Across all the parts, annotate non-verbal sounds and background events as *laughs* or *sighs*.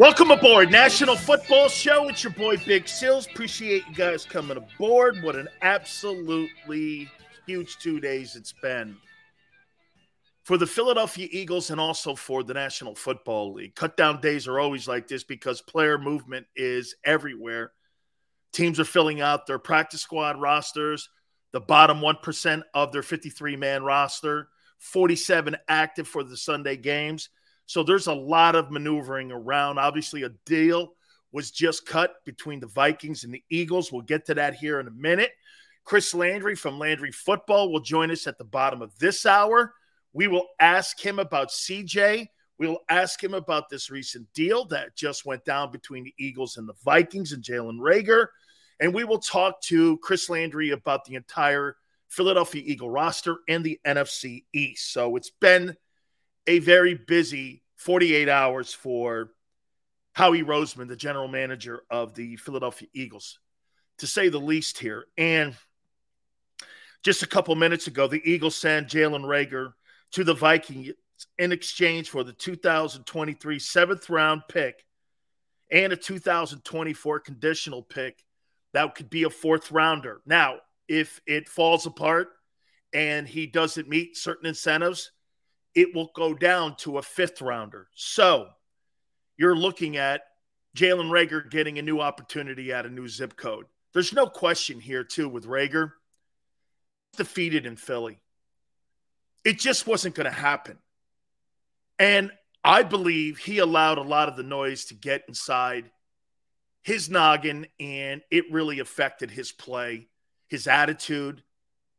Welcome aboard National Football Show. It's your boy Big Sills. Appreciate you guys coming aboard. What an absolutely huge two days it's been for the Philadelphia Eagles and also for the National Football League. Cut down days are always like this because player movement is everywhere. Teams are filling out their practice squad rosters, the bottom 1% of their 53 man roster, 47 active for the Sunday games. So there's a lot of maneuvering around. Obviously, a deal was just cut between the Vikings and the Eagles. We'll get to that here in a minute. Chris Landry from Landry Football will join us at the bottom of this hour. We will ask him about CJ. We'll ask him about this recent deal that just went down between the Eagles and the Vikings and Jalen Reagor. And we will talk to Chris Landry about the entire Philadelphia Eagle roster and the NFC East. So it's been a very busy 48 hours for Howie Roseman, the general manager of the Philadelphia Eagles, to say the least here. And just a couple minutes ago, the Eagles sent Jalen Reagor to the Vikings in exchange for the 2023 seventh round pick and a 2024 conditional pick that could be a fourth rounder. Now, if it falls apart and he doesn't meet certain incentives, it will go down to a fifth rounder. So you're looking at Jalen Reagor getting a new opportunity at a new zip code. There's no question here, too, with Reagor Defeated in Philly. It just wasn't going to happen. And I believe he allowed a lot of the noise to get inside his noggin, and it really affected his play, his attitude.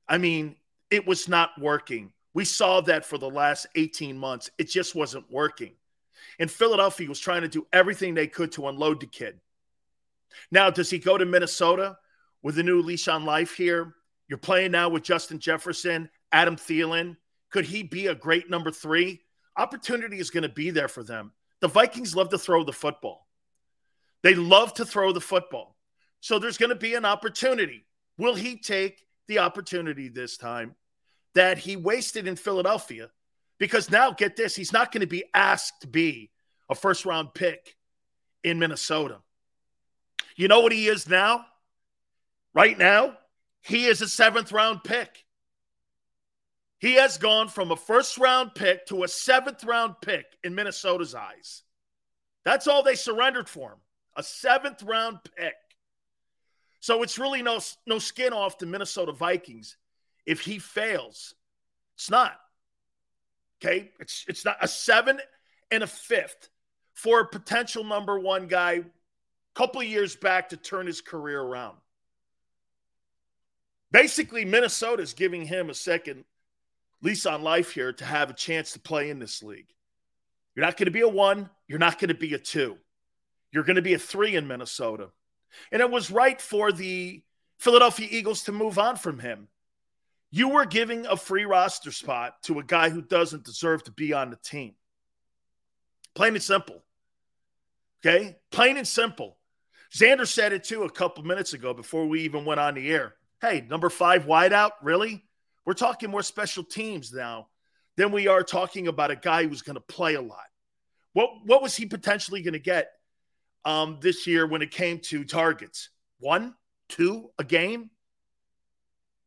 I mean, it was not working. We saw that for the last 18 months. It just wasn't working. And Philadelphia was trying to do everything they could to unload the kid. Now, does he go to Minnesota with a new leash on life here? You're playing now with Justin Jefferson, Adam Thielen. Could he be a great number three? Opportunity is going to be there for them. The Vikings love to throw the football. They love to throw the football. So there's going to be an opportunity. Will he take the opportunity this time that he wasted in Philadelphia because now, get this, he's not going to be asked to be a first round pick in Minnesota. You know what he is now? Right now, he is a seventh round pick. He has gone from a first round pick to a seventh round pick in Minnesota's eyes. That's all they surrendered for him a seventh round pick. So it's really no, no skin off the Minnesota Vikings if he fails. It's not. Okay. It's, it's not a seven and a fifth for a potential number one guy a couple years back to turn his career around. Basically, Minnesota is giving him a second lease on life here to have a chance to play in this league. You're not going to be a one, you're not going to be a two. You're going to be a three in Minnesota. And it was right for the Philadelphia Eagles to move on from him. You were giving a free roster spot to a guy who doesn't deserve to be on the team. Plain and simple. Okay? Plain and simple. Xander said it too a couple minutes ago before we even went on the air. Hey, number five wideout, really? We're talking more special teams now than we are talking about a guy who's going to play a lot. What what was he potentially going to get um, this year when it came to targets? One, two a game?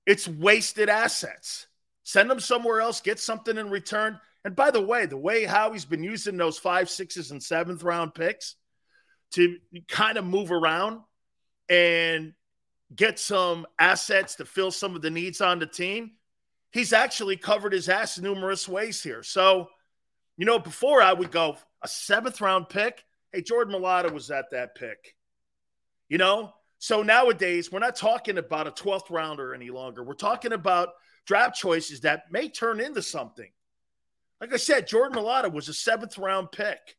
It's wasted assets. Send them somewhere else, get something in return. And by the way, the way Howie's been using those five, sixes, and seventh round picks to kind of move around and get some assets to fill some of the needs on the team, he's actually covered his ass numerous ways here. So, you know, before I would go a seventh round pick. Hey, Jordan Mailata was at that pick. You know, so nowadays we're not talking about a 12th rounder any longer. We're talking about draft choices that may turn into something. Like I said, Jordan Mailata was a seventh round pick,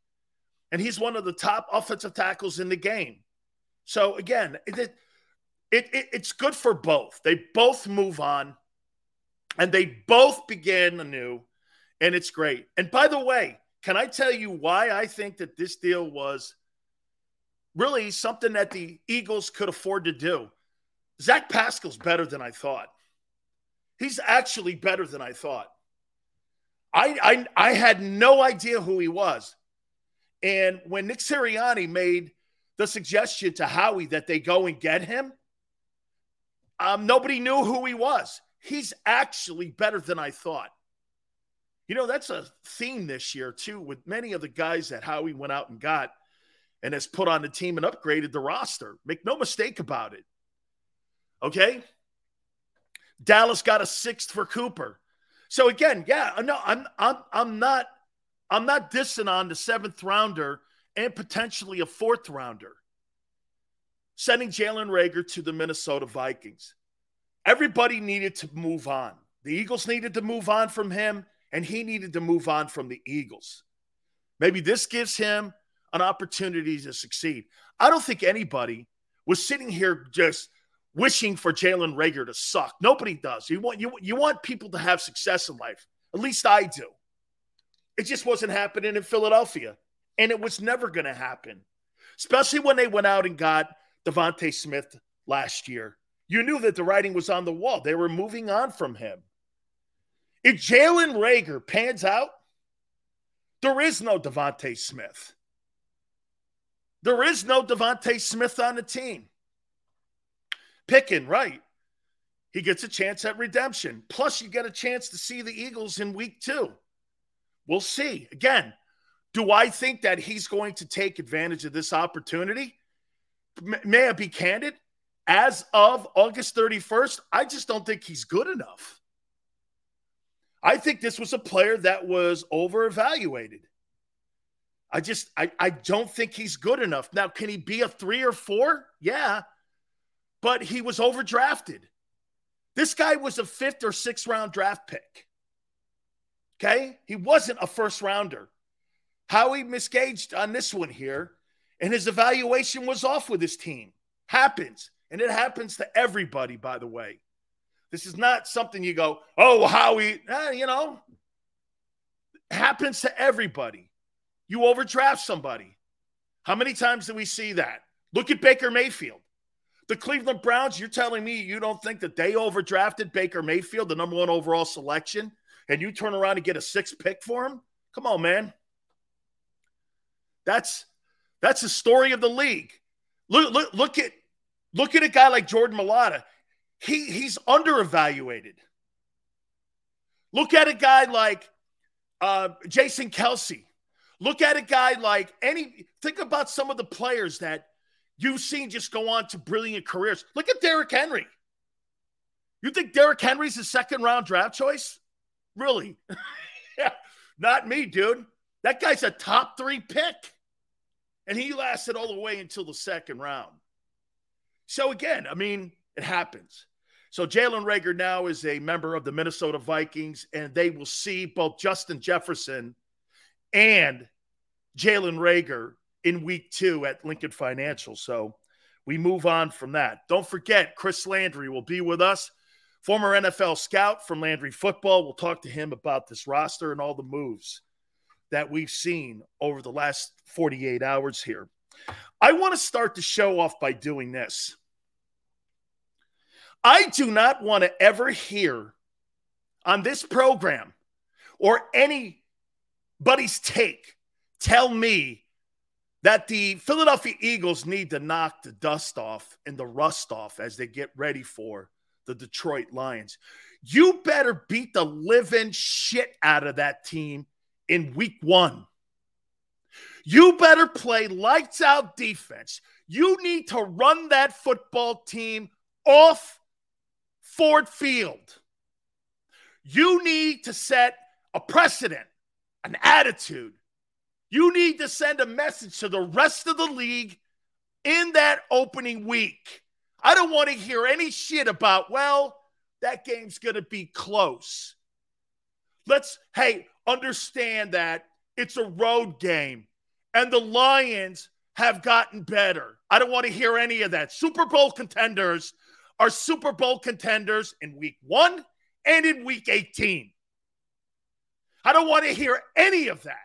and he's one of the top offensive tackles in the game. So again, it, it, it, it's good for both. They both move on, and they both begin anew, and it's great. And by the way, can I tell you why I think that this deal was really something that the Eagles could afford to do? Zach Pascal's better than I thought. He's actually better than I thought. I, I, I had no idea who he was. And when Nick Sirianni made the suggestion to Howie that they go and get him, um, nobody knew who he was. He's actually better than I thought. You know, that's a theme this year, too, with many of the guys that Howie went out and got and has put on the team and upgraded the roster. Make no mistake about it. Okay? Dallas got a sixth for Cooper. So again, yeah, no, I'm I'm I'm not I'm not dissing on the seventh rounder and potentially a fourth rounder. Sending Jalen Reagor to the Minnesota Vikings. Everybody needed to move on. The Eagles needed to move on from him and he needed to move on from the Eagles. Maybe this gives him an opportunity to succeed. I don't think anybody was sitting here just wishing for Jalen Reagor to suck. Nobody does. You want you you want people to have success in life. At least I do. It just wasn't happening in Philadelphia, and it was never going to happen. Especially when they went out and got DeVonta Smith last year. You knew that the writing was on the wall. They were moving on from him. If Jalen Reagor pans out, there is no DeVonta Smith. There is no DeVonta Smith on the team. Picking, right. He gets a chance at redemption. Plus, you get a chance to see the Eagles in week two. We'll see. Again, do I think that he's going to take advantage of this opportunity? May I be candid? As of August 31st, I just don't think he's good enough. I think this was a player that was over evaluated. I just I, I don't think he's good enough. Now, can he be a three or four? Yeah. But he was overdrafted. This guy was a fifth or sixth round draft pick. Okay? He wasn't a first rounder. Howie misgaged on this one here, and his evaluation was off with his team. Happens. And it happens to everybody, by the way. This is not something you go, oh, Howie, eh, you know, happens to everybody. You overdraft somebody. How many times do we see that? Look at Baker Mayfield. The Cleveland Browns, you're telling me you don't think that they overdrafted Baker Mayfield, the number one overall selection, and you turn around and get a sixth pick for him? Come on, man. That's that's the story of the league. Look, look, look at look at a guy like Jordan Mailata. He he's underevaluated. Look at a guy like uh, Jason Kelce. Look at a guy like any. Think about some of the players that you've seen just go on to brilliant careers. Look at Derrick Henry. You think Derrick Henry's a second round draft choice? Really? *laughs* yeah, not me, dude. That guy's a top three pick. And he lasted all the way until the second round. So, again, I mean, it happens. So Jalen Reagor now is a member of the Minnesota Vikings, and they will see both Justin Jefferson and Jalen Reagor in week two at Lincoln Financial. So we move on from that. Don't forget, Chris Landry will be with us, former NFL scout from Landry Football. We'll talk to him about this roster and all the moves that we've seen over the last 48 hours here. I want to start the show off by doing this. I do not want to ever hear on this program or anybody's take tell me that the Philadelphia Eagles need to knock the dust off and the rust off as they get ready for the Detroit Lions. You better beat the living shit out of that team in week one. You better play lights out defense. You need to run that football team off Ford Field. You need to set a precedent, an attitude. You need to send a message to the rest of the league in that opening week. I don't want to hear any shit about, well, that game's going to be close. Let's, hey, understand that it's a road game and the Lions have gotten better. I don't want to hear any of that. Super Bowl contenders are Super Bowl contenders in week one and in week 18. I don't want to hear any of that.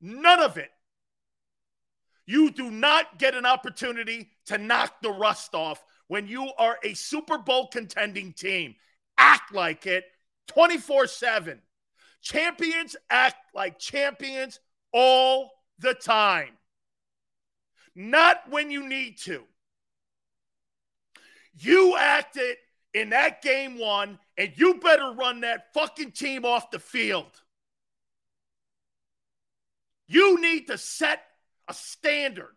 None of it. You do not get an opportunity to knock the rust off when you are a Super Bowl contending team. Act like it 24 7. Champions act like champions all the time, not when you need to. You acted in that game one, and you better run that fucking team off the field. You need to set a standard.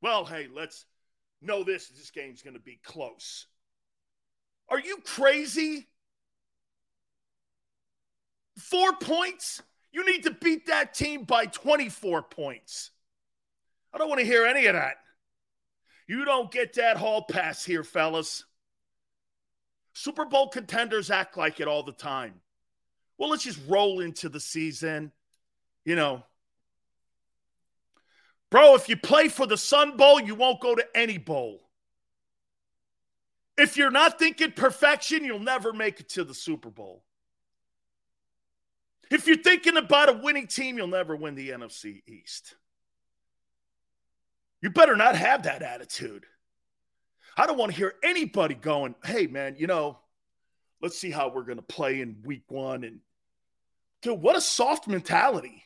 Well, hey, let's know this this game's going to be close. Are you crazy? Four points? You need to beat that team by 24 points. I don't want to hear any of that. You don't get that hall pass here, fellas. Super Bowl contenders act like it all the time. Well, let's just roll into the season. You know, bro, if you play for the Sun Bowl, you won't go to any bowl. If you're not thinking perfection, you'll never make it to the Super Bowl. If you're thinking about a winning team, you'll never win the NFC East. You better not have that attitude. I don't want to hear anybody going, hey, man, you know, let's see how we're going to play in week one. And, dude, what a soft mentality.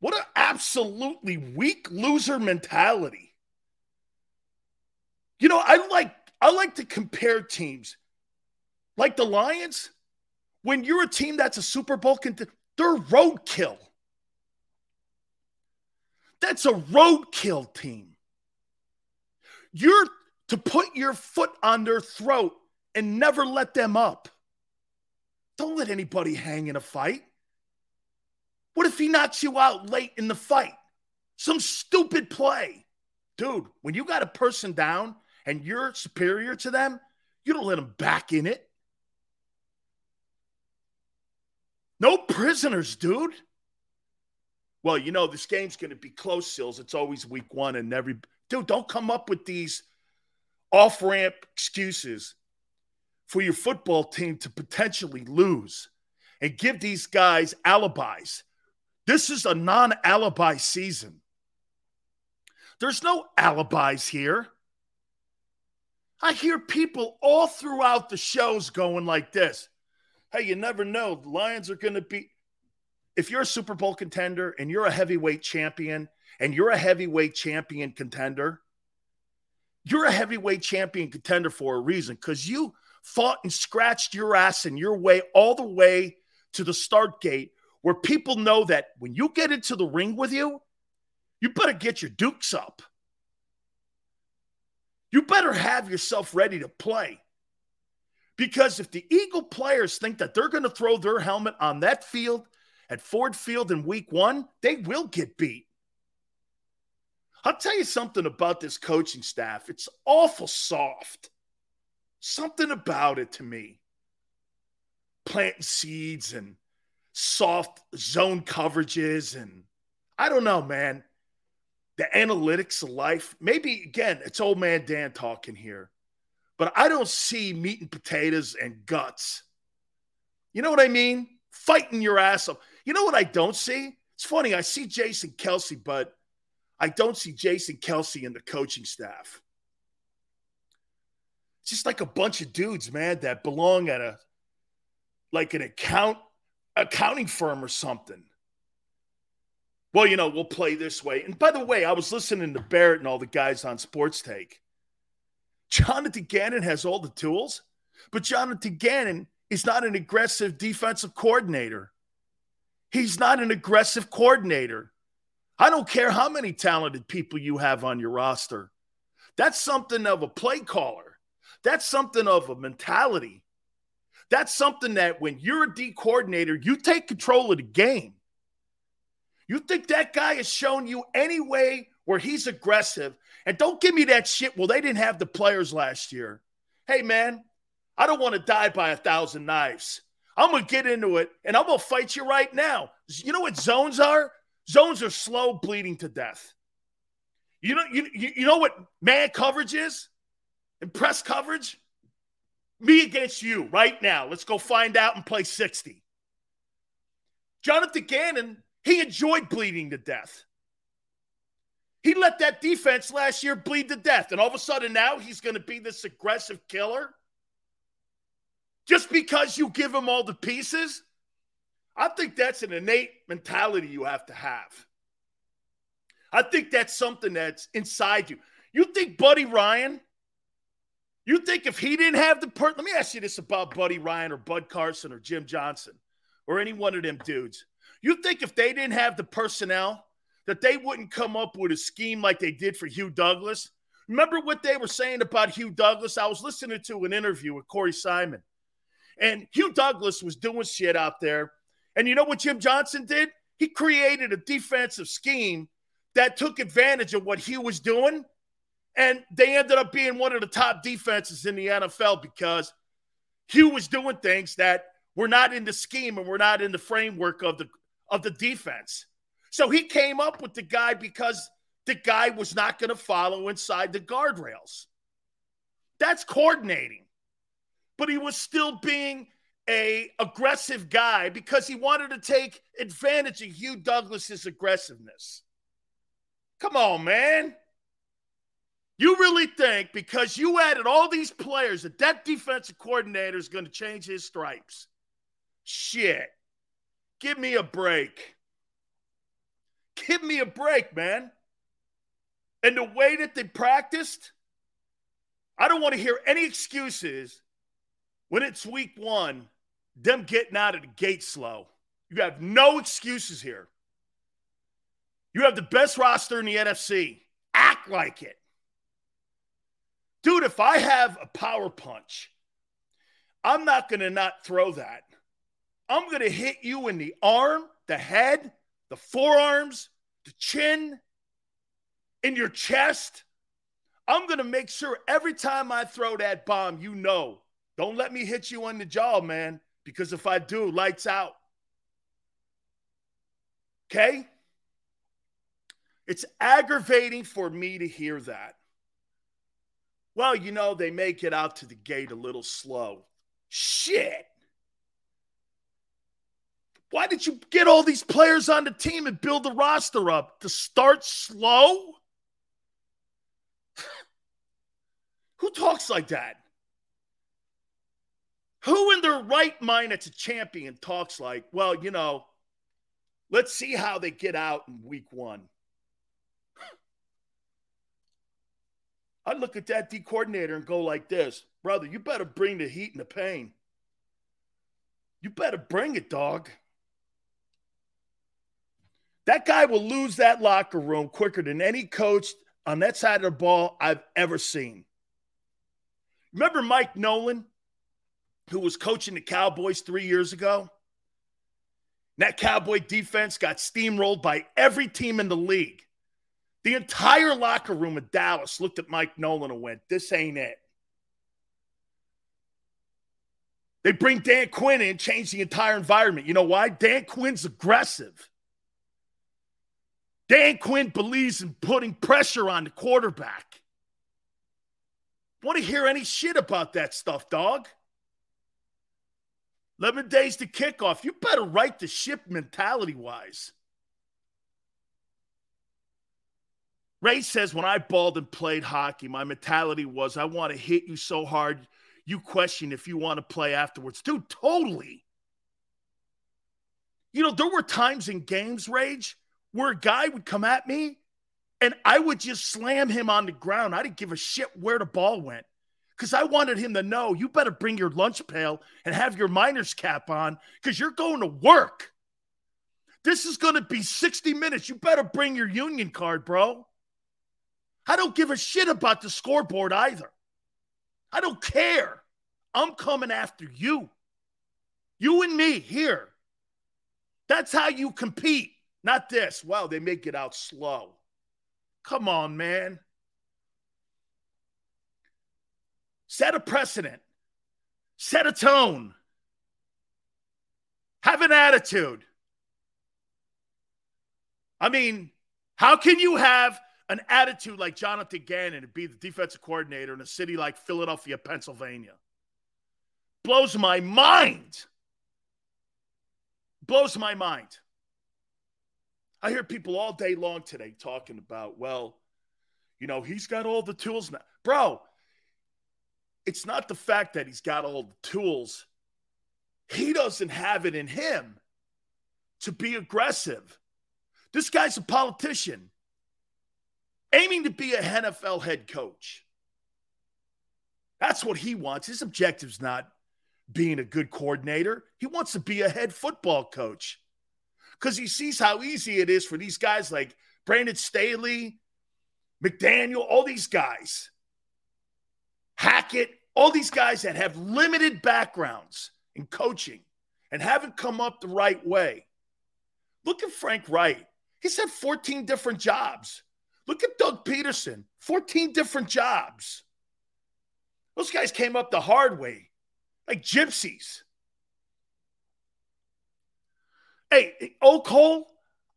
What an absolutely weak loser mentality. You know, I like I like to compare teams. Like the Lions, when you're a team that's a Super Bowl contender, they're roadkill. That's a roadkill team. You're to put your foot on their throat and never let them up. Don't let anybody hang in a fight. What if he knocks you out late in the fight? Some stupid play. Dude, when you got a person down and you're superior to them, you don't let them back in it. No prisoners, dude. Well, you know, this game's going to be close, Sills. It's always week one, and every dude, don't come up with these off ramp excuses for your football team to potentially lose and give these guys alibis. This is a non alibi season. There's no alibis here. I hear people all throughout the shows going like this Hey, you never know. The Lions are going to be. If you're a Super Bowl contender and you're a heavyweight champion and you're a heavyweight champion contender, you're a heavyweight champion contender for a reason because you fought and scratched your ass and your way all the way to the start gate where people know that when you get into the ring with you, you better get your dukes up. You better have yourself ready to play. Because if the Eagle players think that they're going to throw their helmet on that field at Ford Field in week one, they will get beat. I'll tell you something about this coaching staff. It's awful soft. Something about it to me. Planting seeds and soft zone coverages. And I don't know, man. The analytics of life. Maybe, again, it's old man Dan talking here but I don't see meat and potatoes and guts. You know what I mean? Fighting your ass off. You know what I don't see? It's funny. I see Jason Kelce, but I don't see Jason Kelce in the coaching staff. It's just like a bunch of dudes, man, that belong at a like an account accounting firm or something. Well, you know, we'll play this way. And by the way, I was listening to Barrett and all the guys on Sports Take. Jonathan Gannon has all the tools, but Jonathan Gannon is not an aggressive defensive coordinator. He's not an aggressive coordinator. I don't care how many talented people you have on your roster. That's something of a play caller. That's something of a mentality. That's something that when you're a D coordinator, you take control of the game. You think that guy has shown you any way where he's aggressive? And don't give me that shit. Well, they didn't have the players last year. Hey, man, I don't want to die by a thousand knives. I'm going to get into it and I'm going to fight you right now. You know what zones are? Zones are slow bleeding to death. You know, you, you know what man coverage is? And press coverage? Me against you right now. Let's go find out and play 60. Jonathan Gannon, he enjoyed bleeding to death. He let that defense last year bleed to death. And all of a sudden now he's going to be this aggressive killer. Just because you give him all the pieces, I think that's an innate mentality you have to have. I think that's something that's inside you. You think Buddy Ryan, you think if he didn't have the per let me ask you this about Buddy Ryan or Bud Carson or Jim Johnson or any one of them dudes. You think if they didn't have the personnel that they wouldn't come up with a scheme like they did for Hugh Douglas? Remember what they were saying about Hugh Douglas? I was listening to an interview with Corey Simon. And Hugh Douglas was doing shit out there. And you know what Jim Johnson did? He created a defensive scheme that took advantage of what Hugh was doing. And they ended up being one of the top defenses in the NFL because Hugh was doing things that were not in the scheme and were not in the framework of the of the defense. So he came up with the guy because the guy was not going to follow inside the guardrails. That's coordinating but he was still being a aggressive guy because he wanted to take advantage of Hugh Douglas's aggressiveness. Come on, man. You really think because you added all these players that that defensive coordinator is going to change his stripes? Shit. Give me a break. Give me a break, man. And the way that they practiced, I don't want to hear any excuses when it's week one, them getting out of the gate slow. You have no excuses here. You have the best roster in the NFC. Act like it. Dude, if I have a power punch, I'm not going to not throw that. I'm going to hit you in the arm, the head, the forearms, the chin, in your chest. I'm going to make sure every time I throw that bomb, you know don't let me hit you on the jaw, man, because if I do, lights out. Okay? It's aggravating for me to hear that. Well, you know, they make it out to the gate a little slow. Shit. Why did you get all these players on the team and build the roster up to start slow? *sighs* Who talks like that? Who in their right mind that's a champion talks like, well, you know, let's see how they get out in week one? I'd look at that D coordinator and go like this Brother, you better bring the heat and the pain. You better bring it, dog. That guy will lose that locker room quicker than any coach on that side of the ball I've ever seen. Remember Mike Nolan? who was coaching the Cowboys three years ago. That Cowboy defense got steamrolled by every team in the league. The entire locker room of Dallas looked at Mike Nolan and went, This ain't it. They bring Dan Quinn in, change the entire environment. You know why? Dan Quinn's aggressive. Dan Quinn believes in putting pressure on the quarterback. Want to hear any shit about that stuff, dog? 11 days to kickoff. You better right the ship mentality wise. Ray says, when I balled and played hockey, my mentality was I want to hit you so hard, you question if you want to play afterwards. Dude, totally. You know, there were times in games, Rage, where a guy would come at me and I would just slam him on the ground. I didn't give a shit where the ball went because I wanted him to know you better bring your lunch pail and have your miner's cap on because you're going to work. This is going to be 60 minutes. You better bring your union card, bro. I don't give a shit about the scoreboard either. I don't care. I'm coming after you. You and me here. That's how you compete, not this. Well, they make it out slow. Come on, man. Set a precedent, set a tone, have an attitude. I mean, how can you have an attitude like Jonathan Gannon to be the defensive coordinator in a city like Philadelphia, Pennsylvania? Blows my mind. Blows my mind. I hear people all day long today talking about, well, you know, he's got all the tools now. Bro, it's not the fact that he's got all the tools. He doesn't have it in him to be aggressive. This guy's a politician aiming to be a NFL head coach. That's what he wants. His objective's not being a good coordinator, he wants to be a head football coach because he sees how easy it is for these guys like Brandon Staley, McDaniel, all these guys, Hackett, all these guys that have limited backgrounds in coaching and haven't come up the right way. Look at Frank Reich. He's had 14 different jobs. Look at Doug Pederson, 14 different jobs. Those guys came up the hard way, like gypsies. Hey, Oak Hole,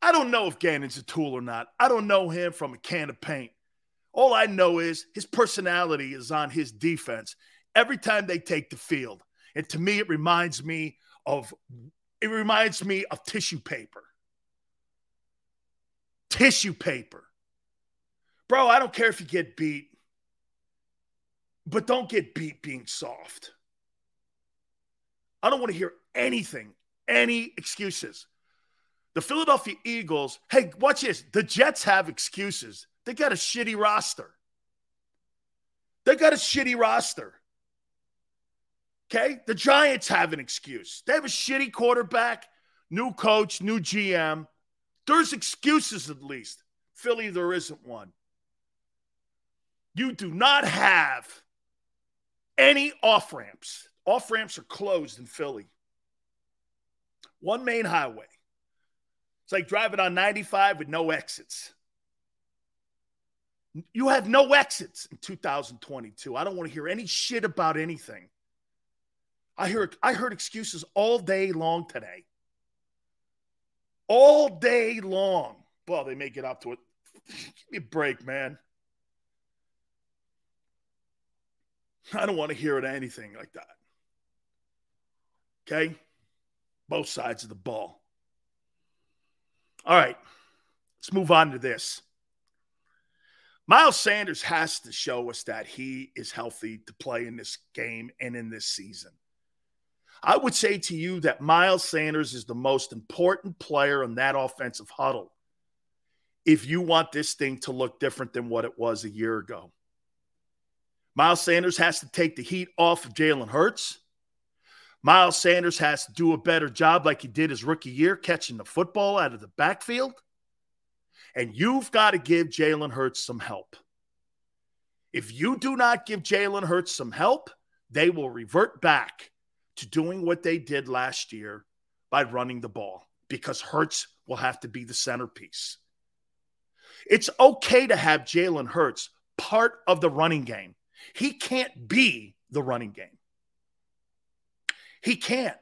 I don't know if Gannon's a tool or not. I don't know him from a can of paint. All I know is his personality is on his defense every time they take the field. And to me, it reminds me of it reminds me of tissue paper tissue paper. Bro, I don't care if you get beat, but don't get beat being soft. I don't want to hear anything, any excuses. The Philadelphia Eagles, hey, watch this. The Jets have excuses. They got a shitty roster. They got a shitty roster. Okay? The Giants have an excuse. They have a shitty quarterback, new coach, new GM. There's excuses at least. Philly, there isn't one. You do not have any off ramps. Off ramps are closed in Philly. One main highway. It's like driving on 95 with no exits. You have no exits in 2022. I don't want to hear any shit about anything. I heard I heard excuses all day long today all day long. Well, they may get up to it. *laughs* Give me a break, man. I don't want to hear it anything like that. Okay? Both sides of the ball. All right. Let's move on to this. Miles Sanders has to show us that he is healthy to play in this game and in this season. I would say to you that Miles Sanders is the most important player in that offensive huddle if you want this thing to look different than what it was a year ago. Miles Sanders has to take the heat off of Jalen Hurts. Miles Sanders has to do a better job, like he did his rookie year, catching the football out of the backfield. And you've got to give Jalen Hurts some help. If you do not give Jalen Hurts some help, they will revert back to doing what they did last year by running the ball because Hurts will have to be the centerpiece. It's okay to have Jalen Hurts part of the running game. He can't be the running game. He can't.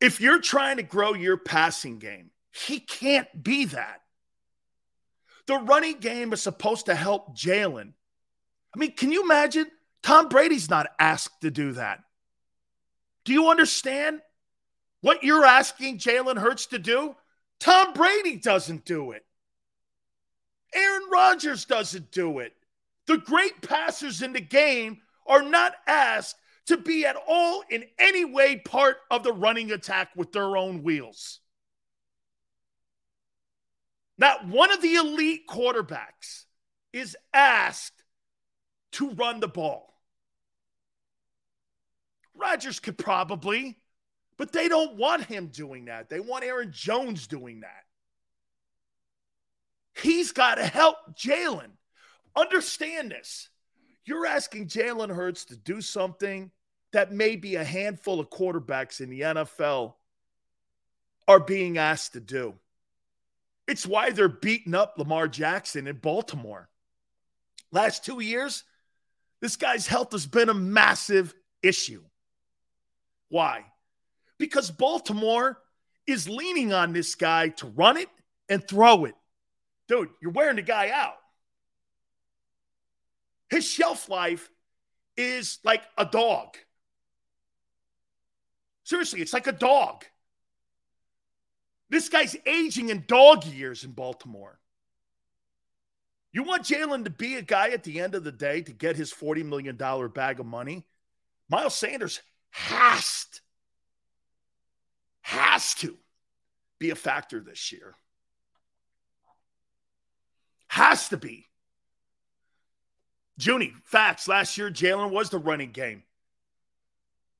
If you're trying to grow your passing game, he can't be that. The running game is supposed to help Jalen. I mean, can you imagine Tom Brady's not asked to do that. Do you understand what you're asking Jalen Hurts to do? Tom Brady doesn't do it. Aaron Rodgers doesn't do it. The great passers in the game are not asked to be at all in any way part of the running attack with their own wheels. Not one of the elite quarterbacks is asked to run the ball. Rodgers could probably, but they don't want him doing that. They want Aaron Jones doing that. He's got to help Jalen. Understand this. You're asking Jalen Hurts to do something that maybe a handful of quarterbacks in the NFL are being asked to do. It's why they're beating up Lamar Jackson in Baltimore. Last two years, this guy's health has been a massive issue. Why? Because Baltimore is leaning on this guy to run it and throw it. Dude, you're wearing the guy out. His shelf life is like a dog. Seriously, it's like a dog. This guy's aging in dog years in Baltimore. You want Jalen to be a guy at the end of the day to get his $40 million bag of money? Miles Sanders has to, has to be a factor this year. Has to be. Junie, facts. Last year, Jalen was the running game.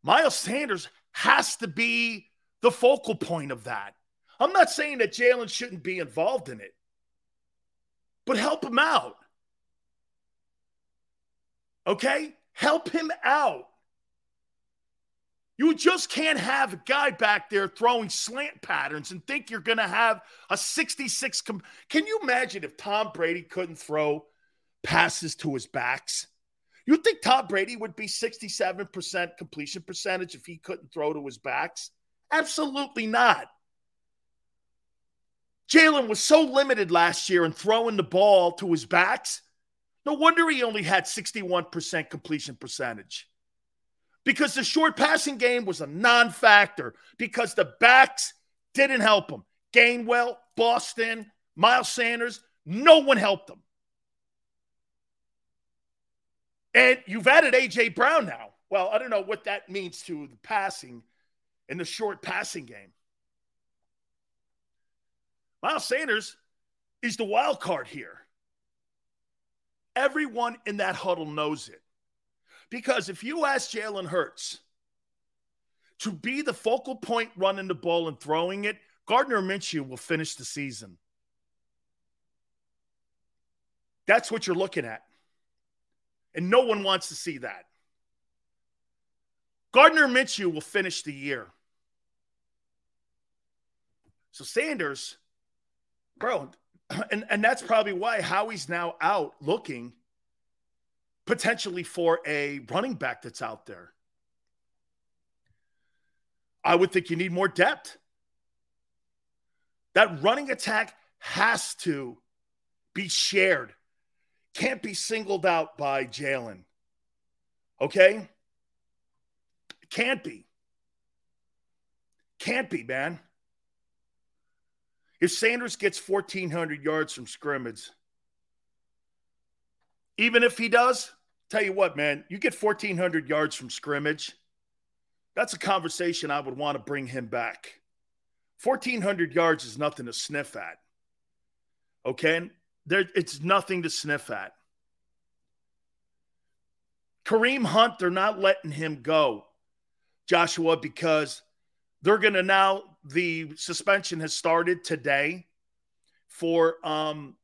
Miles Sanders has to be the focal point of that. I'm not saying that Jalen shouldn't be involved in it, but help him out. Okay? Help him out. You just can't have a guy back there throwing slant patterns and think you're going to have a 66. Com- Can you imagine if Tom Brady couldn't throw passes to his backs? You think Tom Brady would be 67% completion percentage if he couldn't throw to his backs? Absolutely not. Jalen was so limited last year in throwing the ball to his backs. No wonder he only had 61% completion percentage. Because the short passing game was a non factor, because the backs didn't help him. Gainwell, Boston, Miles Sanders, no one helped him. And you've added A.J. Brown now. Well, I don't know what that means to the passing in the short passing game. Miles Sanders is the wild card here. Everyone in that huddle knows it. Because if you ask Jalen Hurts to be the focal point running the ball and throwing it, Gardner Minshew will finish the season. That's what you're looking at. And no one wants to see that. Gardner Minshew will finish the year. So Sanders bro, *clears throat* and, and that's probably why Howie's now out looking potentially for a running back that's out there. I would think you need more depth. That running attack has to be shared, can't be singled out by Jalen. Okay? Can't be. Can't be, man. If Sanders gets 1,400 yards from scrimmage, even if he does, tell you what, man, you get 1,400 yards from scrimmage, that's a conversation I would want to bring him back. 1,400 yards is nothing to sniff at. Okay? There, it's nothing to sniff at. Kareem Hunt, they're not letting him go, Joshua, because they're going to now, the suspension has started today for um,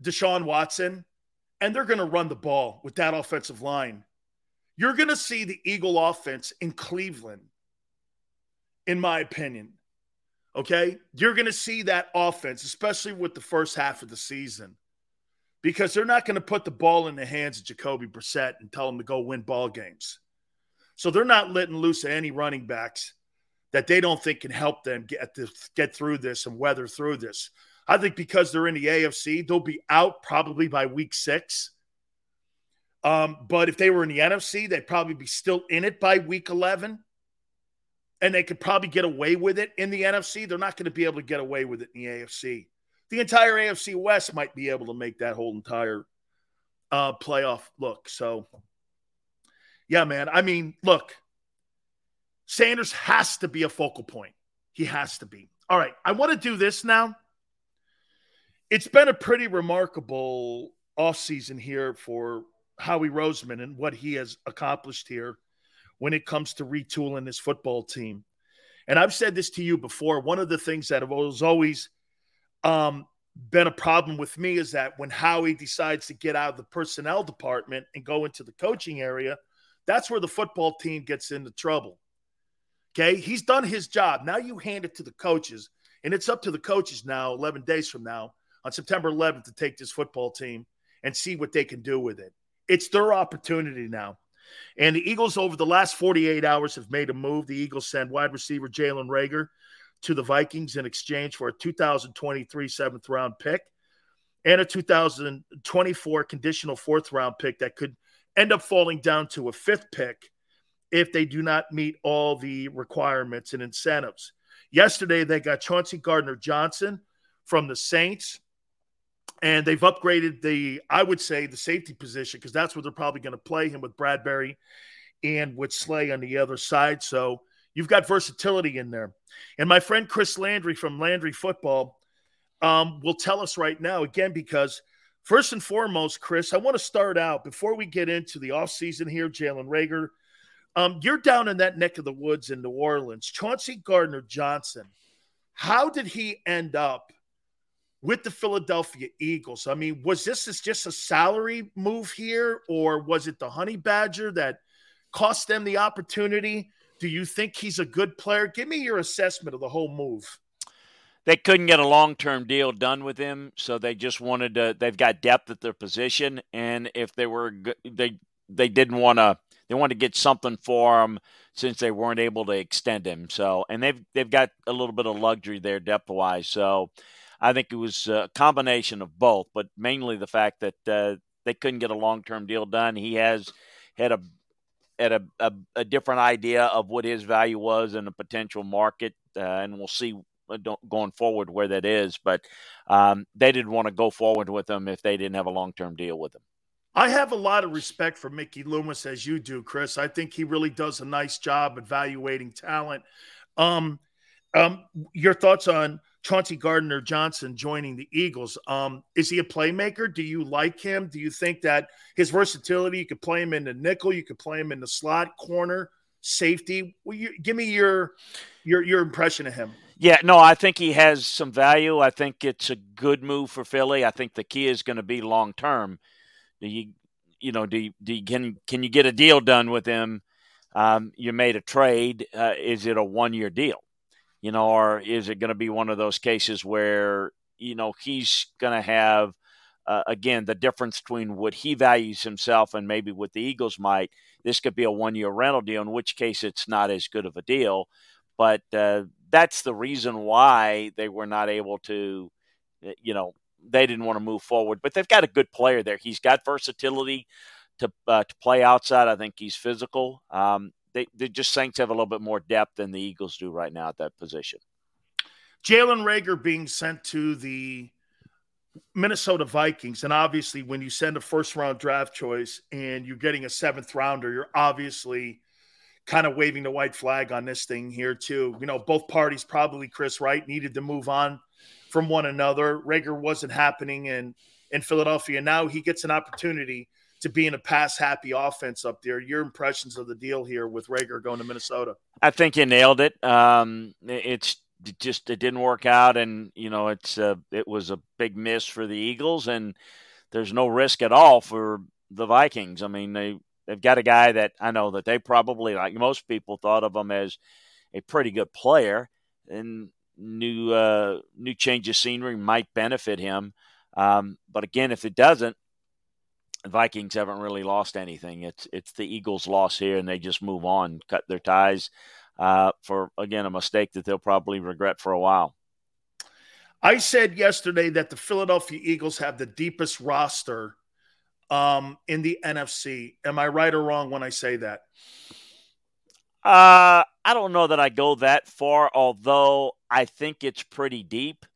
Deshaun Watson, and they're going to run the ball with that offensive line. You're going to see the Eagle offense in Cleveland, in my opinion. Okay. You're going to see that offense, especially with the first half of the season, because they're not going to put the ball in the hands of Jacoby Brissett and tell him to go win ball games. So they're not letting loose any running backs that they don't think can help them get this, get through this and weather through this. I think because they're in the AFC, they'll be out probably by week six. Um, but if they were in the NFC, they'd probably be still in it by week 11. And they could probably get away with it in the NFC. They're not going to be able to get away with it in the AFC. The entire AFC West might be able to make that whole entire uh, playoff look. So, yeah, man. I mean, look, Sanders has to be a focal point. He has to be. All right. I want to do this now. It's been a pretty remarkable offseason here for Howie Roseman and what he has accomplished here when it comes to retooling this football team. And I've said this to you before. One of the things that has always um, been a problem with me is that when Howie decides to get out of the personnel department and go into the coaching area, that's where the football team gets into trouble. Okay. He's done his job. Now you hand it to the coaches, and it's up to the coaches now, 11 days from now, on September 11th, to take this football team and see what they can do with it. It's their opportunity now. And the Eagles, over the last 48 hours, have made a move. The Eagles send wide receiver Jalen Reagor to the Vikings in exchange for a 2023 seventh round pick and a 2024 conditional fourth round pick that could end up falling down to a fifth pick if they do not meet all the requirements and incentives. Yesterday, they got Chauncey Gardner Johnson from the Saints, and they've upgraded the, I would say, the safety position because that's where they're probably going to play him with Bradberry and with Slay on the other side. So you've got versatility in there. And my friend Chris Landry from Landry Football um, will tell us right now, again, because first and foremost, Chris, I want to start out before we get into the offseason here, Jalen Reagor Um, you're down in that neck of the woods in New Orleans. Chauncey Gardner Johnson, how did he end up with the Philadelphia Eagles? I mean, was this just a salary move here, or was it the Honey Badger that cost them the opportunity? Do you think he's a good player? Give me your assessment of the whole move. They couldn't get a long term deal done with him, so they just wanted to. They've got depth at their position, and if they were, they they didn't want to. They wanted to get something for him since they weren't able to extend him. So, and they've they've got a little bit of luxury there depth wise. So, I think it was a combination of both, but mainly the fact that uh, they couldn't get a long term deal done. He has had a at a, a, a, different idea of what his value was in a potential market, uh, and we'll see uh, going forward where that is. But um, they didn't want to go forward with him if they didn't have a long term deal with him. I have a lot of respect for Mickey Loomis as you do, Chris. I think he really does a nice job evaluating talent. Um, um, your thoughts on Chauncey Gardner Johnson joining the Eagles. Um, is he a playmaker? Do you like him? Do you think that his versatility, you could play him in the nickel, you could play him in the slot, corner, safety? Well, you, give me your your your impression of him. Yeah, no, I think he has some value. I think it's a good move for Philly. I think the key is going to be long term. Do you, you know, do you, do you, can can you get a deal done with him? Um, you made a trade. Uh, is it a one year deal? You know, or is it going to be one of those cases where, you know, he's going to have, uh, again, the difference between what he values himself and maybe what the Eagles might. This could be a one year rental deal, in which case it's not as good of a deal. But uh, that's the reason why they were not able to, uh, you know, they didn't want to move forward. But they've got a good player there. He's got versatility to uh, to play outside. I think he's physical. Um, they, they just Saints have a little bit more depth than the Eagles do right now at that position. Jalen Reagor being sent to the Minnesota Vikings, and obviously, when you send a first round draft choice and you're getting a seventh rounder, you're obviously kind of waving the white flag on this thing here too. You know, both parties probably Chris Wright needed to move on from one another. Reagor wasn't happening in in Philadelphia. Now he gets an opportunity to being a pass happy offense up there. Your impressions of the deal here with Reagor going to Minnesota? I think you nailed it. Um, it's it just it didn't work out, and you know it's uh, it was a big miss for the Eagles, and there's no risk at all for the Vikings. I mean they they've got a guy that I know that they probably like most people thought of him as a pretty good player, and new uh, new change of scenery might benefit him. Um, but again, if it doesn't, Vikings haven't really lost anything. It's it's the Eagles' loss here, and they just move on, cut their ties uh, for again a mistake that they'll probably regret for a while. I said yesterday that the Philadelphia Eagles have the deepest roster um, in the NFC. Am I right or wrong when I say that? Uh, I don't know that I go that far, although I think it's pretty deep.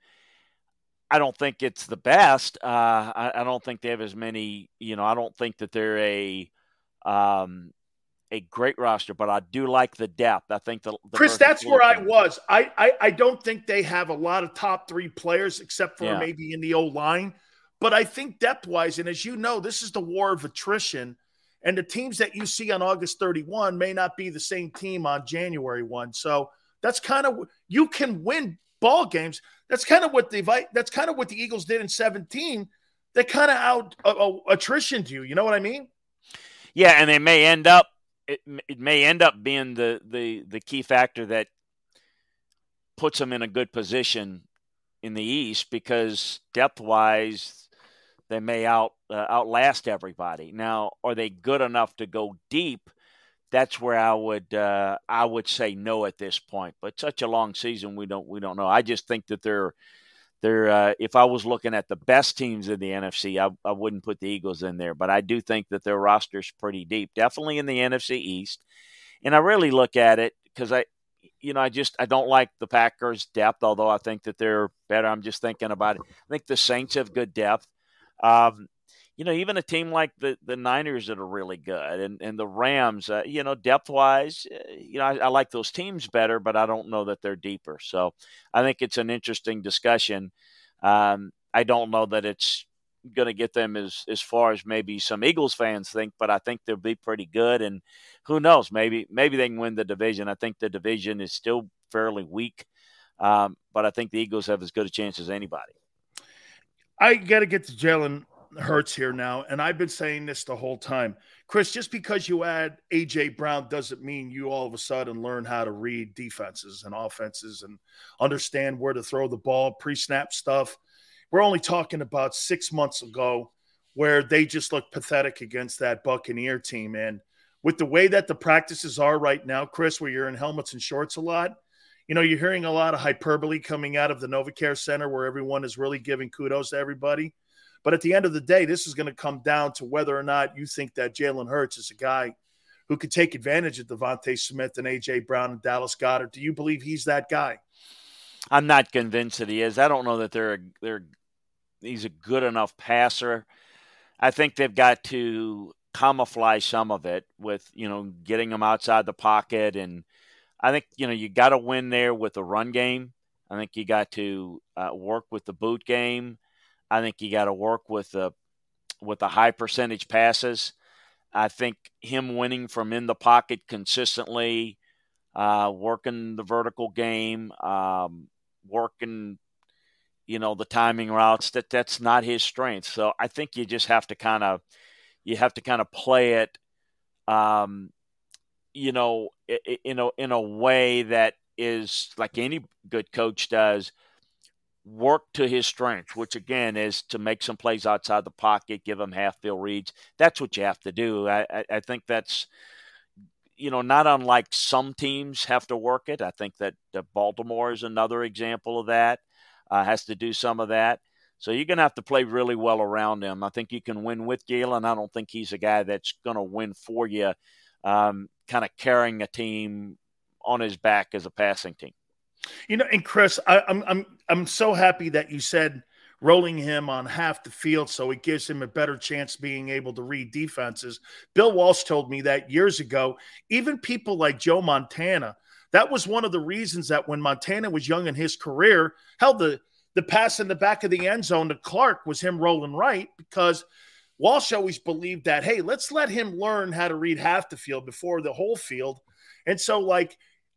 I don't think it's the best. Uh, I, I, don't think they have as many. You know, I don't think that they're a um, a great roster, but I do like the depth. I think the, the Chris. That's where I was. I, I, I don't think they have a lot of top three players, except for yeah. maybe in the O line. But I think depth wise, and as you know, this is the war of attrition. And the teams that you see on August 31 may not be the same team on January 1. So that's kind of you can win ball games. That's kind of what the that's kind of what the Eagles did in 17. They kind of out uh, uh, attrition to you. You know what I mean? Yeah, and they may end up it, it may end up being the the the key factor that puts them in a good position in the East because depth wise they may out uh, outlast everybody. Now, are they good enough to go deep? That's where I would uh, I would say no at this point. But such a long season, we don't we don't know. I just think that they're they're uh, if I was looking at the best teams in the NFC, I, I wouldn't put the Eagles in there. But I do think that their roster's pretty deep, definitely in the NFC East. And I really look at it because I you know, I just I don't like the Packers' depth, although I think that they're better. I'm just thinking about it. I think the Saints have good depth. Um, you know, even a team like the, the Niners that are really good and, and the Rams, uh, you know, depth wise, uh, you know, I, I, like those teams better, but I don't know that they're deeper. So I think it's an interesting discussion. Um, I don't know that it's going to get them as, as far as maybe some Eagles fans think, but I think they'll be pretty good. And who knows, maybe, maybe they can win the division. I think the division is still fairly weak. Um, but I think the Eagles have as good a chance as anybody. I got to get to Jalen Hurts here now, and I've been saying this the whole time. Chris, just because you add AJ Brown doesn't mean you all of a sudden learn how to read defenses and offenses and understand where to throw the ball, pre-snap stuff. We're only talking about six months ago where they just looked pathetic against that Buccaneer team. And with the way that the practices are right now, Chris, where you're in helmets and shorts a lot, you know, you're hearing a lot of hyperbole coming out of the NovaCare Center where everyone is really giving kudos to everybody. But at the end of the day, this is going to come down to whether or not you think that Jalen Hurts is a guy who could take advantage of DeVonta Smith and AJ Brown and Dallas Goedert. Do you believe he's that guy? I'm not convinced that he is. I don't know that they're they're he's a good enough passer. I think they've got to camouflage some of it with you know getting them outside the pocket, and I think you know you got to win there with the run game. I think you got to uh, work with the boot game. I think you got to work with the with the high percentage passes. I think him winning from in the pocket consistently, uh, working the vertical game, um, working, you know, the timing routes. That that's not his strength. So I think you just have to kind of you have to kind of play it, um, you know, in a in a way that is like any good coach does work to his strengths, which again is to make some plays outside the pocket, give him half field reads. That's what you have to do. I, I, I, think that's, you know, not unlike some teams have to work it. I think that Baltimore is another example of that, uh, has to do some of that. So you're going to have to play really well around him. I think you can win with Jalen. I don't think he's a guy that's going to win for you, um, kind of carrying a team on his back as a passing team. You know, and Chris, I, I'm I'm I'm so happy that you said rolling him on half the field so it gives him a better chance being able to read defenses. Bill Walsh told me that years ago. Even people like Joe Montana, that was one of the reasons that when Montana was young in his career, held the the pass in the back of the end zone to Clark was him rolling right because Walsh always believed that, hey, let's let him learn how to read half the field before the whole field. And so, like,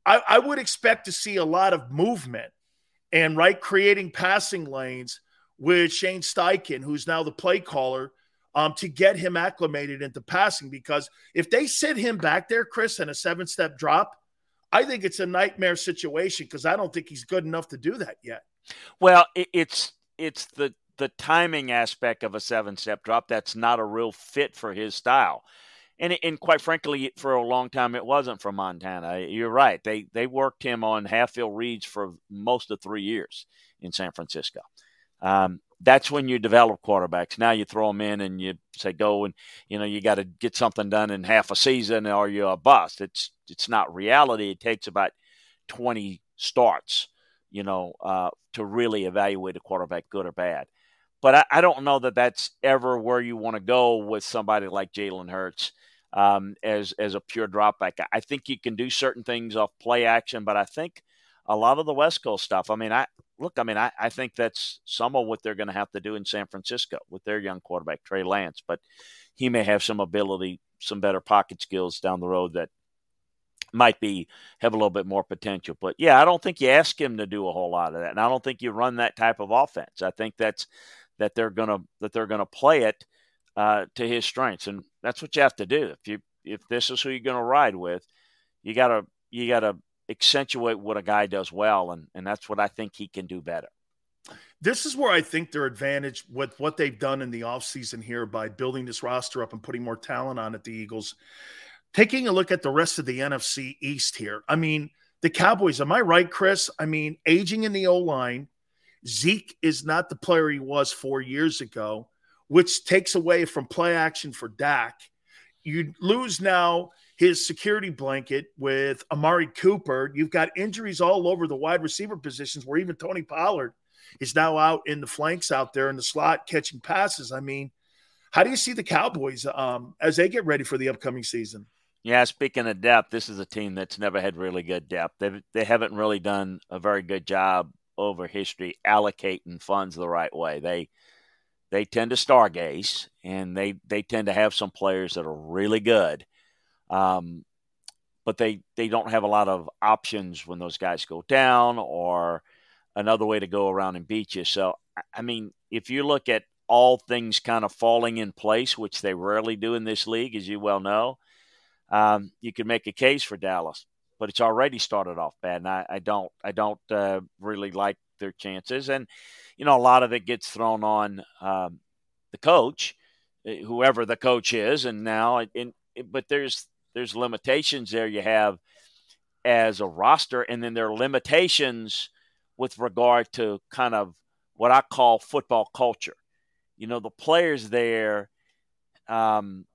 I, I would expect to see a lot of movement and right creating passing lanes with Shane Steichen, who's now the play caller, um, to get him acclimated into passing. Because if they sit him back there, Chris, in a seven step drop, I think it's a nightmare situation because I don't think he's good enough to do that yet. Well, it's it's the the timing aspect of a seven step drop that's not a real fit for his style and and quite frankly, for a long time, it wasn't from Montana. You're right; they they worked him on half field reads for most of three years in San Francisco. Um, that's when you develop quarterbacks. Now you throw them in and you say go and you know you got to get something done in half a season or you're a bust. It's it's not reality. It takes about twenty starts, you know, uh, to really evaluate a quarterback, good or bad. But I, I don't know that that's ever where you want to go with somebody like Jalen Hurts um, as as a pure dropback. I think you can do certain things off play action, but I think a lot of the West Coast stuff. I mean, I look. I mean, I, I think that's some of what they're going to have to do in San Francisco with their young quarterback Trey Lance. But he may have some ability some better pocket skills down the road that might be have a little bit more potential. But yeah, I don't think you ask him to do a whole lot of that, and I don't think you run that type of offense. I think that's that they're gonna that they're gonna play it uh, to his strengths, and that's what you have to do. If you if this is who you're gonna ride with, you gotta you gotta accentuate what a guy does well, and and that's what I think he can do better. This is where I think their advantage with what they've done in the offseason here by building this roster up and putting more talent on it, the Eagles taking a look at the rest of the NFC East here, I mean, the Cowboys, am I right, Chris? I mean, aging in the O line, Zeke is not the player he was four years ago, which takes away from play action for Dak. You lose now his security blanket with Amari Cooper. You've got injuries all over the wide receiver positions where even Tony Pollard is now out in the flanks out there in the slot catching passes. I mean, how do you see the Cowboys um, as they get ready for the upcoming season? Yeah, speaking of depth, this is a team that's never had really good depth. They they haven't really done a very good job over history allocating funds the right way. They they tend to stargaze, and they they tend to have some players that are really good, um, but they they don't have a lot of options when those guys go down or another way to go around and beat you. So I mean, if you look at all things kind of falling in place, which they rarely do in this league, as you well know um, you can make a case for Dallas, but it's already started off bad, and I, I don't I don't uh, really like their chances. And you know, a lot of it gets thrown on um, the coach, eh, whoever the coach is, and now in, but there's there's limitations there you have as a roster, and then there are limitations with regard to kind of what I call football culture. You know, the players there, um,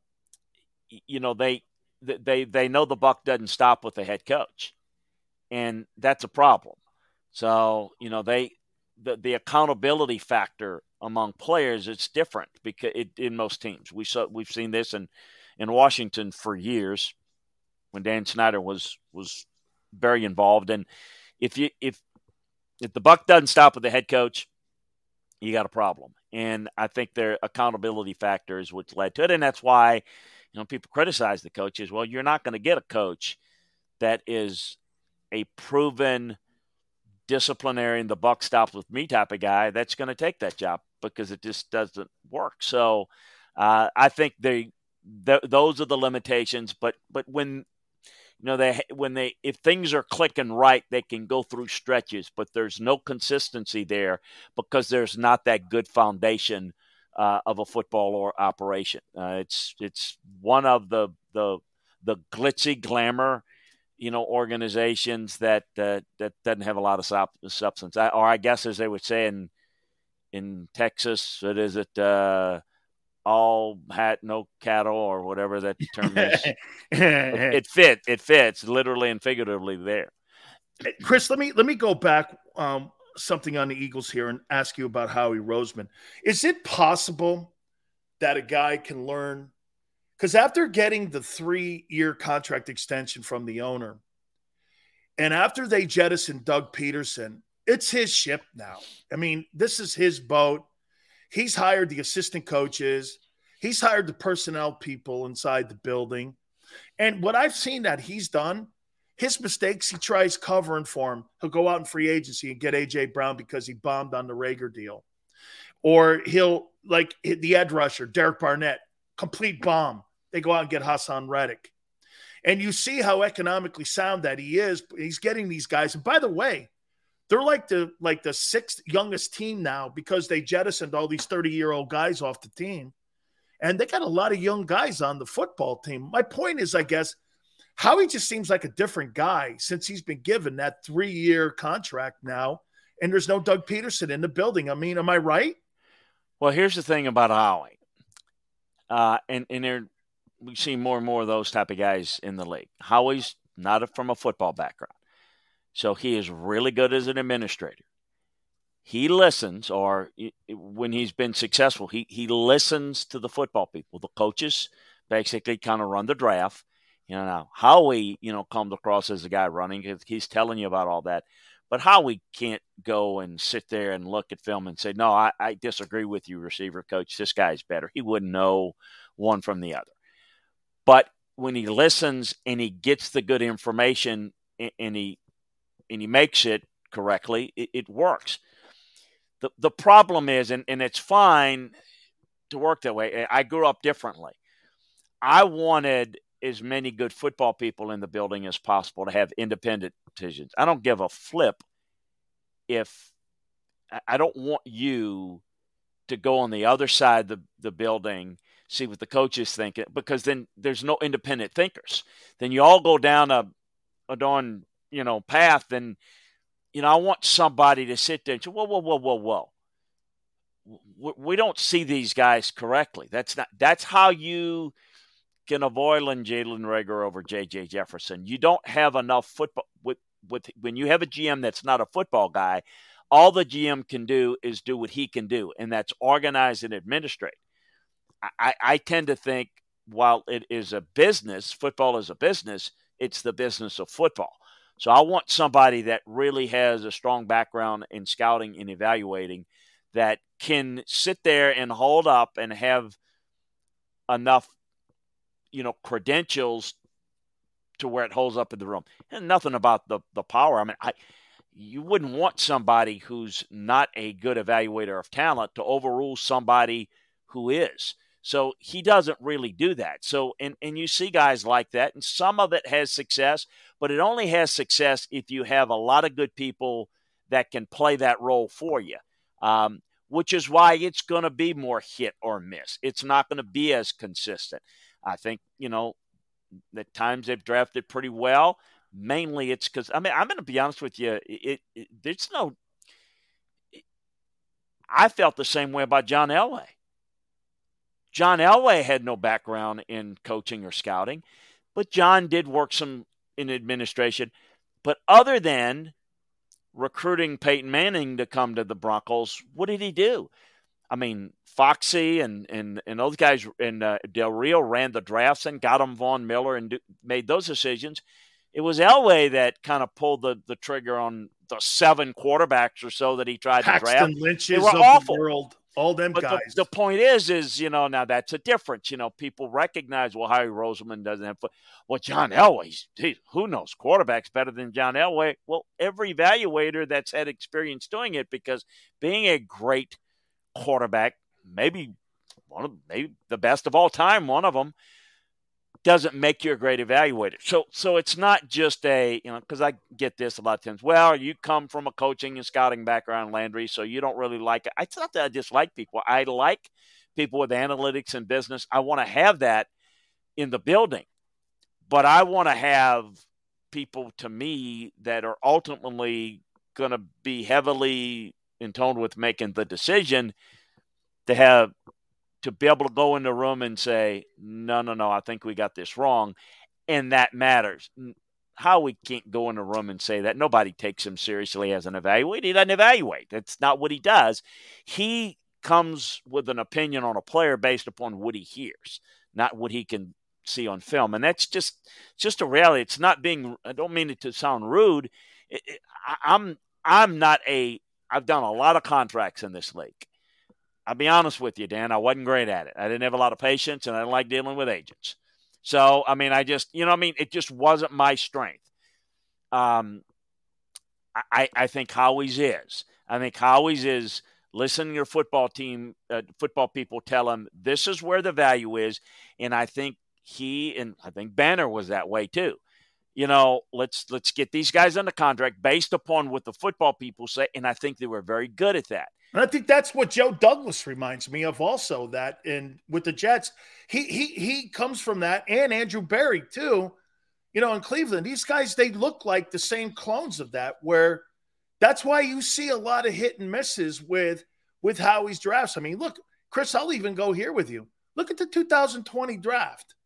you know, they they they know the buck doesn't stop with the head coach, and that's a problem. So you know they the the accountability factor among players it's different because it, in most teams. We saw we've seen this in in Washington for years when Dan Snyder was was very involved. And if you if if the buck doesn't stop with the head coach you got a problem. And I think their accountability factor is what's led to it. And that's why you know, people criticize the coaches. Well, you're not going to get a coach that is a proven disciplinarian, the buck stops with me type of guy that's going to take that job because it just doesn't work. So uh, I think they th- those are the limitations. But but when you know they when they if things are clicking right, they can go through stretches. But there's no consistency there because there's not that good foundation uh, of a football or operation. Uh, it's it's one of the the the glitzy glamour, you know, organizations that uh, that doesn't have a lot of substance. I, or I guess, as they would say in in Texas, it is it uh, all hat no cattle or whatever that *laughs* term is. it, *laughs* it fit. It fits literally and figuratively there. Chris, let me let me go back um, something on the Eagles here and ask you about Howie Roseman. Is it possible that a guy can learn? Because after getting the three year contract extension from the owner, and after they jettisoned Doug Pederson, it's his ship now. I mean, this is his boat. He's hired the assistant coaches, he's hired the personnel people inside the building. And what I've seen that he's done his mistakes, he tries covering for him. He'll go out in free agency and get AJ Brown because he bombed on the Reagor deal. Or he'll like the edge rusher, Derek Barnett, complete bomb. They go out and get Haason Reddick. And you see how economically sound that he is. He's getting these guys. And by the way, they're like the like the sixth youngest team now because they jettisoned all these 30 year old guys off the team. And they got a lot of young guys on the football team. My point is, I guess, Howie just seems like a different guy since he's been given that three year contract now, and there's no Doug Pederson in the building. I mean, am I right? Well, here's the thing about Howie, uh, and and there we see more and more of those type of guys in the league. Howie's not from a football background, so he is really good as an administrator. He listens, or when he's been successful, he he listens to the football people. The coaches basically kind of run the draft you know, now Howie, you know, comes across as a guy running. He's telling you about all that. But Howie can't go and sit there and look at film and say, no, I, I disagree with you, receiver coach. This guy's better. He wouldn't know one from the other. But when he listens and he gets the good information and he and he makes it correctly, it, it works. The the problem is, and, and it's fine to work that way. I grew up differently. I wanted as many good football people in the building as possible to have independent decisions. I don't give a flip if I don't want you to go on the other side of the, the building, see what the coaches think, because then there's no independent thinkers. Then you all go down a, a darn, you know, path. And, you know, I want somebody to sit there and say, whoa, whoa, whoa, whoa, whoa. We don't see these guys correctly. That's not, that's how you can avoid Jalen Reagor over J.J. Jefferson. You don't have enough football with, with, when you have a GM that's not a football guy, all the GM can do is do what he can do, and that's organize and administrate. I, I tend to think while it is a business, football is a business, it's the business of football. So I want somebody that really has a strong background in scouting and evaluating that can sit there and hold up and have enough, you know, credentials to where it holds up in the room. And nothing about the the power. I mean, I you wouldn't want somebody who's not a good evaluator of talent to overrule somebody who is. So he doesn't really do that. So and and you see guys like that, and some of it has success, but it only has success if you have a lot of good people that can play that role for you. Um, which is why it's going to be more hit or miss. It's not going to be as consistent. I think you know, the times they've drafted pretty well mainly it's because I mean I'm going to be honest with you. It, it, no. I felt the same way about John Elway. John Elway had no background in coaching or scouting, but John did work some in administration. But other than recruiting Peyton Manning to come to the Broncos, what did he do? I mean, Foxy and and and those guys and uh, Del Rio ran the drafts and got him Von Miller and do, made those decisions it was Elway that kind of pulled the, the trigger on the seven quarterbacks or so that he tried Paxton to draft. Lynch's they were awful. All them but guys. The, the, point is, is you know now that's a difference. You know, people recognize well Howie Roseman doesn't have. Well, John Elway, who knows quarterbacks better than John Elway? Well, every evaluator that's had experience doing it because being a great quarterback, maybe one of maybe the best of all time, one of them doesn't make you a great evaluator. So so it's not just a you know because I get this a lot of times. Well, you come from a coaching and scouting background, Landry, so you don't really like it. It's not that I dislike people. I like people with analytics and business. I want to have that in the building, but I want to have people to me that are ultimately going to be heavily intoned with making the decision to have to be able to go in the room and say, no, no, no, I think we got this wrong. And that matters. Howie can't go in the room and say that. Nobody takes him seriously as an evaluator. He doesn't evaluate. That's not what he does. He comes with an opinion on a player based upon what he hears, not what he can see on film. And that's just just a reality. It's not being I don't mean it to sound rude. I'm I'm not a I've done a lot of contracts in this league. I'll be honest with you, Dan. I wasn't great at it. I didn't have a lot of patience, and I didn't like dealing with agents. So, I mean, I just, you know, I mean, it just wasn't my strength. Um, I, I think Howie's is. I think Howie's is listen to your football team, uh, football people tell him this is where the value is, and I think he and I think Banner was that way too. You know, let's let's get these guys under contract based upon what the football people say, and I think they were very good at that. And I think that's what Joe Douglas reminds me of also that in with the Jets, he he he comes from that and Andrew Berry too. You know, in Cleveland, these guys they look like the same clones of that where that's why you see a lot of hit and misses with with Howie's drafts. I mean, look, Chris, I'll even go here with you. Look at the 2020 draft.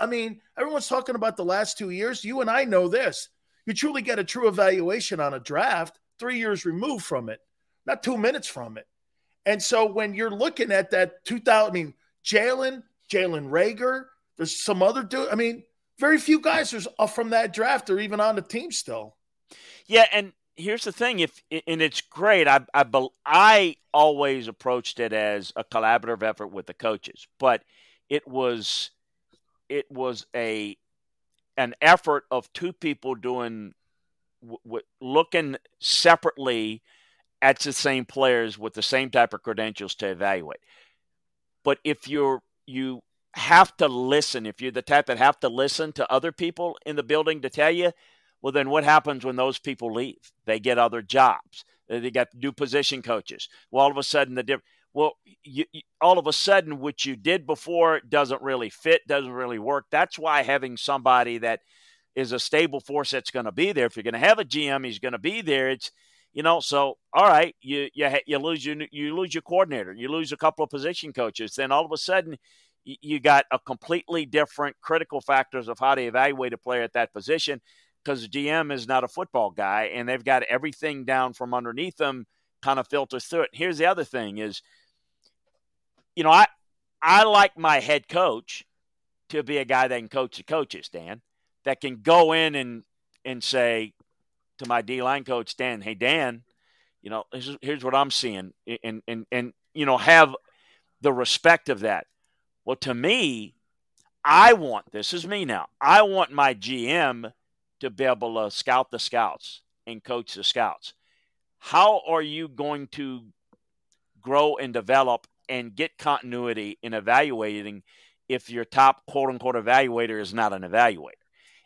I mean, everyone's talking about the last two years. You and I know this. You truly get a true evaluation on a draft three years removed from it not two minutes from it. And so when you're looking at that 2000, I mean, Jalen, Jalen Reagor, there's some other dude. I mean, very few guys are from that draft are even on the team still. Yeah, and here's the thing: if and it's great. I I I always approached it as a collaborative effort with the coaches, but it was it was a an effort of two people doing w- w- looking separately at the same players with the same type of credentials to evaluate. But if you're you have to listen, if you're the type that have to listen to other people in the building to tell you, well, then what happens when those people leave? They get other jobs. They got new position coaches. Well, all of a sudden, the different. Well, you, you, all of a sudden, what you did before doesn't really fit, doesn't really work. That's why having somebody that is a stable force that's going to be there. If you're going to have a GM, he's going to be there. It's you know, so all right, you you you lose your you lose your coordinator, you lose a couple of position coaches, then all of a sudden you got a completely different critical factors of how to evaluate a player at that position because the GM is not a football guy and they've got everything down from underneath them kind of filters through it. Here's the other thing is you know, I I like my head coach to be a guy that can coach the coaches, Dan, that can go in and and say to my D line coach, Dan, hey Dan, you know, here's, what I'm seeing and and and you know, have the respect of that. Well, to me, I want this is me now. I want my GM to be able to scout the scouts and coach the scouts. How are you going to grow and develop and get continuity in evaluating if your top quote unquote evaluator is not an evaluator?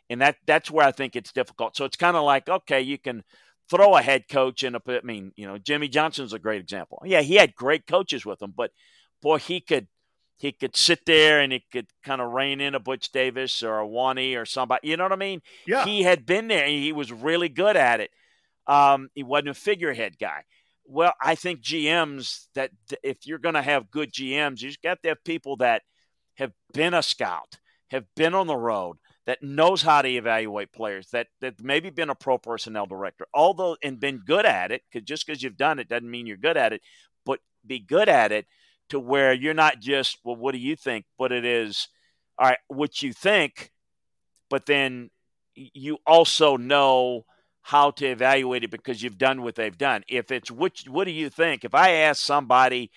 And that that's where I think it's difficult. So it's kind of like, okay, you can throw a head coach in a I mean, you know, Jimmy Johnson's a great example. Yeah, he had great coaches with him, but boy, he could he could sit there and he could kind of rein in a Butch Davis or a Wani or somebody. You know what I mean? Yeah. He had been there he was really good at it. Um, he wasn't a figurehead guy. Well, I think GMs that if you're going to have good GMs, you've got to have people that have been a scout, have been on the road, that knows how to evaluate players, that that maybe been a pro personnel director, although and been good at it. Because just because you've done it doesn't mean you're good at it, but be good at it to where you're not just, well, what do you think? But it is, all right, what you think, but then you also know how to evaluate it because you've done what they've done. If it's what, what do you think? If I ask somebody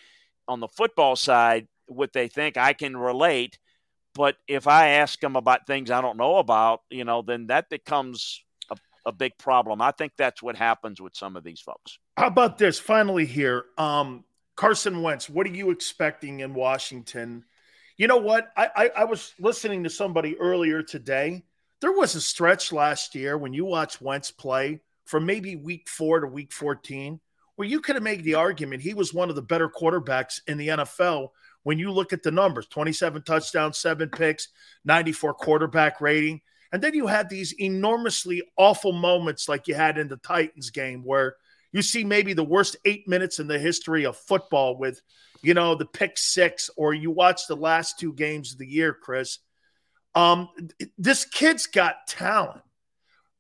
on the football side what they think, I can relate. But if I ask them about things I don't know about, you know, then that becomes a, a big problem. I think that's what happens with some of these folks. How about this? Finally, here, um, Carson Wentz, what are you expecting in Washington? You know what? I, I, I, was listening to somebody earlier today. There was a stretch last year when you watched Wentz play from maybe week four to week 14 where you could have made the argument he was one of the better quarterbacks in the NFL when you look at the numbers 27 touchdowns, seven picks, 94 quarterback rating. And then you had these enormously awful moments like you had in the Titans game where you see maybe the worst eight minutes in the history of football with, you know, the pick six, or you watch the last two games of the year, Chris. Um, this kid's got talent.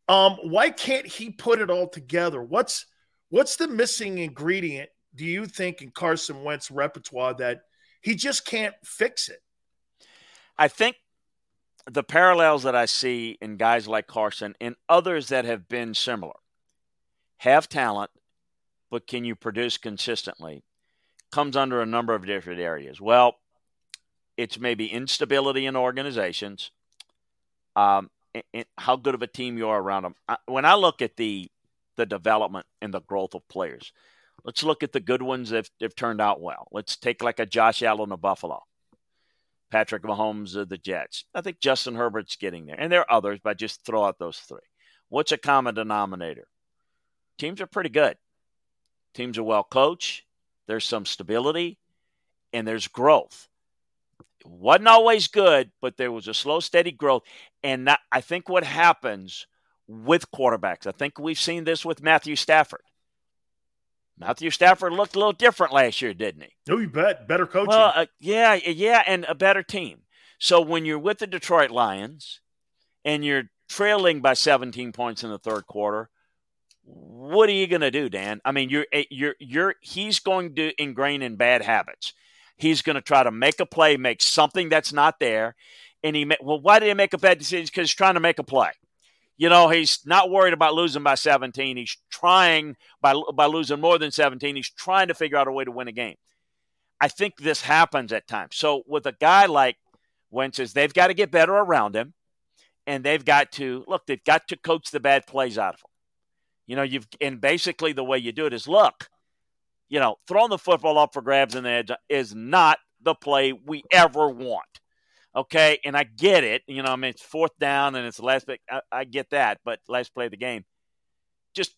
Um, why can't he put it all together? What's what's the missing ingredient, do you think, in Carson Wentz repertoire that he just can't fix it? I think the parallels that I see in guys like Carson and others that have been similar have talent, but can you produce consistently? Comes under a number of different areas. Well, it's maybe instability in organizations, um, and, and how good of a team you are around them. I, when I look at the the development and the growth of players, let's look at the good ones that have turned out well. Let's take like a Josh Allen of Buffalo, Patrick Mahomes of the Jets. I think Justin Herbert's getting there, and there are others, but I just throw out those three. What's a common denominator? Teams are pretty good. Teams are well coached. There's some stability and there's growth. It wasn't always good, but there was a slow, steady growth. And I think what happens with quarterbacks, I think we've seen this with Matthew Stafford. Matthew Stafford looked a little different last year, didn't he? Oh, you bet. Better coaching. Well, uh, yeah, yeah, and a better team. So when you're with the Detroit Lions and you're trailing by 17 points in the third quarter, what are you going to do, Dan? I mean, you're eh, you're you're he's going to ingrain in bad habits. He's going to try to make a play, make something that's not there, and he well, why did he make a bad decision? Because he's trying to make a play. You know, he's not worried about losing by 17. He's trying by by losing more than 17. He's trying to figure out a way to win a game. I think this happens at times. So with a guy like Wentz is they've got to get better around him, and they've got to look. They've got to coach the bad plays out of him. You know, you've and basically the way you do it is look. You know, throwing the football up for grabs in the edge is not the play we ever want. Okay, and I get it. You know, I mean, it's fourth down and it's the last. I, I get that, but last play of the game. Just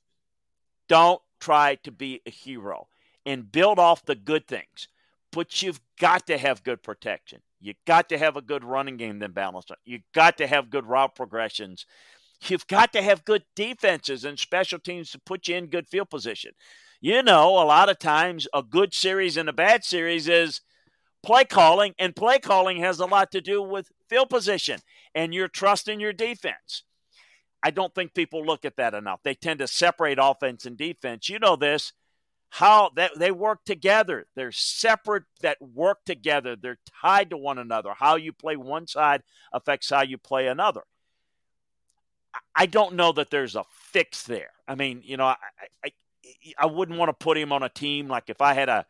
don't try to be a hero and build off the good things. But you've got to have good protection. You got to have a good running game then balanced. You got to have good route progressions. You've got to have good defenses and special teams to put you in good field position. You know, a lot of times a good series and a bad series is play calling, and play calling has a lot to do with field position and your trust in your defense. I don't think people look at that enough. They tend to separate offense and defense. You know this how that they work together. They're separate that work together. They're tied to one another. How you play one side affects how you play another. I don't know that there's a fix there. I mean, you know, I, I, I wouldn't want to put him on a team like if I had a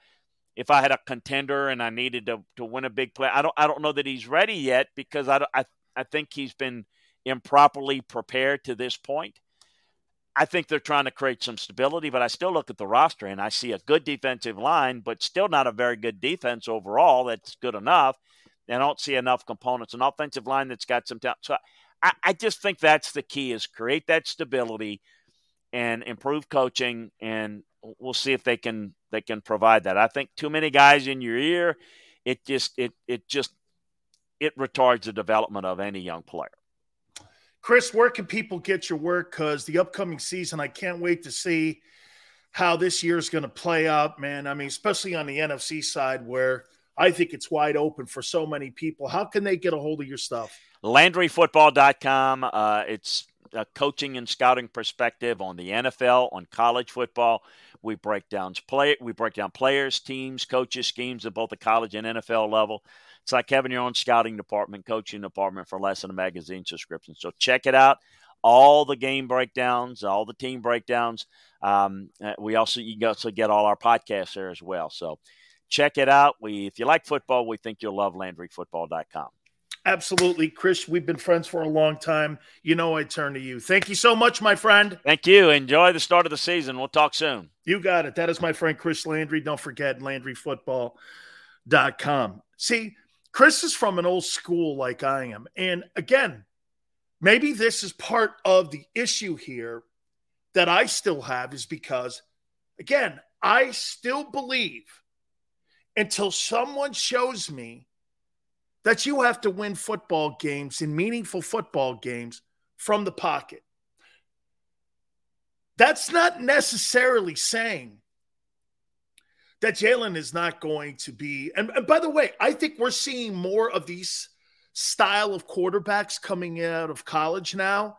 if I had a contender and I needed to to win a big play. I don't I don't know that he's ready yet because I I I think he's been improperly prepared to this point. I think they're trying to create some stability, but I still look at the roster and I see a good defensive line, but still not a very good defense overall that's good enough. And I don't see enough components. An offensive line that's got some talent. So I, I just think that's the key is create that stability and improve coaching and we'll see if they can they can provide that. I think too many guys in your ear, it just it it just it retards the development of any young player. Chris, where can people get your work? Because the upcoming season, I can't wait to see how this year is going to play out, man. I mean, especially on the NFC side, where I think it's wide open for so many people. How can they get a hold of your stuff? LandryFootball.com. Uh, it's a coaching and scouting perspective on the NFL, on college football. We break down play, we break down players, teams, coaches, schemes at both the college and NFL level. It's like having your own scouting department, coaching department for less than a magazine subscription. So check it out. All the game breakdowns, all the team breakdowns. Um, uh, we also you can also get all our podcasts there as well. So check it out. We if you like football, we think you'll love LandryFootball.com. Absolutely, Chris. We've been friends for a long time. You know, I turn to you. Thank you so much, my friend. Thank you. Enjoy the start of the season. We'll talk soon. You got it. That is my friend Chris Landry. Don't forget LandryFootball.com. See, Chris is from an old school like I am. And again, maybe this is part of the issue here that I still have is because, again, I still believe until someone shows me that you have to win football games in meaningful football games from the pocket. That's not necessarily saying that Jalen is not going to be. And, and, by the way, I think we're seeing more of these style of quarterbacks coming out of college now.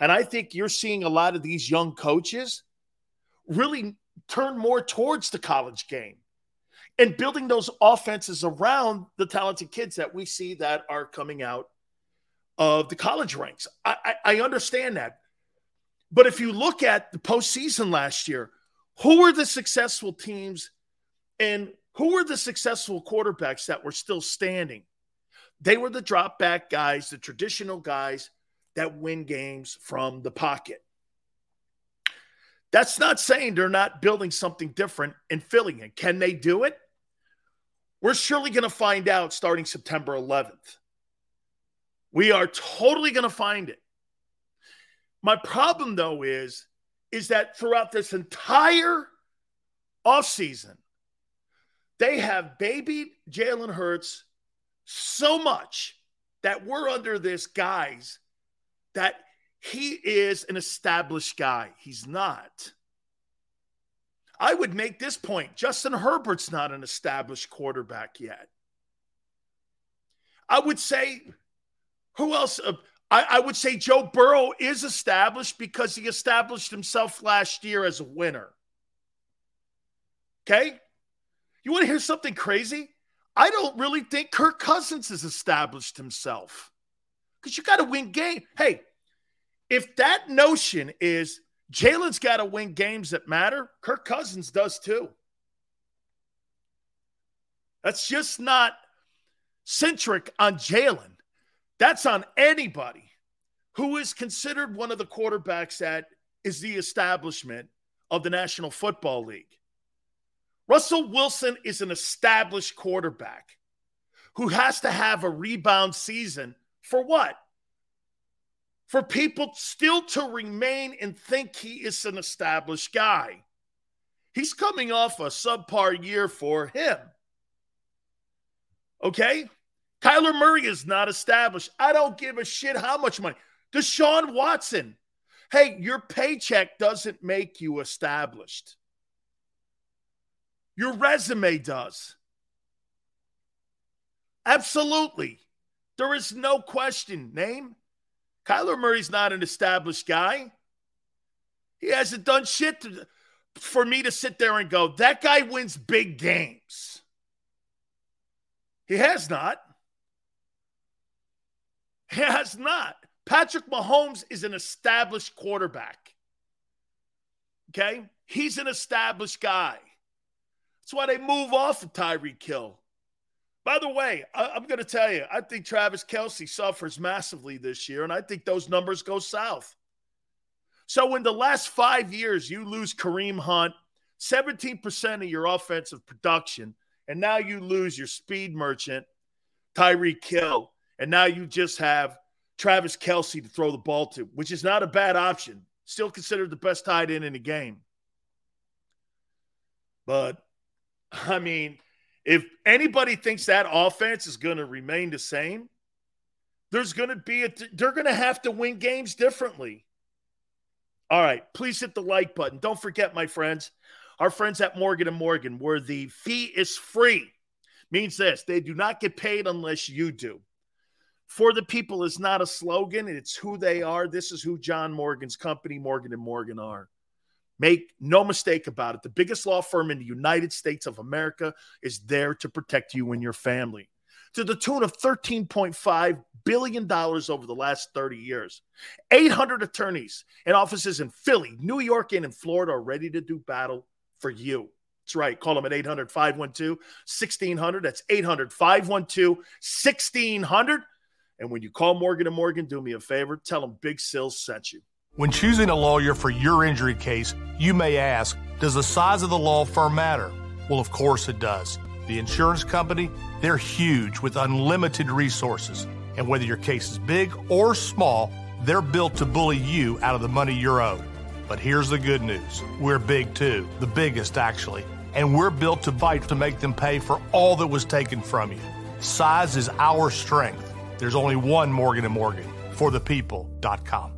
And I think you're seeing a lot of these young coaches really turn more towards the college game and building those offenses around the talented kids that we see that are coming out of the college ranks. I, I, I understand that. But if you look at the postseason last year, who were the successful teams and who were the successful quarterbacks that were still standing? They were the drop back guys, the traditional guys that win games from the pocket. That's not saying they're not building something different and filling it. Can they do it? We're surely going to find out starting September 11th. We are totally going to find it. My problem, though, is, is that throughout this entire offseason, they have babied Jalen Hurts so much that we're under this guise that he is an established guy. He's not. I would make this point Justin Herbert's not an established quarterback yet. I would say, who else? Uh, I, I, would say Joe Burrow is established because he established himself last year as a winner. Okay? You want to hear something crazy? I don't really think Kirk Cousins has established himself because you got to win game. Hey, if that notion is Jalen's got to win games that matter, Kirk Cousins does too. That's just not centric on Jalen. That's on anybody who is considered one of the quarterbacks that is the establishment of the National Football League. Russell Wilson is an established quarterback who has to have a rebound season for what? For people still to remain and think he is an established guy. He's coming off a subpar year for him. Okay? Kyler Murray is not established. I don't give a shit how much money. Deshaun Watson. Hey, your paycheck doesn't make you established. Your resume does. Absolutely. There is no question. Name? Kyler Murray's not an established guy. He hasn't done shit to, for me to sit there and go, that guy wins big games. He has not. He has not. Patrick Mahomes is an established quarterback. Okay? He's an established guy. That's why they move off of Tyreek Hill. By the way, I, am going to tell you, I think Travis Kelce suffers massively this year, and I think those numbers go south. So, in the last five years, you lose Kareem Hunt, 17% of your offensive production, and now you lose your speed merchant, Tyreek Hill, and now you just have Travis Kelce to throw the ball to, which is not a bad option. Still considered the best tight end in the game. But, I mean, if anybody thinks that offense is going to remain the same, there's going to be a, they're going to have to win games differently. All right, please hit the like button. Don't forget, my friends, our friends at Morgan and Morgan, where the fee is free, means this: they do not get paid unless you do. For the people is not a slogan; it's who they are. This is who John Morgan's company, Morgan and Morgan, are. Make no mistake about it. The biggest law firm in the United States of America is there to protect you and your family to the tune of $13.5 billion over the last 30 years. 800 attorneys and offices in Philly, New York, and in Florida are ready to do battle for you. That's right. Call them at 800 512 1600. That's 800 512 1600. And when you call Morgan and Morgan, do me a favor, tell them Big Sills sent you. When choosing a lawyer for your injury case, you may ask, does the size of the law firm matter? Well, of course it does. The insurance company, they're huge with unlimited resources. And whether your case is big or small, they're built to bully you out of the money you're owed. But here's the good news we're big too, the biggest actually. And we're built to fight to make them pay for all that was taken from you. Size is our strength. There's only one Morgan & Morgan for the people.com.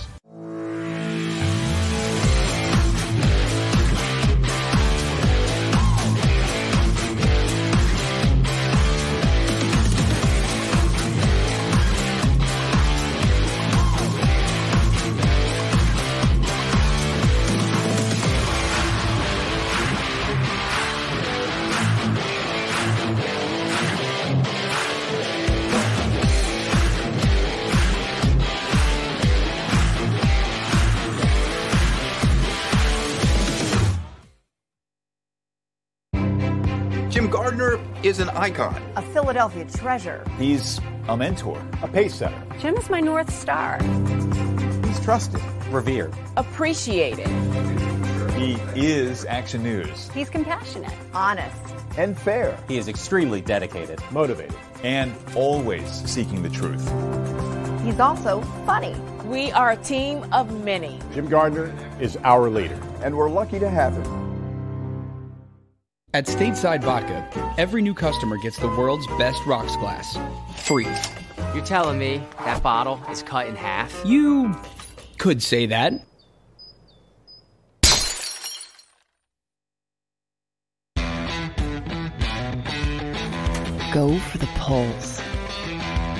Icon, a Philadelphia treasure. He's a mentor, a pace setter. Jim is my North Star. He's trusted, revered, appreciated. He is Action News. He's compassionate, honest, and fair. He is extremely dedicated, motivated, and always seeking the truth. He's also funny. We are a team of many. Jim Gardner is our leader, and we're lucky to have him. At Stateside Vodka, every new customer gets the world's best rocks glass, free. You're telling me that bottle is cut in half? You could say that. Go for the pulls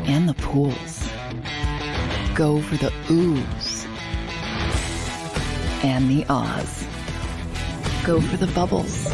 and the pools. Go for the oohs and the ahs. Go for the bubbles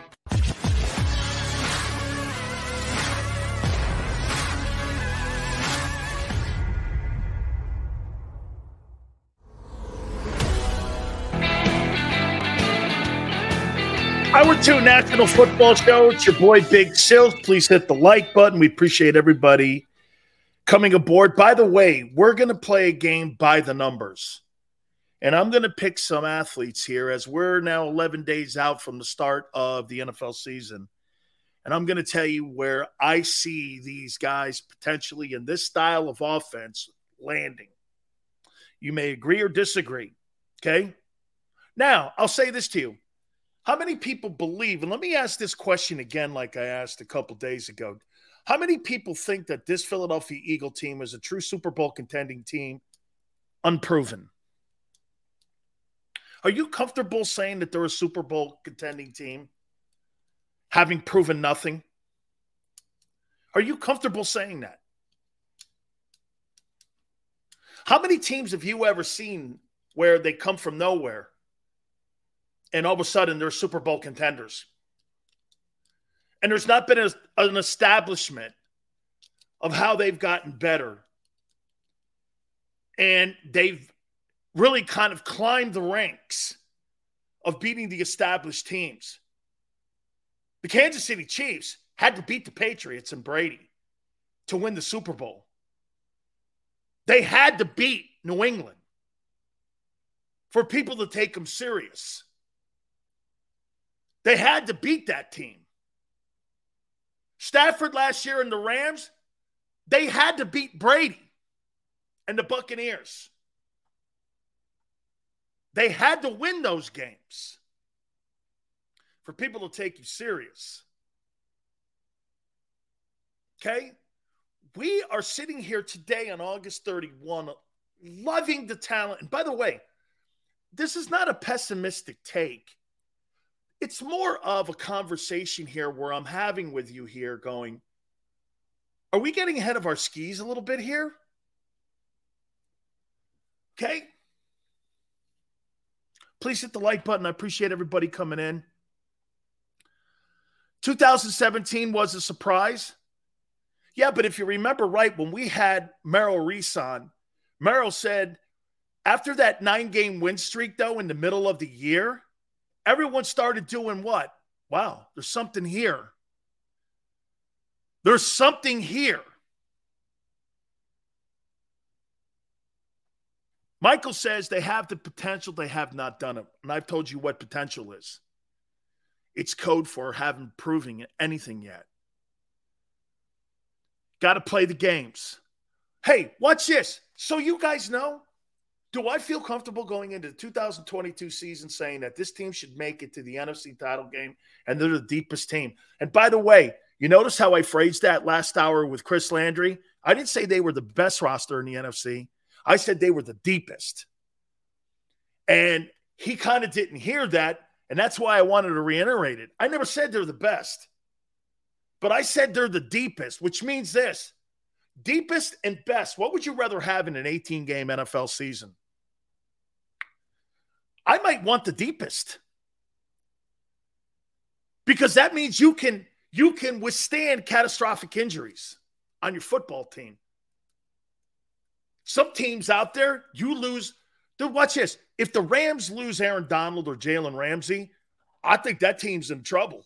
two National Football Show. It's your boy Big Sills. Please hit the like button. We appreciate everybody coming aboard. By the way, we're going to play a game by the numbers. And I'm going to pick some athletes here as we're now 11 days out from the start of the NFL season. And I'm going to tell you where I see these guys potentially in this style of offense landing. You may agree or disagree. Okay. Now, I'll say this to you. How many people believe, and let me ask this question again, like I asked a couple days ago. How many people think that this Philadelphia Eagle team is a true Super Bowl contending team, unproven? Are you comfortable saying that they're a Super Bowl contending team, having proven nothing? Are you comfortable saying that? How many teams have you ever seen where they come from nowhere and all of a sudden they're Super Bowl contenders. And there's not been a, an establishment of how they've gotten better. And they've really kind of climbed the ranks of beating the established teams. The Kansas City Chiefs had to beat the Patriots and Brady to win the Super Bowl. They had to beat New England for people to take them serious. They had to beat that team. Stafford last year in the Rams, they had to beat Brady and the Buccaneers. They had to win those games for people to take you serious. Okay? We are sitting here today on August 31, loving the talent. And by the way, this is not a pessimistic take it's more of a conversation here where I'm having with you here going, are we getting ahead of our skis a little bit here? Okay. Please hit the like button. I appreciate everybody coming in. 2017 was a surprise. Yeah, but if you remember right, when we had Merrill Reese on, Merrill said after that nine game win streak, though, in the middle of the year, everyone started doing what? Wow, there's something here. There's something here. Michael says they have the potential, they have not done it. And I've told you what potential is it's code for haven't proving anything yet. Got to play the games. Hey, watch this. So you guys know do I feel comfortable going into the 2022 season saying that this team should make it to the NFC title game and they're the deepest team? And by the way, you notice how I phrased that last hour with Chris Landry? I didn't say they were the best roster in the NFC. I said they were the deepest. And he kind of didn't hear that. And that's why I wanted to reiterate it. I never said they're the best, but I said they're the deepest, which means this deepest and best. What would you rather have in an 18 game NFL season? I might want the deepest. Because that means you can you can withstand catastrophic injuries on your football team. Some teams out there, you lose. Dude, watch this. If the Rams lose Aaron Donald or Jalen Ramsey, I think that team's in trouble.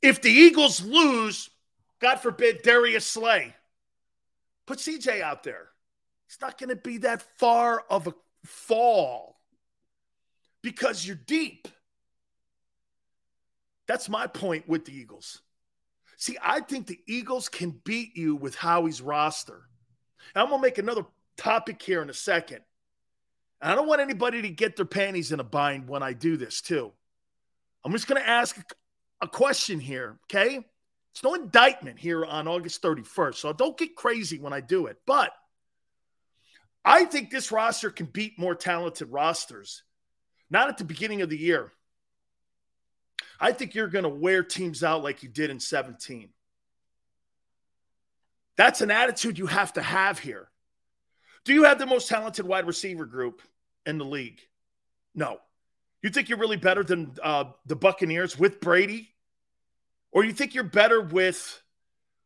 If the Eagles lose, God forbid, Darius Slay, put CJ out there. It's not going to be that far of a fall because you're deep. That's my point with the Eagles. See, I think the Eagles can beat you with Howie's roster. And I'm going to make another topic here in a second. And I don't want anybody to get their panties in a bind when I do this, too. I'm just going to ask a question here, okay? It's no indictment here on August 31st, so don't get crazy when I do it. But I think this roster can beat more talented rosters, not at the beginning of the year. I think you're going to wear teams out like you did in 17. That's an attitude you have to have here. Do you have the most talented wide receiver group in the league? No. You think you're really better than uh, the Buccaneers with Brady? Or you think you're better with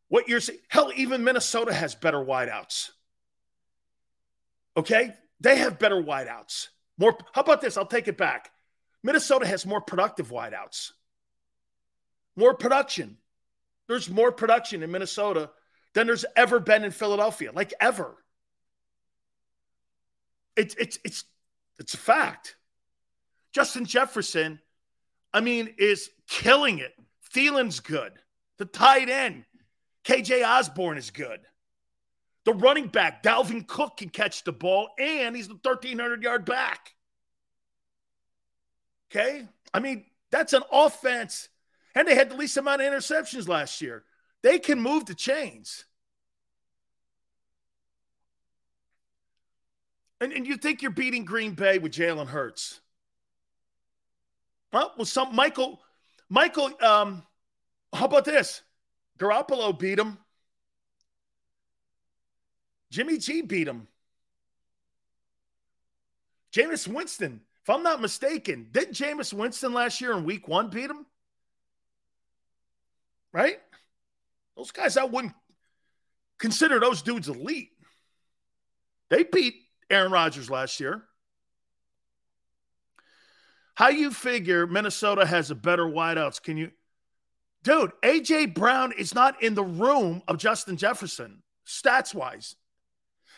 what you're saying? Hell, even Minnesota has better wideouts. Okay? They have better wideouts. More how about this? I'll take it back. Minnesota has more productive wideouts. More production. There's more production in Minnesota than there's ever been in Philadelphia, like ever. It's it's it's it's a fact. Justin Jefferson, I mean, is killing it. Thielen's good. The tight end, KJ Osborne is good. The running back, Dalvin Cook, can catch the ball, and he's the 1,300 yard back. Okay? I mean, that's an offense. And they had the least amount of interceptions last year. They can move the chains. And, and you think you're beating Green Bay with Jalen Hurts. Well, well, some Michael, Michael, um, how about this? Garoppolo beat him. Jimmy G beat him. Jameis Winston, if I'm not mistaken, didn't Jameis Winston last year in week one beat him? Right? Those guys, I wouldn't consider those dudes elite. They beat Aaron Rodgers last year. How you figure Minnesota has a better wideouts? Can you, dude? AJ Brown is not in the room of Justin Jefferson stats wise.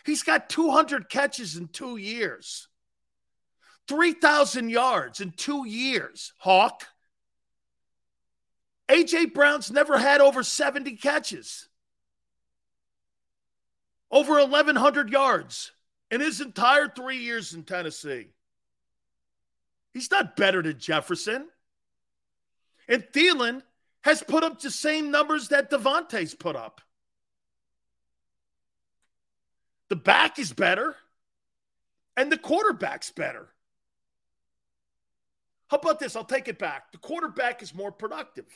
He's got 200 catches in two years, 3,000 yards in two years, Hawk. AJ Brown's never had over 70 catches, over 1,100 yards in his entire three years in Tennessee. He's not better than Jefferson. And Thielen has put up the same numbers that Davante's put up. The back is better, and the quarterback's better. How about this? I'll take it back. The quarterback is more productive.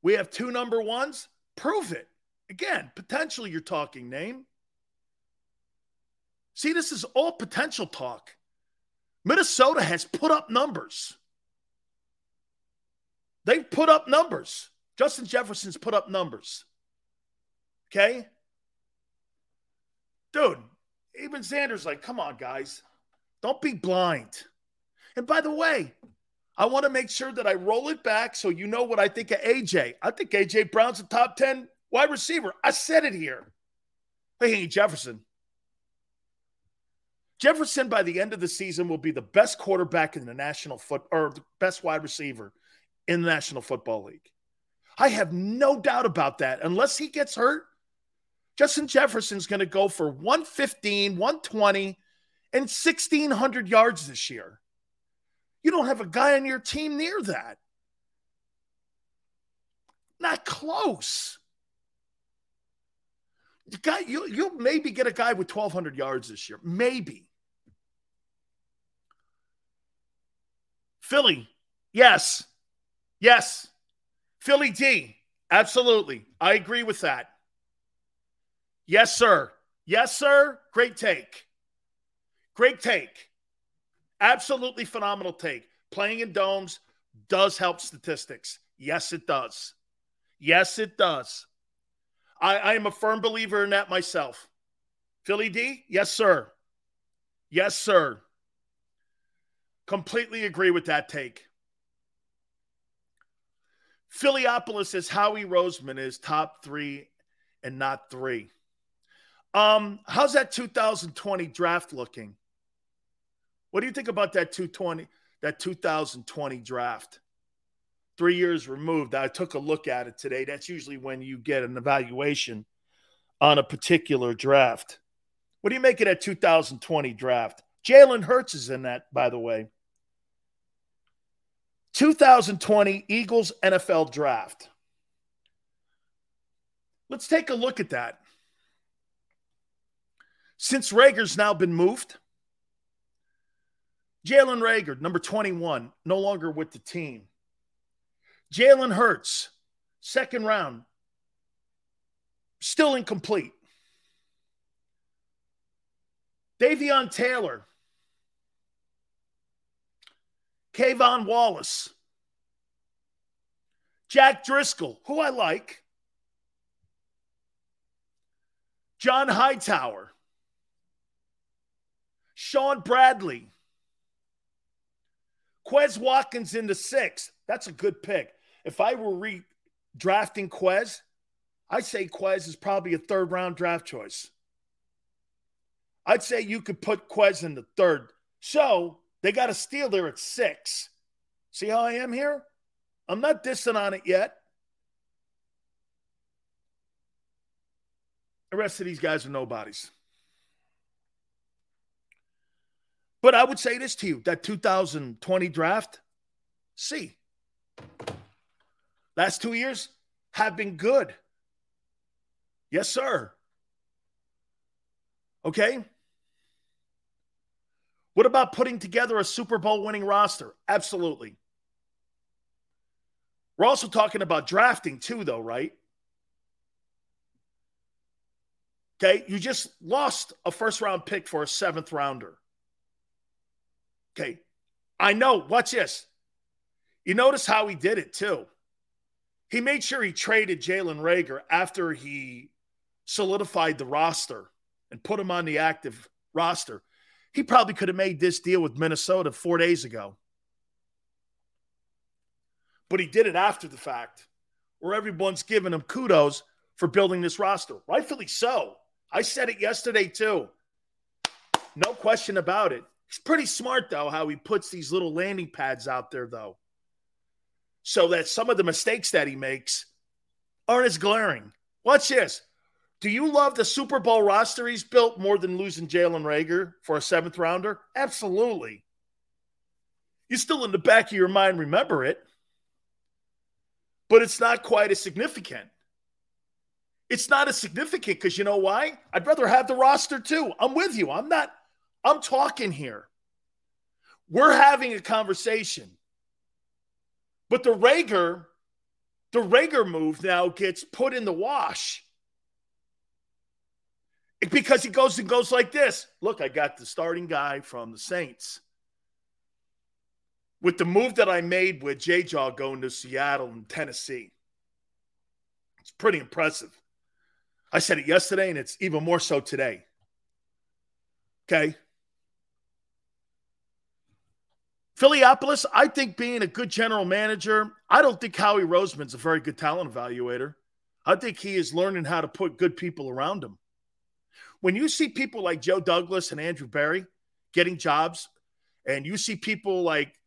We have two number ones. Prove it. Again, potentially you're talking name. See, this is all potential talk. Minnesota has put up numbers. They've put up numbers. Justin Jefferson's put up numbers. Okay? Dude, even Xander's like, come on, guys. Don't be blind. And by the way, I want to make sure that I roll it back so you know what I think of AJ. I think AJ Brown's a top 10 wide receiver. I said it here. Hey, Jefferson. Jefferson, by the end of the season, will be the best quarterback in the national foot or the best wide receiver in the National Football League. I have no doubt about that. Unless he gets hurt, Justin Jefferson's going to go for 115, 120, and 1,600 yards this year. You don't have a guy on your team near that. Not close. The guy, you, you'll maybe get a guy with 1,200 yards this year. Maybe. Philly, yes. Yes. Philly D, absolutely. I agree with that. Yes, sir. Yes, sir. Great take. Great take. Absolutely phenomenal take. Playing in domes does help statistics. Yes, it does. Yes, it does. I, I am a firm believer in that myself. Philly D, yes, sir. Yes, sir. Completely agree with that take. Philiopolis is Howie Roseman is top three and not three. Um, how's that 2020 draft looking? What do you think about that 220, that 2020 draft? Three years removed. I took a look at it today. That's usually when you get an evaluation on a particular draft. What do you make of that 2020 draft? Jalen Hurts is in that, by the way. 2020 Eagles NFL draft. Let's take a look at that. Since Reagor's now been moved, Jalen Reagor, number 21, no longer with the team. Jalen Hurts, second round, still incomplete. Davion Taylor, K'Von Wallace, Jack Driscoll, who I like, John Hightower, Shaun Bradley, Quez Watkins in the sixth. That's a good pick. If I were re drafting Quez, I'd say Quez is probably a third round draft choice. I'd say you could put Quez in the third. So they got a steal there at six. See how I am here? I'm not dissing on it yet. The rest of these guys are nobodies. But I would say this to you that 2020 draft, see, last two years have been good. Yes, sir. Okay. What about putting together a Super Bowl winning roster? Absolutely. We're also talking about drafting too, though, right? Okay. You just lost a first round pick for a seventh rounder. Okay. I know. Watch this. You notice how he did it too. He made sure he traded Jalen Reagor after he solidified the roster and put him on the active roster. He probably could have made this deal with Minnesota four days ago. But he did it after the fact, where everyone's giving him kudos for building this roster. Rightfully so. I said it yesterday too. No question about it. He's pretty smart, though, how he puts these little landing pads out there, though, so that some of the mistakes that he makes aren't as glaring. Watch this. Do you love the Super Bowl roster he's built more than losing Jalen Reagor for a seventh rounder? Absolutely. You still in the back of your mind remember it, but it's not quite as significant. It's not as significant because you know why? I'd rather have the roster too. I'm with you. I'm not, I'm talking here. We're having a conversation. But the Reagor, the Reagor move now gets put in the wash because he goes and goes like this. Look, I got the starting guy from the Saints. With the move that I made with J Jaw going to Seattle and Tennessee, it's pretty impressive. I said it yesterday, and it's even more so today. Okay. Philiopolis, I think being a good general manager, I don't think Howie Roseman's a very good talent evaluator. I think he is learning how to put good people around him when you see people like Joe Douglas and Andrew Berry getting jobs, and you see people like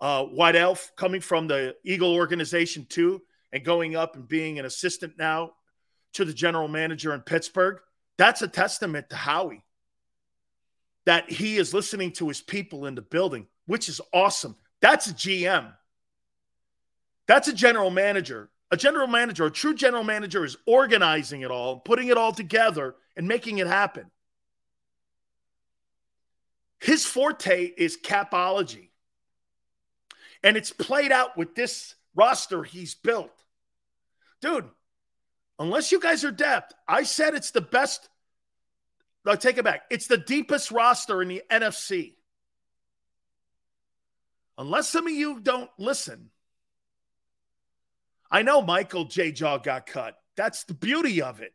uh, White Elf coming from the Eagle organization too, and going up and being an assistant now to the general manager in Pittsburgh, that's a testament to Howie. That he is listening to his people in the building, which is awesome. That's a GM. That's a general manager a general manager, a true general manager, is organizing it all, putting it all together, and making it happen. His forte is capology. And it's played out with this roster he's built. Dude, unless you guys are depth, I said it's the best. I'll take it back. It's the deepest roster in the NFC. Unless some of you don't listen, I know Michael J. Jaw got cut. That's the beauty of it.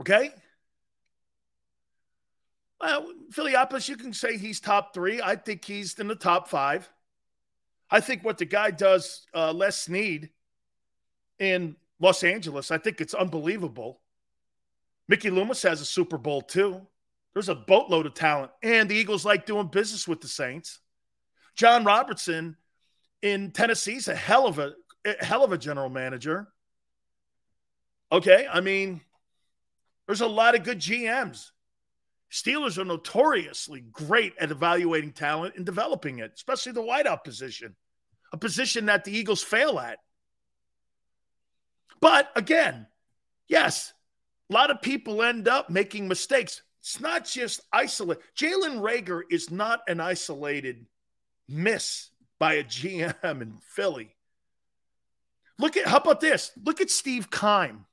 Okay? Well, Philiopolis, you can say he's top three. I think he's in the top five. I think what the guy does, uh, Les Snead in Los Angeles, I think it's unbelievable. Mickey Loomis has a Super Bowl too. There's a boatload of talent, and the Eagles like doing business with the Saints. John Robertson in Tennessee's a hell of a, a hell of a general manager. Okay, I mean, there's a lot of good GMs. Steelers are notoriously great at evaluating talent and developing it, especially the wideout position, a position that the Eagles fail at. But again, yes, a lot of people end up making mistakes. It's not just isolated. Jalen Reagor is not an isolated miss by a GM in Philly. Look at how about this? Look at Steve Keim.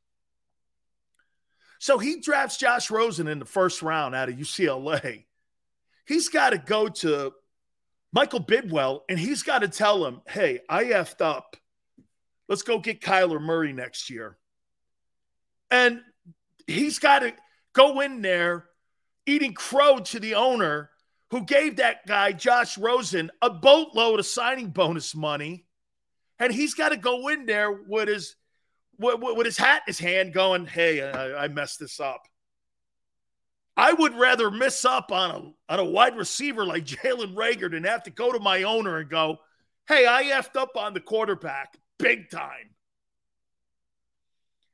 So he drafts Josh Rosen in the first round out of UCLA. He's got to go to Michael Bidwill and he's got to tell him, hey, I effed up. Let's go get Kyler Murray next year. And he's got to go in there eating crow to the owner who gave that guy, Josh Rosen, a boatload of signing bonus money. And he's got to go in there with his with, with his hat in his hand going, Hey, I, I messed this up. I would rather miss up on a on a wide receiver like *laughs* Jalen Reagor than have to go to my owner and go, Hey, I effed up on the quarterback big time.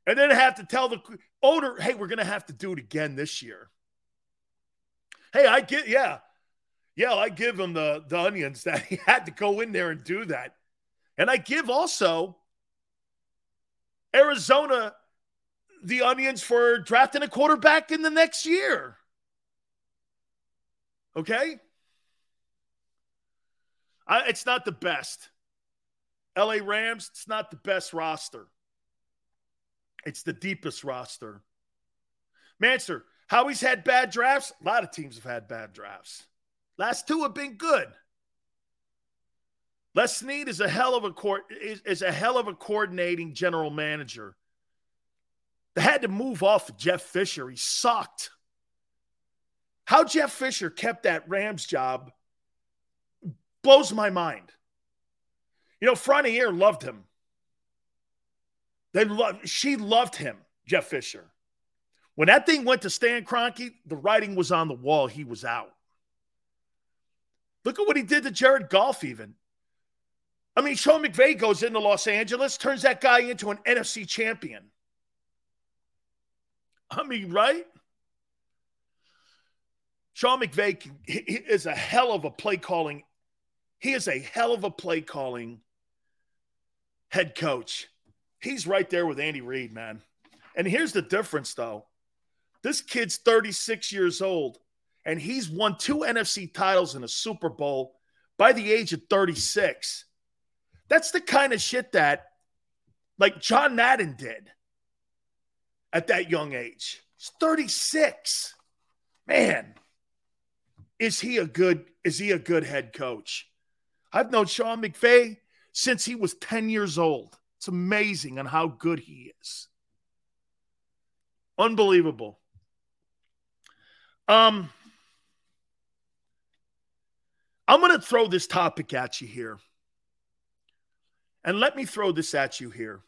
And then have to tell the owner, hey, we're gonna have to do it again this year. Hey, I get yeah. Yeah, I give him the, the onions *laughs* that he had to go in there and do that. And I give also Arizona the onions for drafting a quarterback in the next year. Okay? I, it's not the best. LA Rams, it's not the best roster. It's the deepest roster. Manster, how he's had bad drafts? A lot of teams have had bad drafts. Last two have been good. Les Snead is a hell of a court is, is, a hell of a coordinating general manager. They had to move off of Jeff Fisher. He sucked. How Jeff Fisher kept that Rams job blows my mind. You know, Frontiere loved him. They loved she loved him, Jeff Fisher. When that thing went to Stan Kroenke, the writing was on the wall. He was out. Look at what he did to Jared Goff, even. I mean, Sean McVay goes into Los Angeles, turns that guy into an NFC champion. I mean, right? Sean McVay is a hell of a play calling. He is a hell of a play calling head coach. He's right there with Andy Reid, man. And here's the difference, though. This kid's 36 years old, and he's won two NFC titles in a Super Bowl by the age of 36. That's the kind of shit that, like John Madden did at that young age. He's 36. Man, is he a good is he a good head coach? I've known Sean McVay since he was 10 years old. It's amazing on how good he is. Unbelievable. Um I'm going to throw this topic at you here. And let me throw this at you here.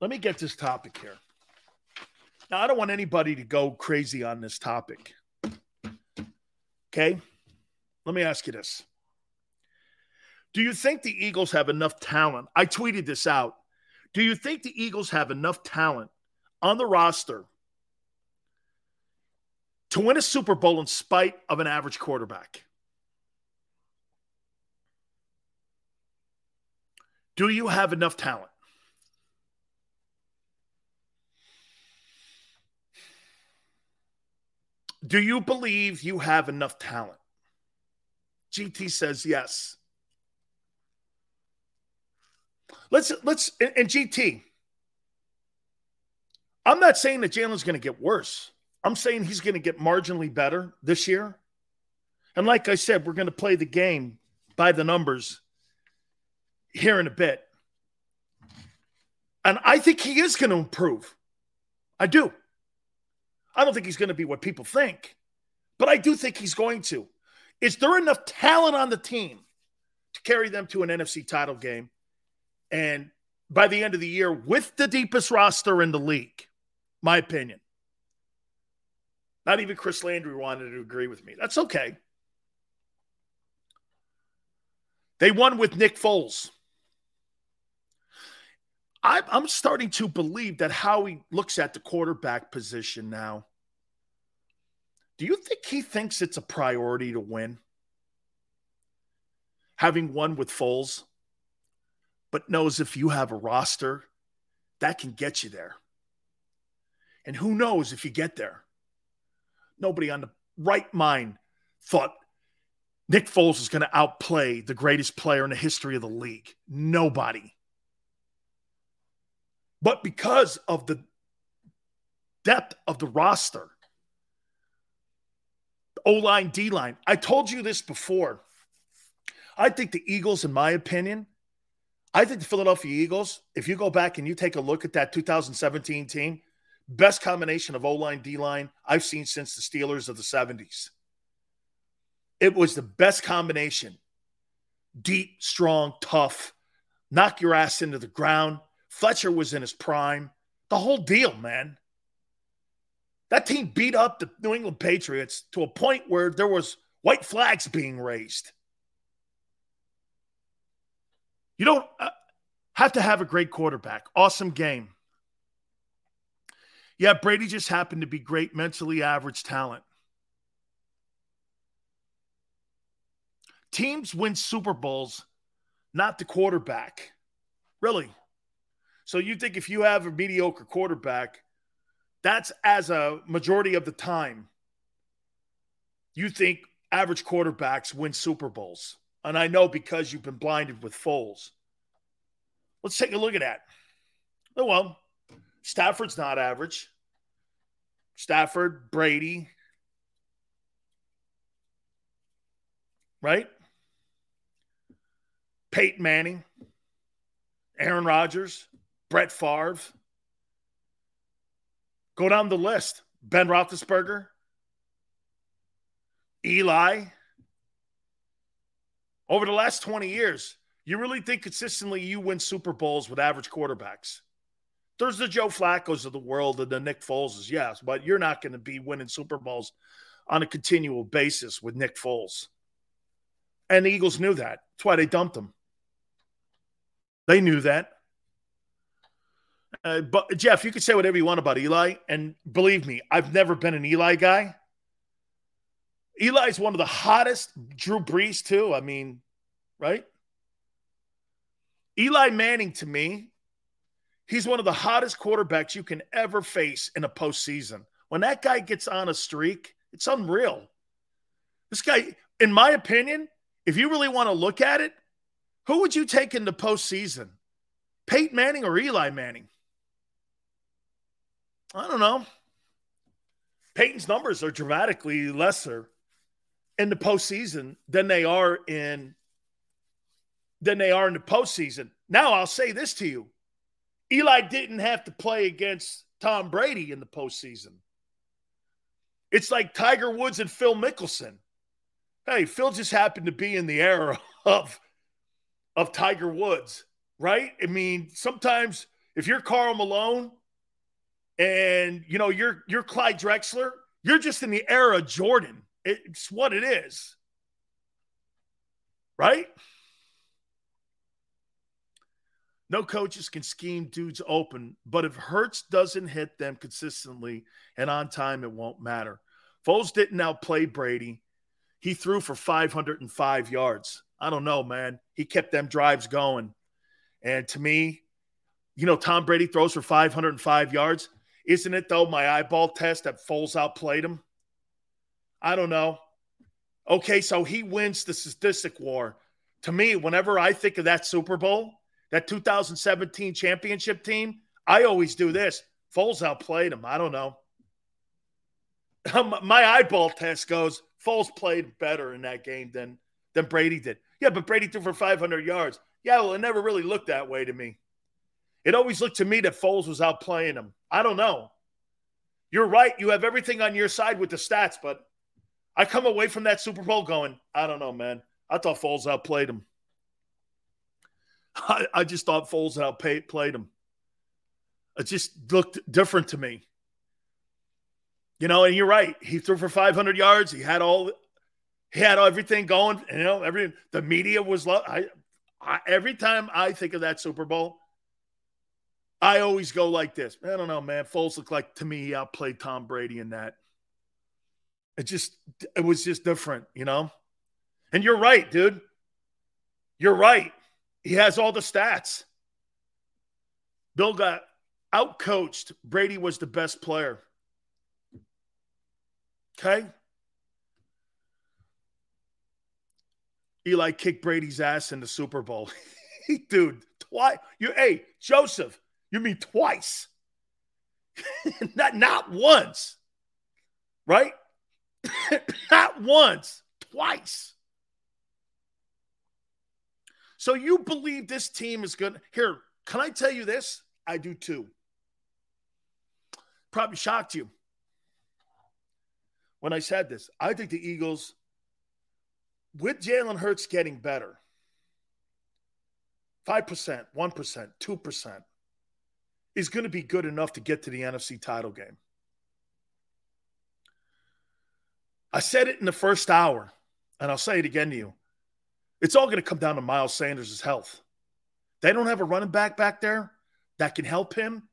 Let me get this topic here. Now, I don't want anybody to go crazy on this topic. Okay? Let me ask you this. Do you think the Eagles have enough talent? I tweeted this out. Do you think the Eagles have enough talent on the roster to win a Super Bowl in spite of an average quarterback? Do you have enough talent? Do you believe you have enough talent? GT says yes. Let's let's and, and GT. I'm not saying that Jalen's going to get worse. I'm saying he's going to get marginally better this year. And like I said, we're going to play the game by the numbers here in a bit. And I think he is going to improve. I do. I don't think he's going to be what people think, but I do think he's going to. Is there enough talent on the team to carry them to an NFC title game? And by the end of the year, with the deepest roster in the league, my opinion. Not even Chris Landry wanted to agree with me. That's okay. They won with Nick Foles. I'm starting to believe that Howie looks at the quarterback position now. Do you think he thinks it's a priority to win? Having won with Foles, but knows if you have a roster, that can get you there. And who knows if you get there? Nobody on the right mind thought Nick Foles was going to outplay the greatest player in the history of the league. Nobody. But because of the depth of the roster, O line, D line, I told you this before. I think the Eagles, in my opinion, I think the Philadelphia Eagles, if you go back and you take a look at that 2017 team, best combination of O line, D line I've seen since the Steelers of the 70s. It was the best combination deep, strong, tough, knock your ass into the ground. Fletcher was in his prime. The whole deal, man. That team beat up the New England Patriots to a point where there was white flags being raised. You don't uh, have to have a great quarterback. Awesome game. Yeah, Brady just happened to be great, mentally average talent. Teams win Super Bowls, not the quarterback. Really. So you think if you have a mediocre quarterback, that's as a majority of the time, you think average quarterbacks win Super Bowls. And I know because you've been blinded with Foles. Let's take a look at that. Oh, well, Stafford's not average. Stafford, Brady, right? Peyton Manning, Aaron Rodgers, Brett Favre. Go down the list. Ben Roethlisberger, Eli, over the last 20 years, you really think consistently you win Super Bowls with average quarterbacks? There's the Joe Flacco's of the world and the Nick Foleses, yes, but you're not going to be winning Super Bowls on a continual basis with Nick Foles. And the Eagles knew that. That's why they dumped him. They knew that. Uh, but Jeff, you can say whatever you want about Eli, and believe me, I've never been an Eli guy. Eli's one of the hottest. Drew Brees, too. I mean, right? Eli Manning, to me, he's one of the hottest quarterbacks you can ever face in a postseason. When that guy gets on a streak, it's unreal. This guy, in my opinion, if you really want to look at it, who would you take in the postseason? Peyton Manning or Eli Manning? I don't know. Peyton's numbers are dramatically lesser in the postseason than they are in than they are in the postseason. Now I'll say this to you. Eli didn't have to play against Tom Brady in the postseason. It's like Tiger Woods and Phil Mickelson. Hey, Phil just happened to be in the era *laughs* of, of Tiger Woods, right? I mean, sometimes if you're Karl Malone and you know you're you're Clyde Drexler, you're just in the era Jordan. It's what it is. Right? No coaches can scheme dudes open, but if Hurts doesn't hit them consistently and on time, it won't matter. Foles didn't outplay Brady. He threw for 505 yards. I don't know, man. He kept them drives going. And to me, you know, Tom Brady throws for 505 yards. Isn't it, though, my eyeball test that Foles outplayed him? I don't know. Okay, so he wins the statistic war. To me, whenever I think of that Super Bowl, that 2017 championship team, I always do this. Foles outplayed him. I don't know. *laughs* My eyeball test goes Foles played better in that game than than Brady did. Yeah, but Brady threw for 500 yards. Yeah, well, it never really looked that way to me. It always looked to me that Foles was outplaying him. I don't know. You're right. You have everything on your side with the stats, but I come away from that Super Bowl going, I don't know, man. I thought Foles outplayed him. *laughs* I, I just thought Foles outplayed him. It just looked different to me. You know, and you're right. He threw for 500 yards. He had all, he had everything going. You know, every the media was. I, I every time I think of that Super Bowl, I always go like this. I don't know, man. Foles looked like to me he outplayed Tom Brady in that. It just it was just different, you know? And you're right, dude. You're right. He has all the stats. Bill got outcoached. Brady was the best player. Okay? Eli kicked Brady's ass in the Super Bowl. *laughs* Dude, twice. You hey, Joseph, you mean twice. *laughs* not not once. Right? *coughs* not once, twice. So you believe this team is good? Here, can I tell you this? I do too. Probably shocked you when I said this. I think the Eagles, with Jalen Hurts getting better, 5%, 1%, 2%, is going to be good enough to get to the NFC title game. I said it in the first hour, and I'll say it again to you. It's all going to come down to Miles Sanders' health. They don't have a running back back there that can help him.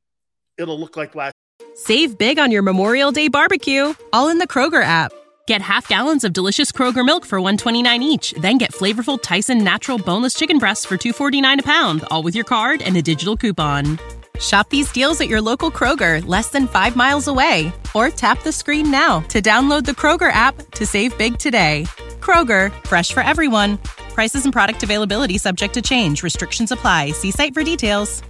It'll look like last. Save big on your Memorial Day barbecue, all in the Kroger app. Get half gallons of delicious Kroger milk for 129 each, then get flavorful Tyson natural boneless chicken breasts for 249 a pound, all with your card and a digital coupon. Shop these deals at your local Kroger, less than 5 miles away, or tap the screen now to download the Kroger app to save big today. Kroger, fresh for everyone. Prices and product availability subject to change. Restrictions apply. See site for details.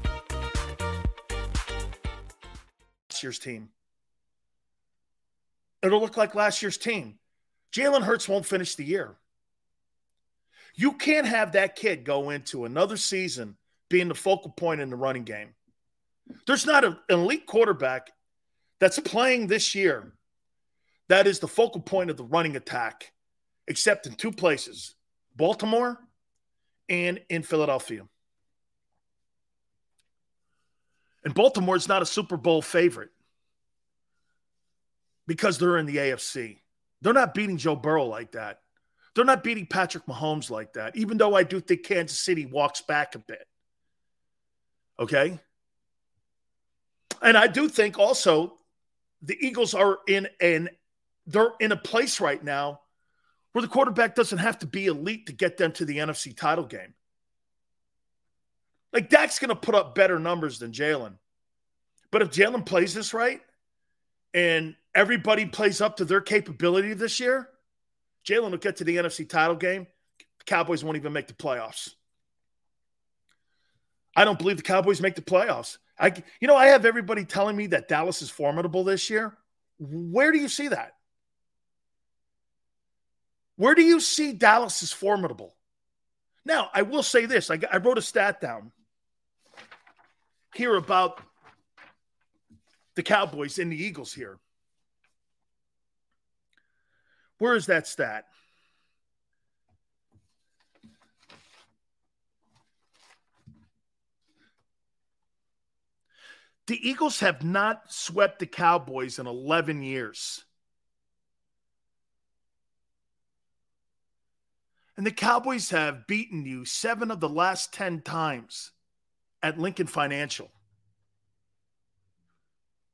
Last year's team. It'll look like last year's team. Jalen Hurts won't finish the year. You can't have that kid go into another season being the focal point in the running game. There's not an elite quarterback that's playing this year that is the focal point of the running attack, except in two places Baltimore and in Philadelphia. And Baltimore is not a Super Bowl favorite because they're in the AFC. They're not beating Joe Burrow like that. They're not beating Patrick Mahomes like that, even though I do think Kansas City walks back a bit. Okay? And I do think also the Eagles are in an they're in a place right now where the quarterback doesn't have to be elite to get them to the NFC title game. Like Dak's going to put up better numbers than Jalen. But if Jalen plays this right and everybody plays up to their capability this year, Jalen will get to the NFC title game. The Cowboys won't even make the playoffs. I don't believe the Cowboys make the playoffs. I, you know, I have everybody telling me that Dallas is formidable this year. Where do you see that? Where do you see Dallas is formidable? Now, I will say this I, I wrote a stat down here about the Cowboys and the Eagles here. Where is that stat? The Eagles have not swept the Cowboys in 11 years. And the Cowboys have beaten you seven of the last 10 times at Lincoln Financial.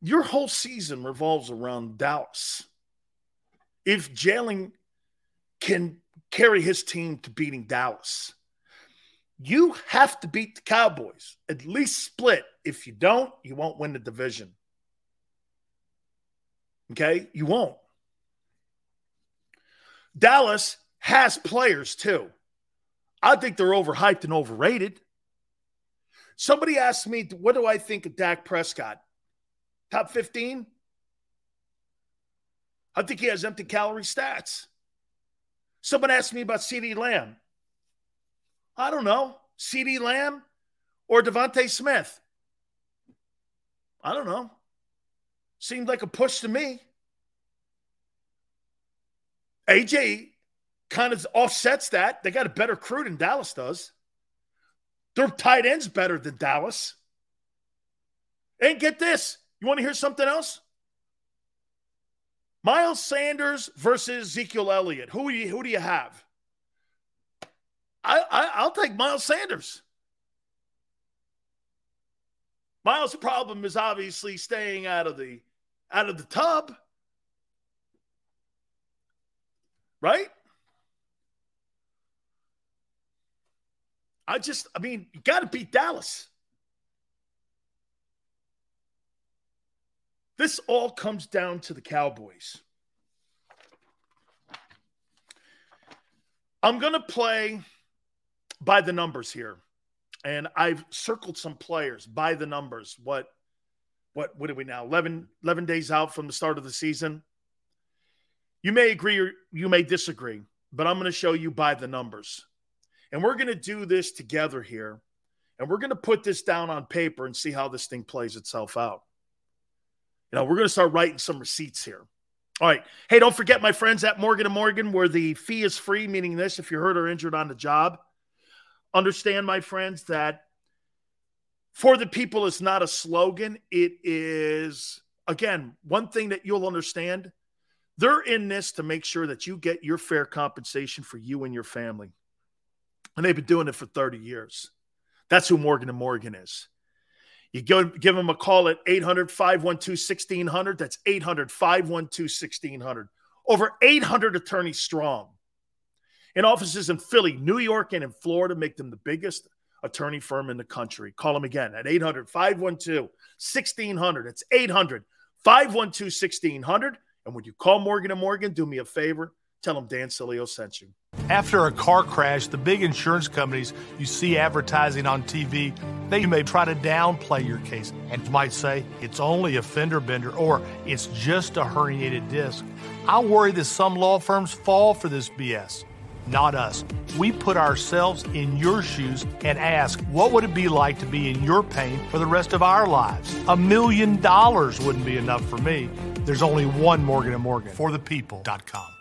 Your whole season revolves around Dallas. If Jalen can carry his team to beating Dallas, you have to beat the Cowboys, at least split. If you don't, you won't win the division. Okay? You won't. Dallas has players too. I think they're overhyped and overrated. Somebody asked me, what do I think of Dak Prescott? Top 15? I think he has empty calorie stats. Someone asked me about CeeDee Lamb. I don't know, CeeDee Lamb or DeVonta Smith? I don't know. Seemed like a push to me. AJ kind of offsets that. They got a better crew than Dallas does. Their tight end's better than Dallas. And get this. You want to hear something else? Miles Sanders versus Ezekiel Elliott. Who do you, who do you have? I, I I'll take Miles Sanders. Miles' problem is obviously staying out of the out of the tub. Right? I just, I mean, you got to beat Dallas. This all comes down to the Cowboys. I'm going to play by the numbers here. And I've circled some players by the numbers. What what what are we now? 11, 11 days out from the start of the season. You may agree or you may disagree, but I'm going to show you by the numbers. And we're going to do this together here. And we're going to put this down on paper and see how this thing plays itself out. You know, we're going to start writing some receipts here. All right. Hey, don't forget, my friends at Morgan and Morgan, where the fee is free, meaning this if you're hurt or injured on the job. Understand, my friends, that for the people is not a slogan. It is, again, one thing that you'll understand. They're in this to make sure that you get your fair compensation for you and your family. And they've been doing it for 30 years. That's who Morgan and Morgan is. You go, give them a call at 800 512 1600. That's 800 512 1600. Over 800 attorneys strong. In offices in Philly, New York, and in Florida make them the biggest attorney firm in the country. Call them again at 800 512 1600. It's 800 512 1600. And when you call Morgan and Morgan, do me a favor Tell them Dan Sileo sent you. After a car crash, the big insurance companies you see advertising on TV, they may try to downplay your case and might say it's only a fender bender or it's just a herniated disc. I worry that some law firms fall for this BS. Not us. We put ourselves in your shoes and ask, what would it be like to be in your pain for the rest of our lives? A million dollars wouldn't be enough for me. There's only one Morgan & Morgan for the people.com.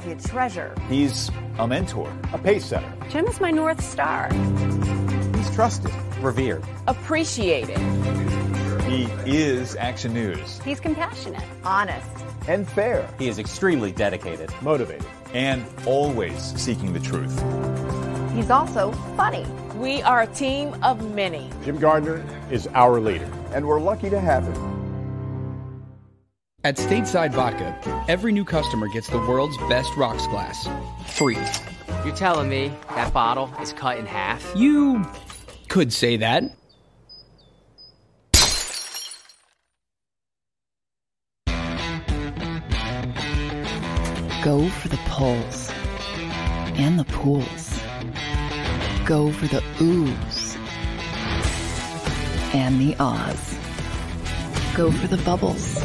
Philadelphia treasure. He's a mentor, a pace setter. Jim is my North Star. He's trusted, revered. Appreciated. He is Action News. He's compassionate, honest, and fair. He is extremely dedicated, motivated, and always seeking the truth. He's also funny. We are a team of many. Jim Gardner is our leader, and we're lucky to have him. At Stateside Vodka, every new customer gets the world's best rocks glass, free. You're telling me that bottle is cut in half? You could say that. Go for the poles and the pools. Go for the oohs and the ahs. Go for the bubbles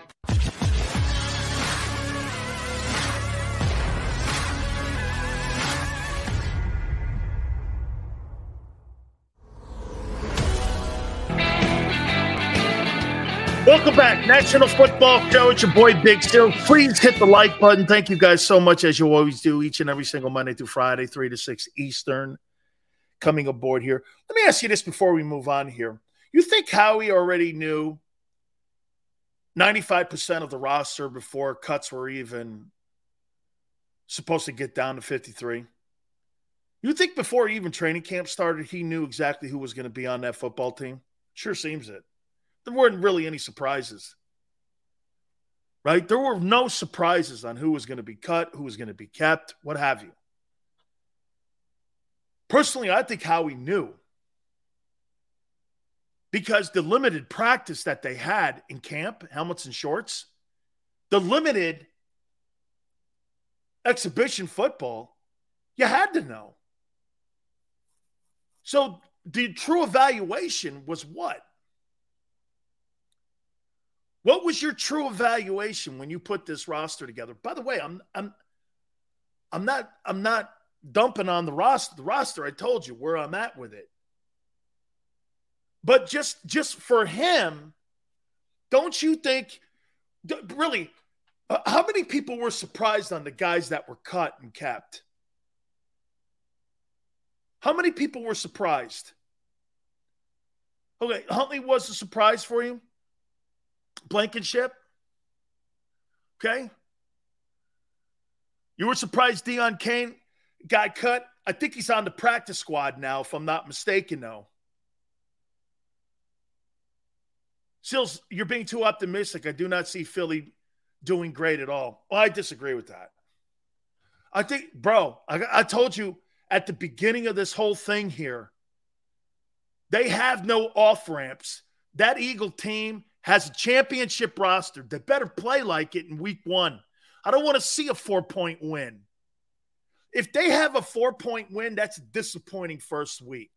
National Football Show. It's your boy Big Still. Please hit the like button. Thank you guys so much, as you always do, each and every single Monday through Friday, three to six Eastern. Coming aboard here. Let me ask you this before we move on here. You think Howie already knew 95% of the roster before cuts were even supposed to get down to 53? You think before even training camp started, he knew exactly who was going to be on that football team? Sure seems it. There weren't really any surprises. Right? There were no surprises on who was going to be cut, who was going to be kept, what have you. Personally, I think Howie knew because the limited practice that they had in camp, helmets and shorts, the limited exhibition football, you had to know. So the true evaluation was what? What was your true evaluation when you put this roster together? By the way, I'm I'm I'm not I'm not dumping on the roster. The roster, I told you where I'm at with it. But just just for him, don't you think really uh, how many people were surprised on the guys that were cut and kept? How many people were surprised? Okay, Huntley was a surprise for you. Blankenship. Okay. You were surprised Deon Cain got cut. I think he's on the practice squad now, if I'm not mistaken, though. Sills, you're being too optimistic. I do not see Philly doing great at all. Well, I disagree with that. I think, bro, I, I told you at the beginning of this whole thing here, they have no off ramps. That Eagle team has a championship roster. They better play like it in week one. I don't want to see a four point win. If they have a four point win, that's a disappointing first week.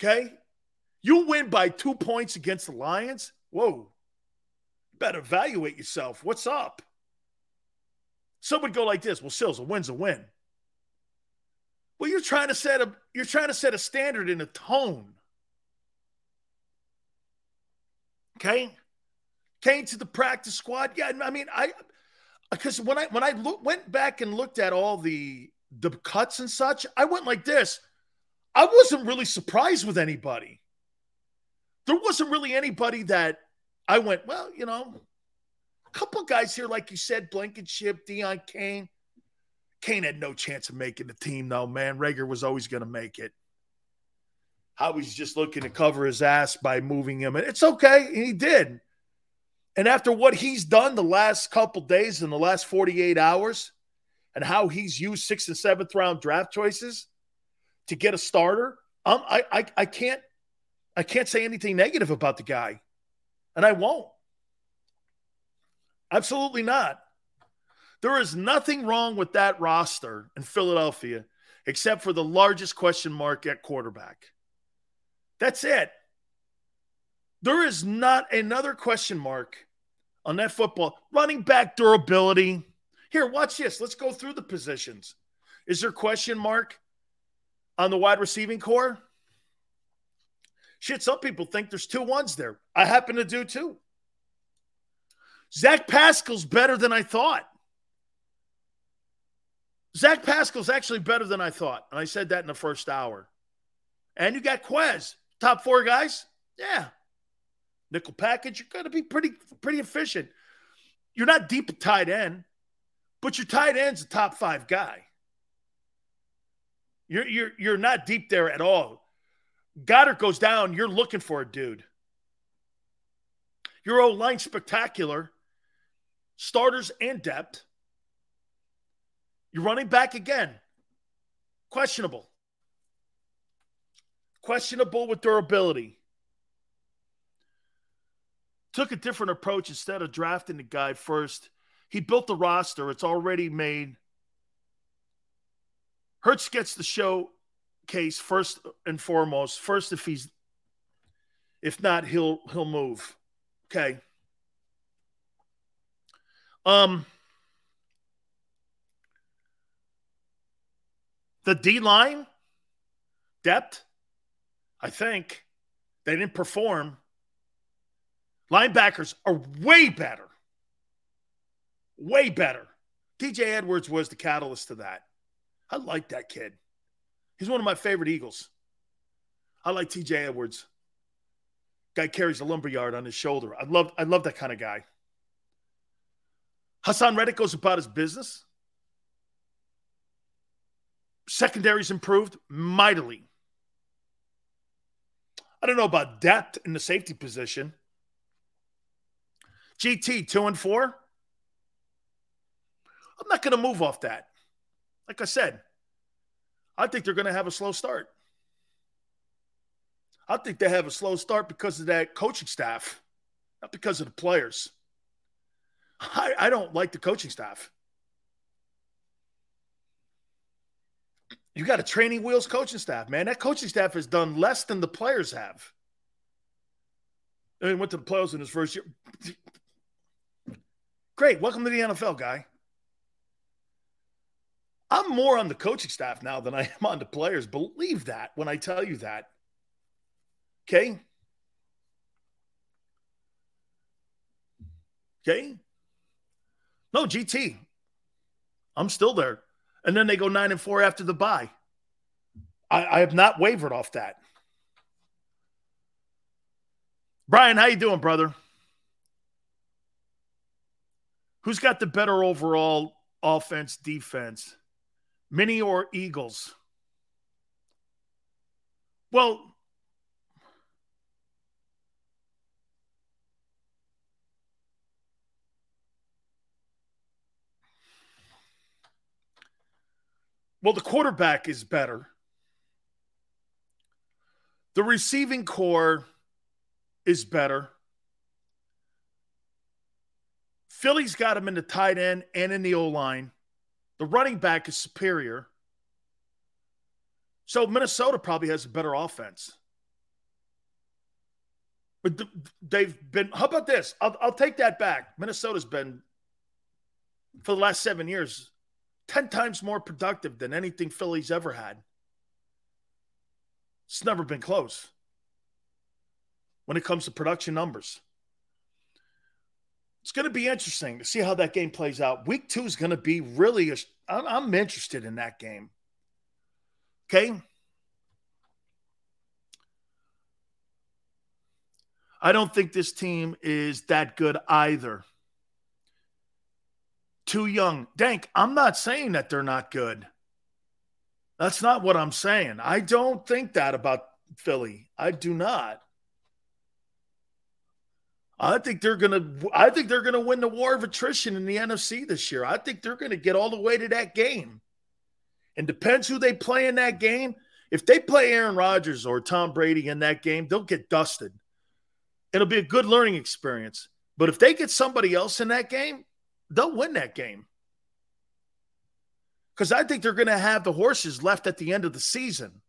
Okay? You win by two points against the Lions. Whoa. better evaluate yourself. What's up? Some would go like this. Well, Sills, a win's a win. Well, you're trying to set a you're trying to set a standard in a tone. Okay. Came to the practice squad. Yeah, I mean, I because when I when I look, went back and looked at all the the cuts and such, I went like this. I wasn't really surprised with anybody. There wasn't really anybody that I went, well, you know, a couple guys here, like you said, Blankenship, Deon Cain. Kane had no chance of making the team, though, man. Reagor was always going to make it Howie's just looking to cover his ass by moving him. And it's okay. And He did. And after what he's done the last couple days in the last 48 hours and how he's used sixth and seventh round draft choices to get a starter, um, I, I, I can't I can't say anything negative about the guy. And I won't. Absolutely not. There is nothing wrong with that roster in Philadelphia except for the largest question mark at quarterback. That's it. There is not another question mark on that football. Running back durability. Here, watch this. Let's go through the positions. Is there a question mark on the wide receiving core? Shit, some people think there's two ones there. I happen to do too. Zach Pascal's better than I thought. Zach Pascal's actually better than I thought. And I said that in the first hour. And you got Quez. Top four guys, yeah. Nickel package, you're going to be pretty pretty efficient. You're not deep at tight end, but your tight end's a top five guy. You're you're you're not deep there at all. Goedert goes down, you're looking for a dude. Your old line spectacular, starters and depth. You're running back again. Questionable. Questionable with durability. Took a different approach instead of drafting the guy first. He built the roster, it's already made. Hurts gets the showcase first and foremost. First, if he's if not, he'll he'll move. Okay. Um the D line depth, I think they didn't perform. Linebackers are way better. Way better. TJ Edwards was the catalyst to that. I like that kid. He's one of my favorite Eagles. I like TJ Edwards. Guy carries a lumberyard on his shoulder. I love I love that kind of guy. Haason Reddick goes about his business. Secondary's improved mightily. I don't know about depth in the safety position. GT two and four. I'm not going to move off that. Like I said, I think they're going to have a slow start. I think they have a slow start because of that coaching staff, not because of the players. I, I don't like the coaching staff. You got a training wheels coaching staff, man. That coaching staff has done less than the players have. I mean, went to the playoffs in his first year. Great. Welcome to the NFL, guy. I'm more on the coaching staff now than I am on the players. Believe that when I tell you that. Okay. Okay. No, GT. I'm still there. And then they go nine and four after the bye. I, I have not wavered off that. Brian, how you doing, brother? Who's got the better overall offense, defense? Mini or Eagles? Well, well, the quarterback is better. The receiving core is better. Philly's got him in the tight end and in the O line. The running back is superior. So Minnesota probably has a better offense. But they've been, how about this? I'll, I'll take that back. Minnesota's been, for the last seven years, 10 times more productive than anything Philly's ever had. It's never been close when it comes to production numbers. It's going to be interesting to see how that game plays out. Week two is going to be really, i I'm interested in that game. Okay. I don't think this team is that good either. Too young. Dank, I'm not saying that they're not good. That's not what I'm saying. I don't think that about Philly. I do not. I think they're gonna. I think they're gonna win the war of attrition in the NFC this year. I think they're gonna get all the way to that game. And depends who they play in that game. If they play Aaron Rodgers or Tom Brady in that game, they'll get dusted. It'll be a good learning experience. But if they get somebody else in that game, they'll win that game. Because I think they're going to have the horses left at the end of the season.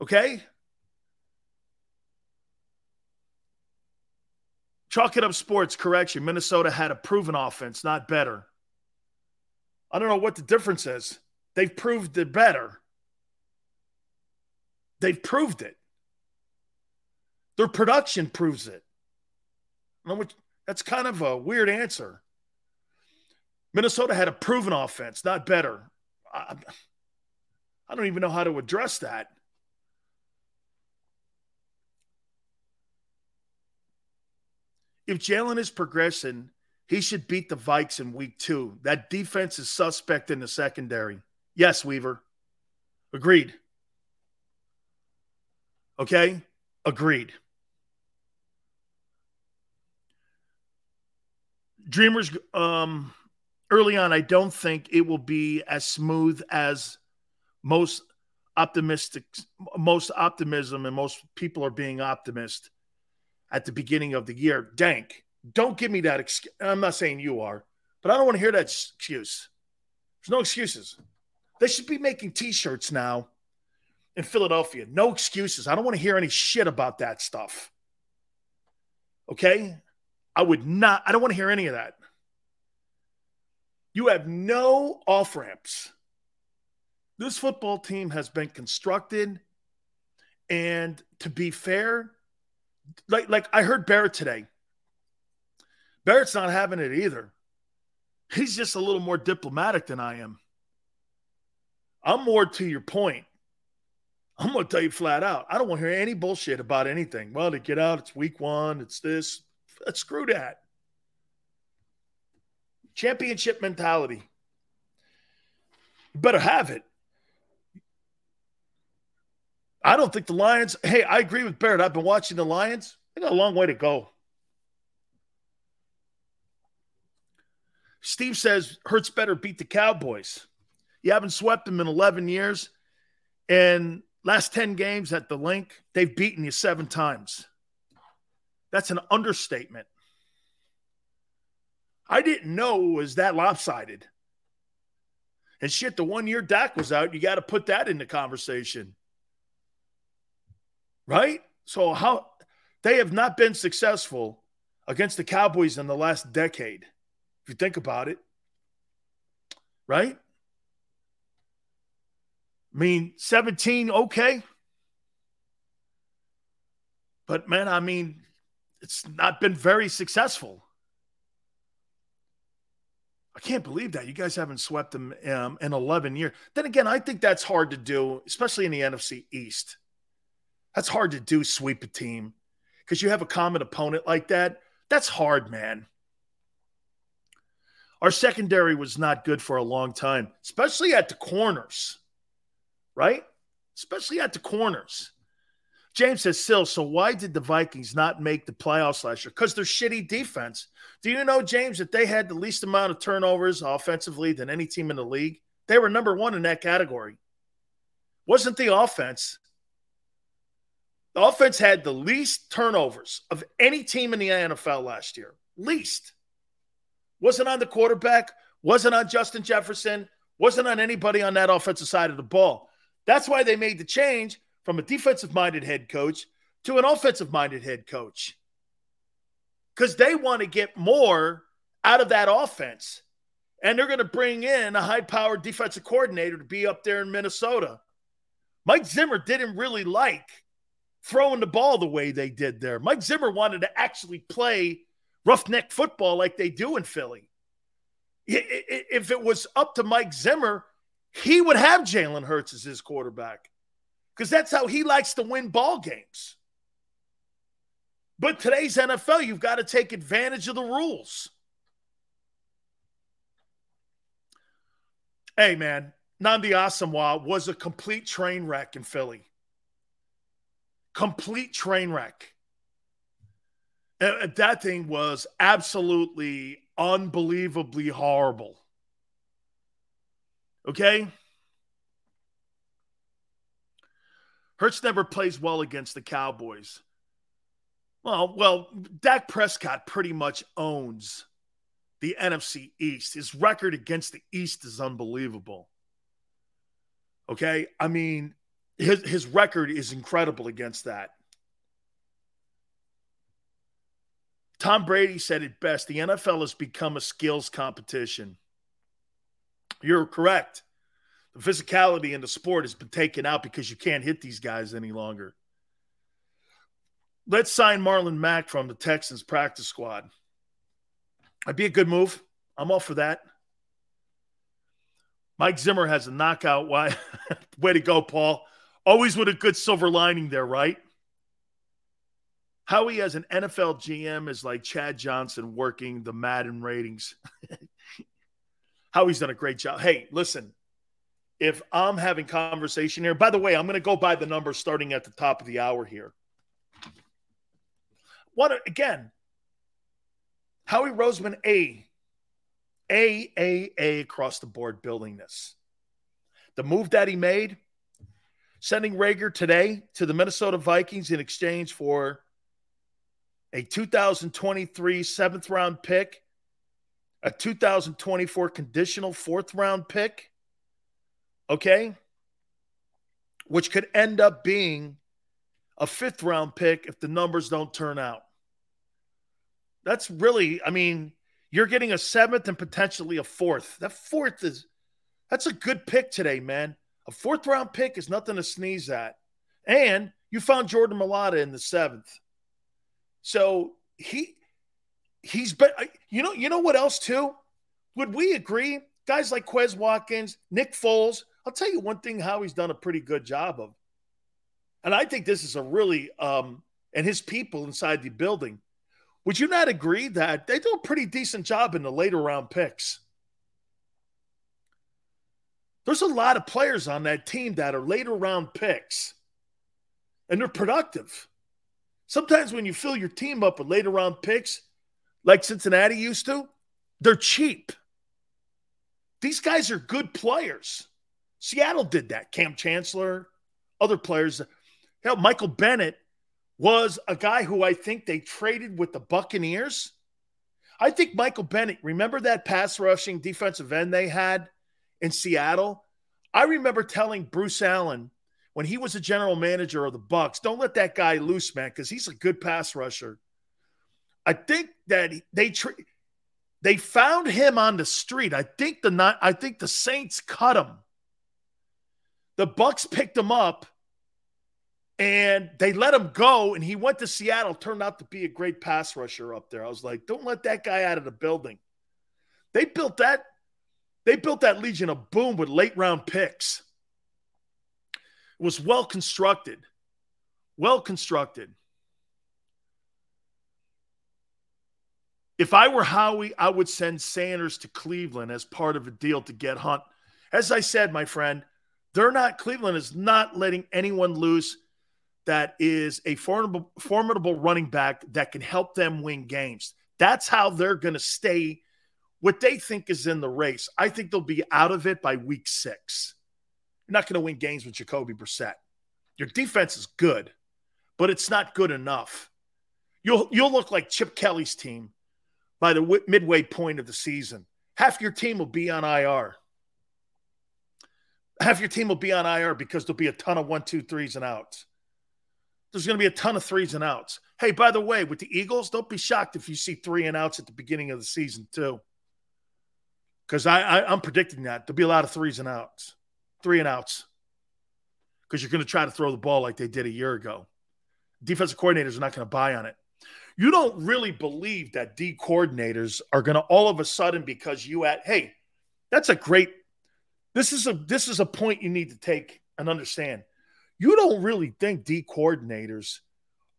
Okay? Chalk it up sports correction. Minnesota had a proven offense, not better. I don't know what the difference is. They've proved it better. They've proved it. Their production proves it. That's kind of a weird answer. Minnesota had a proven offense, not better. I, I don't even know how to address that. if Jalen is progressing, he should beat the Vikes in week two. That defense is suspect in the secondary. Yes, Weaver. Agreed. Okay? Agreed. Dreamers um early on I don't think it will be as smooth as most optimistic most optimism and most people are being optimist at the beginning of the year. Dank, don't give me that excuse. I'm not saying you are, but I don't want to hear that excuse. There's no excuses. They should be making t-shirts now in Philadelphia. No excuses. I don't want to hear any shit about that stuff. Okay? I would not, I don't want to hear any of that. You have no off ramps. This football team has been constructed, and to be fair, like like I heard Barrett today. Barrett's not having it either. He's just a little more diplomatic than I am. I'm more to your point. I'm going to tell you flat out. I don't want to hear any bullshit about anything. Well, to get out, it's week one, it's this. Screw that. Championship mentality. Better have it. I don't think the Lions, hey, I agree with Barrett. I've been watching the Lions. They got a long way to go. Steve says Hurts better beat the Cowboys. You haven't swept them in 11 years. And last 10 games at the link, they've beaten you seven times. That's an understatement. I didn't know it was that lopsided. And shit, the one year Dak was out, you got to put that in the conversation. Right? So, how they have not been successful against the Cowboys in the last decade, if you think about it. Right? I mean, 17, okay. But man, I mean, it's not been very successful. I can't believe that. You guys haven't swept them um, in 11 years. Then again, I think that's hard to do, especially in the NFC East. That's hard to do, sweep a team, because you have a common opponent like that. That's hard, man. Our secondary was not good for a long time, especially at the corners right? Especially at the corners. James says, Sill, so why did the Vikings not make the playoffs last year? Because they're shitty defense. Do you know, James, that they had the least amount of turnovers offensively than any team in the league? They were number one in that category. Wasn't the offense. The offense had the least turnovers of any team in the NFL last year. Least. Wasn't on the quarterback, wasn't on Justin Jefferson, wasn't on anybody on that offensive side of the ball. That's why they made the change from a defensive minded head coach to an offensive minded head coach. Because they want to get more out of that offense. And they're going to bring in a high powered defensive coordinator to be up there in Minnesota. Mike Zimmer didn't really like throwing the ball the way they did there. Mike Zimmer wanted to actually play roughneck football like they do in Philly. If it was up to Mike Zimmer, he would have Jalen Hurts as his quarterback because that's how he likes to win ball games. But today's NFL, you've got to take advantage of the rules. Hey, man, Nnamdi Asomugha was a complete train wreck in Philly. Complete train wreck. That thing was absolutely unbelievably horrible. Okay? Hurts never plays well against the Cowboys. Well, well, Dak Prescott pretty much owns the NFC East. His record against the East is unbelievable. Okay? I mean, his his record is incredible against that. Tom Brady said it best. The NFL has become a skills competition. You're correct. The physicality in the sport has been taken out because you can't hit these guys any longer. Let's sign Marlon Mack from the Texans practice squad. That'd be a good move. I'm all for that. Mike Zimmer has a knockout. Why? *laughs* Way to go, Paul. Always with a good silver lining there, right? Howie as an NFL GM is like Chad Johnson working the Madden ratings. *laughs* Howie's done a great job. Hey, listen, if I'm having conversation here. By the way, I'm going to go by the numbers starting at the top of the hour here. What again? Howie Roseman, A, A, A, A across the board building this. The move that he made, sending Reagor today to the Minnesota Vikings in exchange for a 2023 seventh round pick, a 2024 conditional fourth round pick, okay, which could end up being a fifth round pick if the numbers don't turn out. That's really, I mean, you're getting a seventh and potentially a fourth. That fourth is, that's a good pick today, man. A fourth round pick is nothing to sneeze at. And you found Jordan Mailata in the seventh. So he he's been you know you know what else too? Would we agree? Guys like Quez Watkins, Nick Foles. I'll tell you one thing Howie's done a pretty good job of. And I think this is a really um and his people inside the building. Would you not agree that they do a pretty decent job in the later round picks? There's a lot of players on that team that are later round picks, and they're productive. Sometimes when you fill your team up with later round picks, like Cincinnati used to, they're cheap. These guys are good players. Seattle did that. Kam Chancellor, other players. Hell, Michael Bennett was a guy who I think they traded with the Buccaneers. I think Michael Bennett, remember that pass rushing defensive end they had in Seattle? I remember telling Bruce Allen when he was a general manager of the Bucks, don't let that guy loose, man, because he's a good pass rusher. I think that they tra- they found him on the street. I think the I think the Saints cut him. The Bucks picked him up and they let him go and he went to Seattle turned out to be a great pass rusher up there. I was like, don't let that guy out of the building. They built that they built that Legion of Boom with late round picks. It was well constructed. Well constructed. If I were Howie, I would send Sanders to Cleveland as part of a deal to get Hunt. As I said, my friend, they're not, Cleveland is not letting anyone loose that is a formidable, formidable running back that can help them win games. That's how they're going to stay what they think is in the race. I think they'll be out of it by week six. You're not going to win games with Jacoby Brissett. Your defense is good, but it's not good enough. You'll you'll look like Chip Kelly's team by the w- midway point of the season. Half your team will be on IR. Half your team will be on IR because there'll be a ton of one, two, threes and outs. There's going to be a ton of threes and outs. Hey, by the way, with the Eagles, don't be shocked if you see three and outs at the beginning of the season too. Because I, I I'm predicting that there'll be a lot of threes and outs three and outs because you're going to try to throw the ball like they did a year ago. Defensive coordinators are not going to buy on it. You don't really believe that D coordinators are going to all of a sudden because you at hey, that's a great. This is a this is a point you need to take and understand. You don't really think D coordinators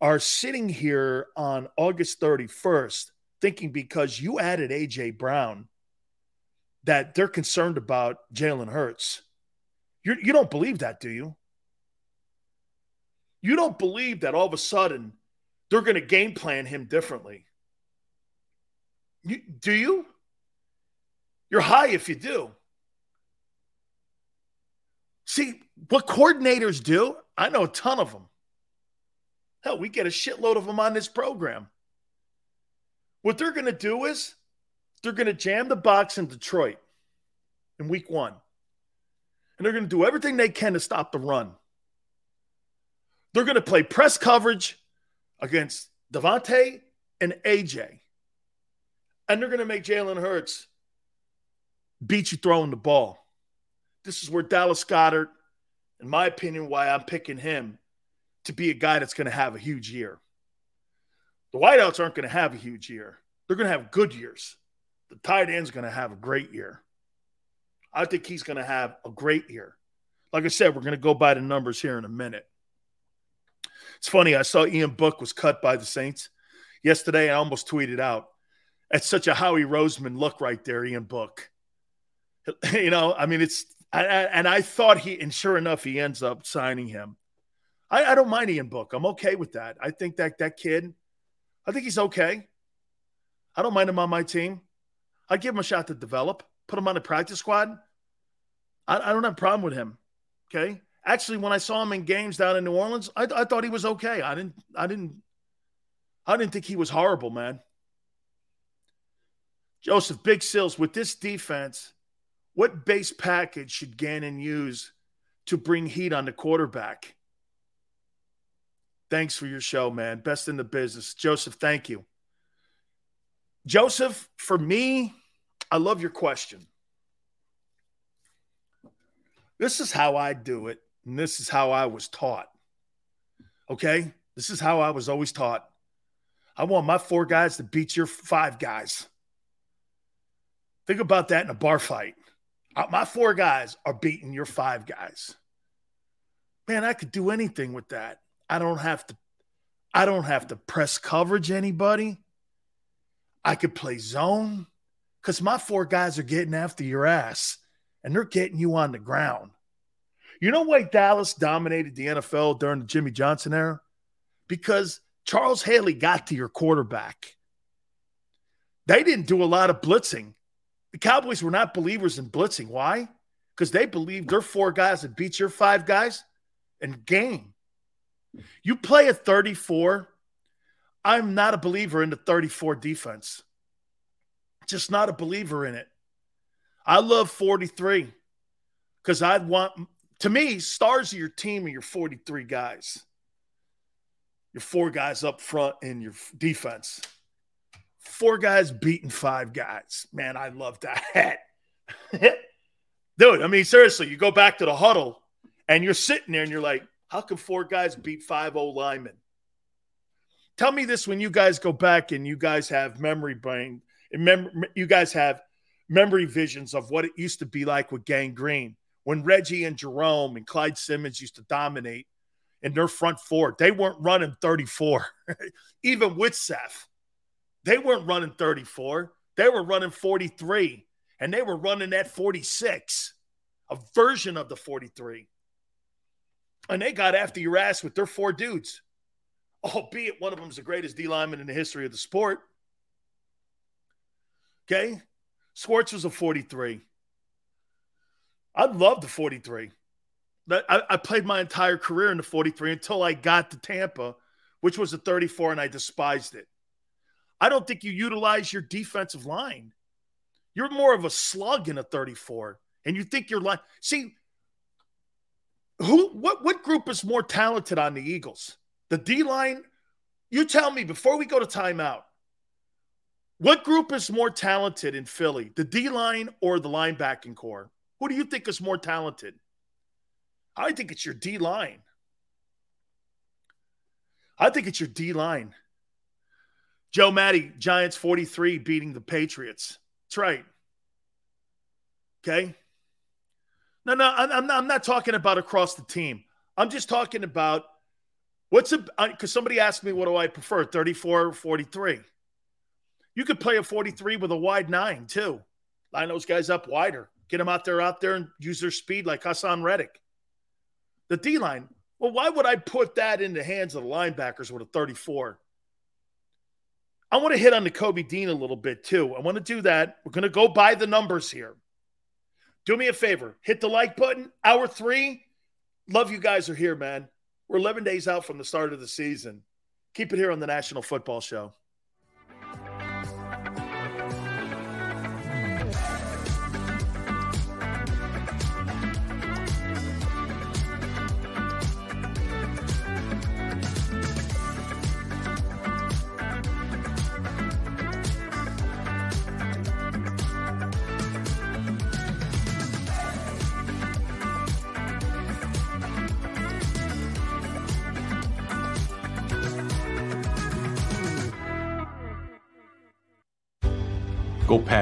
are sitting here on August 31st thinking because you added AJ Brown that they're concerned about Jalen Hurts. You're, you do not believe that, do you? You don't believe that all of a sudden they're going to game plan him differently. You, do you? You're high if you do. See, what coordinators do, I know a ton of them. Hell, we get a shitload of them on this program. What they're going to do is they're going to jam the box in Detroit in week one and they're going to do everything they can to stop the run. They're going to play press coverage against DeVonta and AJ. And they're going to make Jalen Hurts beat you throwing the ball. This is where Dallas Goedert, in my opinion, why I'm picking him to be a guy that's going to have a huge year. The wideouts aren't going to have a huge year. They're going to have good years. The tight end's going to have a great year. I think he's going to have a great year. Like I said, we're going to go by the numbers here in a minute. It's funny. I saw Ian Book was cut by the Saints yesterday. I almost tweeted out. That's such a Howie Roseman look right there, Ian Book. *laughs* You know, I mean, it's And I thought he, and sure enough, he ends up signing him. I, I don't mind Ian Book. I'm okay with that. I think that that kid, I think he's okay. I don't mind him on my team. I give him a shot to develop. Put him on the practice squad. I, I don't have a problem with him. Okay. Actually, when I saw him in games down in New Orleans, I, I thought he was okay. I didn't. I didn't. I didn't think he was horrible, man. Joseph Big Sills with this defense, what base package should Gannon use to bring heat on the quarterback? Thanks for your show, man. Best in the business. Joseph, thank you. Joseph, for me, I love your question. This is how I do it, and this is how I was taught. Okay? This is how I was always taught. I want my four guys to beat your five guys. Think about that in a bar fight. Uh, my four guys are beating your five guys. Man, I could do anything with that. I don't have to I don't have to press coverage anybody. I could play zone cuz my four guys are getting after your ass and they're getting you on the ground. You know why Dallas dominated the NFL during the Jimmy Johnson era? Because Charles Haley got to your quarterback. They didn't do a lot of blitzing. The Cowboys were not believers in blitzing. Why? Because they believed their four guys would beat your five guys and game. You play a 34. I'm not a believer in the 34 defense. Just not a believer in it. I love 43 because I'd want, to me, stars of your team are your 43 guys. Your four guys up front in your defense four guys beating five guys. Man, I love that. *laughs* Dude, I mean, seriously, you go back to the huddle and you're sitting there and you're like, how can four guys beat five O linemen? Tell me this when you guys go back and you guys have memory brain, mem- you guys have memory visions of what it used to be like with Gang Green when Reggie and Jerome and Clyde Simmons used to dominate in their front four. They weren't running 34, *laughs* even with Seth. They weren't running 34, they were running 43, and they were running at 46, a version of the 43. And they got after your ass with their four dudes, albeit one of them's the greatest D lineman in the history of the sport. Okay. Schwartz was a 43. I love the 43. I, I played my entire career in the 43 until I got to Tampa, which was a 34, and I despised it. I don't think you utilize your defensive line. You're more of a slug in a 34, and you think your line. See, who what what group is more talented on the Eagles? The D line. You tell me before we go to timeout. What group is more talented in Philly, the D line or the linebacking corps? Who do you think is more talented? I think it's your D line. I think it's your D line. Joe Matty, Giants 43 beating the Patriots. That's right. Okay. No, no, I'm not, I'm not talking about across the team. I'm just talking about what's a, because somebody asked me, what do I prefer, 34 or 43? You could play a 43 with a wide nine, too. Line those guys up wider. Get them out there, out there, and use their speed like Haason Reddick. The D line, well, why would I put that in the hands of the linebackers with a 34? I want to hit on the Kobe Dean a little bit too. I want to do that. We're going to go by the numbers here. Do me a favor hit the like button. Hour three. Love you guys are here, man. We're 11 days out from the start of the season. Keep it here on the National Football Show.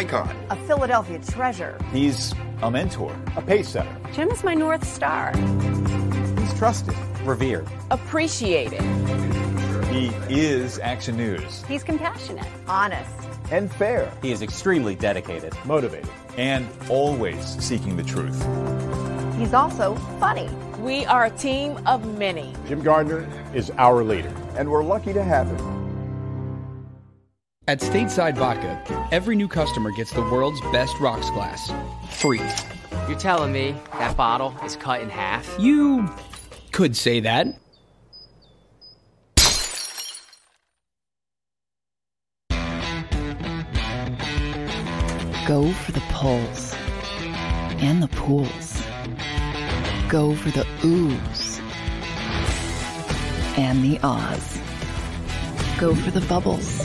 Icon. A Philadelphia treasure. He's a mentor, a pace setter. Jim is my North Star. He's trusted, revered. Appreciated. He is Action News. He's compassionate, honest, and fair. He is extremely dedicated, motivated, and always seeking the truth. He's also funny. We are a team of many. Jim Gardner is our leader, and we're lucky to have him. At Stateside Vodka, every new customer gets the world's best rocks glass. Free. You're telling me that bottle is cut in half? You could say that. Go for the pulls and the pools. Go for the oohs and the ahs. Go for the bubbles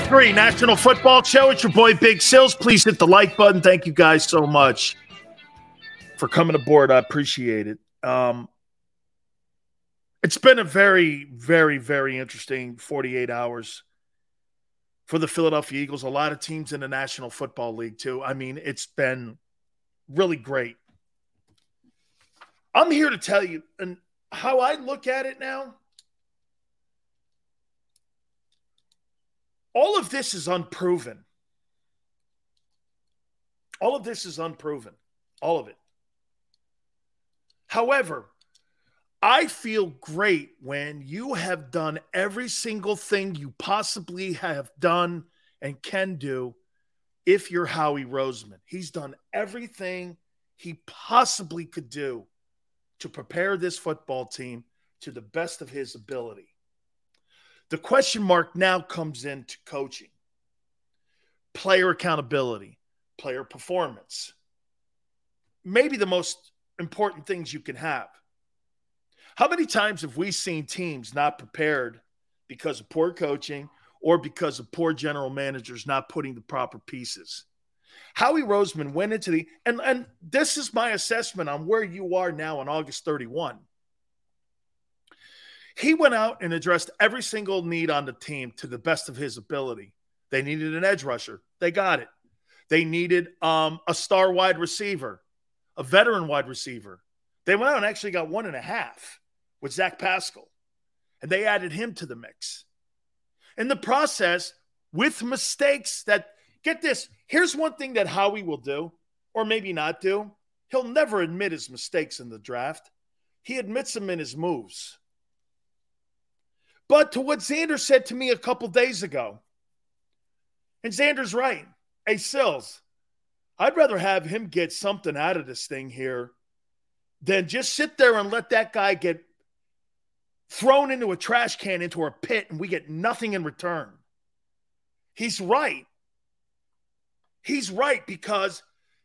Three, National Football Show. It's your boy Big Sills. Please hit the like button. Thank you guys so much for coming aboard. I appreciate it. Um, it's been a very, very, very interesting 48 hours for the Philadelphia Eagles. A lot of teams in the National Football League, too. I mean, it's been really great. I'm here to tell you, and how I look at it now. All of this is unproven. All of this is unproven. All of it. However, I feel great when you have done every single thing you possibly have done and can do if you're Howie Roseman. He's done everything he possibly could do to prepare this football team to the best of his ability. The question mark now comes into coaching, player accountability, player performance. Maybe the most important things you can have. How many times have we seen teams not prepared because of poor coaching or because of poor general managers not putting the proper pieces? Howie Roseman went into the and and this is my assessment on where you are now on August 31. He went out and addressed every single need on the team to the best of his ability. They needed an edge rusher. They got it. They needed um, a star wide receiver, a veteran wide receiver. They went out and actually got one and a half with Zach Pascal, and they added him to the mix. In the process, with mistakes that, get this, here's one thing that Howie will do, or maybe not do. He'll never admit his mistakes in the draft, he admits them in his moves. But to what Xander said to me a couple days ago, and Xander's right. Hey, Sills, I'd rather have him get something out of this thing here than just sit there and let that guy get thrown into a trash can, into a pit, and we get nothing in return. He's right. He's right because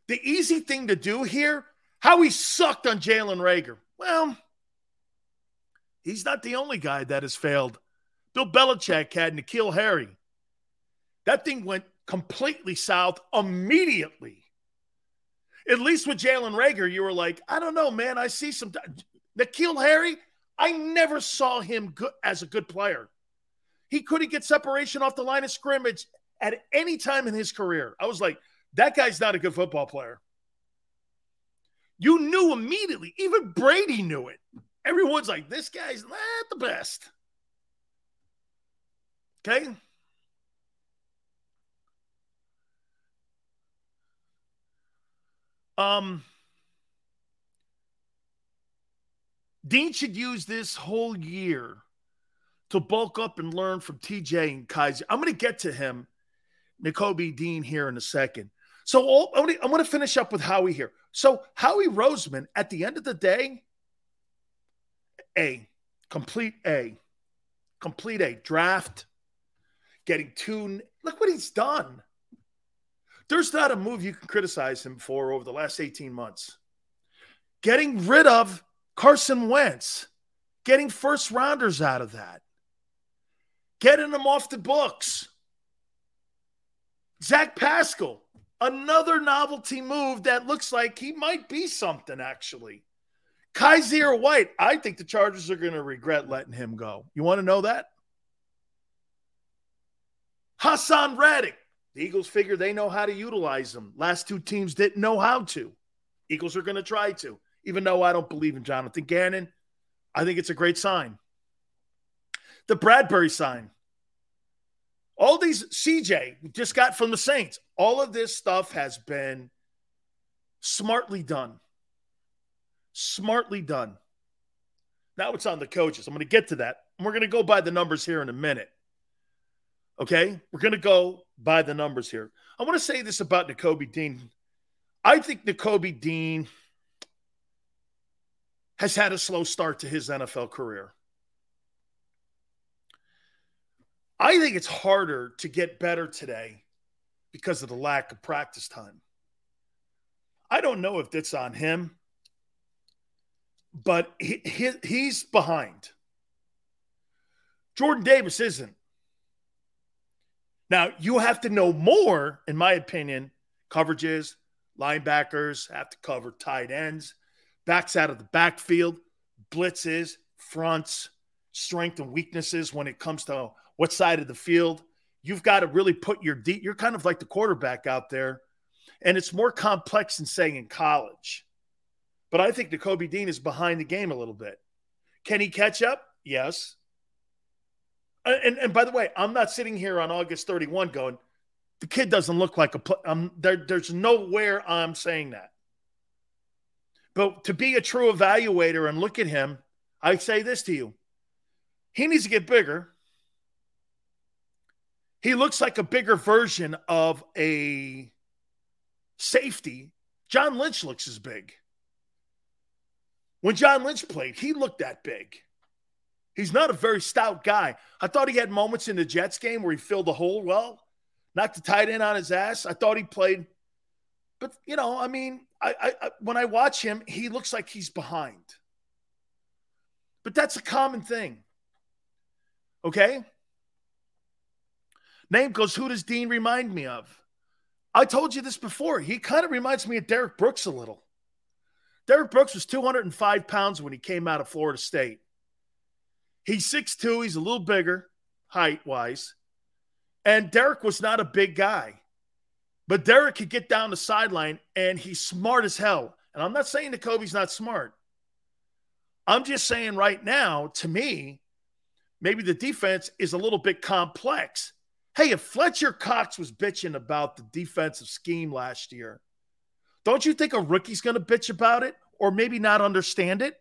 the easy thing to do here, Howie sucked on Jalen Reagor. Well, He's not the only guy that has failed. Bill Belichick had N'Keal Harry. That thing went completely south immediately. At least with Jalen Reagor, you were like, I don't know, man. I see some. N'Keal Harry, I never saw him good as a good player. He couldn't get separation off the line of scrimmage at any time in his career. I was like, that guy's not a good football player. You knew immediately. Even Brady knew it. Everyone's like, this guy's not the best. Okay. Um, Dean should use this whole year to bulk up and learn from TJ and Kyzir. I'm going to get to him, Nakobe Dean, here in a second. So all, I'm going to finish up with Howie here. So Howie Roseman, at the end of the day, A, complete A, complete A, draft, getting two. Look what he's done. There's not a move you can criticize him for over the last 18 months. Getting rid of Carson Wentz, getting first rounders out of that, getting them off the books. Zach Pascal, another novelty move that looks like he might be something, actually. Kyzir White, I think the Chargers are going to regret letting him go. You want to know that? Haason Reddick, the Eagles figure they know how to utilize him. Last two teams didn't know how to. Eagles are going to try to even though I don't believe in Jonathan Gannon. I think it's a great sign. The Bradberry sign. All these CJ just got from the Saints. All of this stuff has been smartly done. Smartly done. Now it's on the coaches. I'm going to get to that. we're going to go by the numbers here in a minute. Okay? We're going to go by the numbers here. I want to say this about Nakobe Dean. I think Nakobe Dean – has had a slow start to his NFL career. I think it's harder to get better today because of the lack of practice time. I don't know if that's on him, but he, he, he's behind. Jordan Davis isn't. Now, you have to know more, in my opinion, coverages, linebackers have to cover tight ends backs out of the backfield, blitzes, fronts, strength and weaknesses when it comes to what side of the field. You've got to really put your deep, you're kind of like the quarterback out there. And it's more complex than saying in college. But I think Nakobe Dean is behind the game a little bit. Can he catch up? Yes. Uh, and, and by the way, I'm not sitting here on August 31 going, the kid doesn't look like a. Um, there, there's nowhere I'm saying that. But to be a true evaluator and look at him, I say this to you. He needs to get bigger. He looks like a bigger version of a safety. John Lynch looks as big. When John Lynch played, he looked that big. He's not a very stout guy. I thought he had moments in the Jets game where he filled the hole well, knocked the tight end on his ass. I thought he played, but you know, I mean, I, I, when I watch him, he looks like he's behind. But that's a common thing. Okay? Name goes, who does Dean remind me of? I told you this before. He kind of reminds me of Derrick Brooks a little. Derrick Brooks was 205 pounds when he came out of Florida State. He's 6'2, he's a little bigger height wise. And Derrick was not a big guy. But Derrick could get down the sideline and he's smart as hell. And I'm not saying that Kobe's not smart. I'm just saying right now, to me, maybe the defense is a little bit complex. Hey, if Fletcher Cox was bitching about the defensive scheme last year, don't you think a rookie's going to bitch about it or maybe not understand it?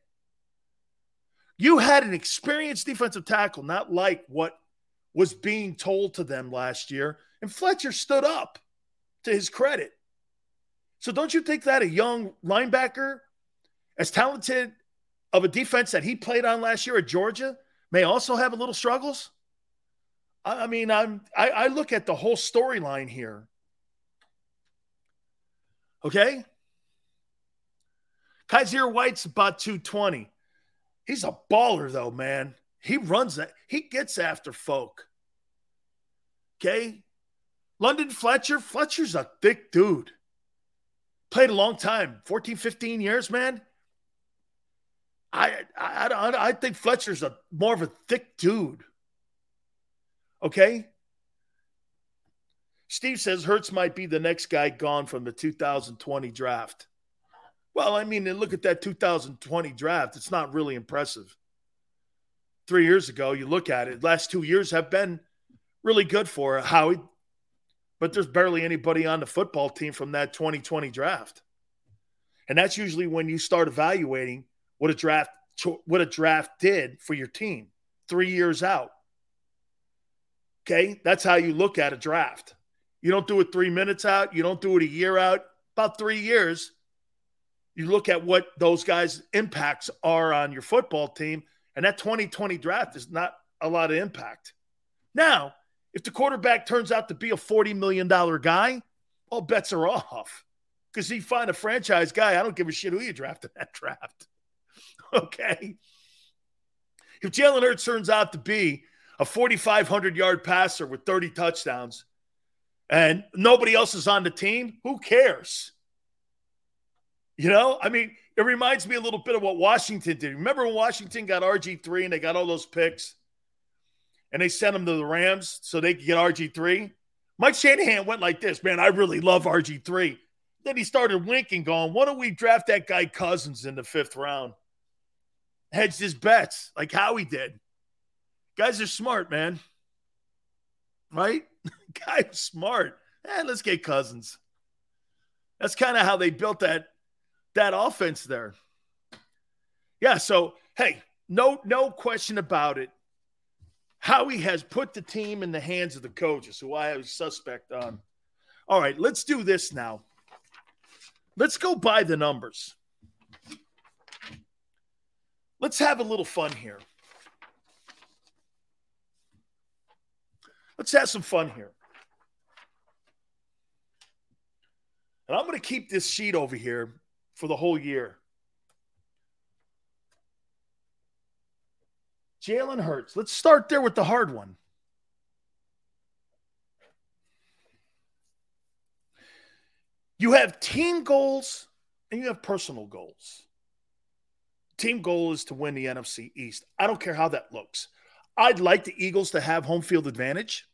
You had an experienced defensive tackle, not like what was being told to them last year, and Fletcher stood up to his credit. So don't you think that a young linebacker, as talented of a defense that he played on last year at Georgia, may also have a little struggles? I mean, I'm I, I look at the whole storyline here. Okay. Kyzir White's about 220. He's a baller, though, man. He runs that, he gets after folk. Okay. London Fletcher, Fletcher's a thick dude. Played a long time, 14, 15 years, man. I I, I, I think Fletcher's a more of a thick dude. Okay? Steve says Hurts might be the next guy gone from the 2020 draft. Well, I mean, look at that 2020 draft. It's not really impressive. Three years ago, you look at it, last two years have been really good for Howie, but there's barely anybody on the football team from that 2020 draft. And that's usually when you start evaluating what a draft what a draft did for your team 3 years out. Okay? That's how you look at a draft. You don't do it 3 minutes out, you don't do it a year out, about 3 years. You look at what those guys' impacts are on your football team, and that 2020 draft is not a lot of impact. Now, if the quarterback turns out to be a $40 million guy, all bets are off. Because he find a franchise guy, I don't give a shit who you draft in that *laughs* draft. okay. If Jalen Hurts turns out to be a 4,500 yard passer with 30 touchdowns and nobody else is on the team, who cares? You know, I mean, it reminds me a little bit of what Washington did. Remember when Washington got RG3 and they got all those picks? and they sent them to the Rams so they could get RG3. Mike Shanahan went like this, man, I really love RG3. Then he started winking, going, why don't we draft that guy Cousins in the fifth round? Hedged his bets like Howie did. Guys are smart, man. Right? Guys smart. Eh, let's get Cousins. That's kind of how they built that that offense there. Yeah, so hey, no no question about it. Howie has put the team in the hands of the coaches, who I have a suspect on. All right, let's do this now. Let's go by the numbers. Let's have a little fun here. Let's have some fun here. And I'm going to keep this sheet over here for the whole year. Jalen Hurts. Let's start there with the hard one. You have team goals and you have personal goals. Team goal is to win the NFC East. I don't care how that looks. I'd like the Eagles to have home field advantage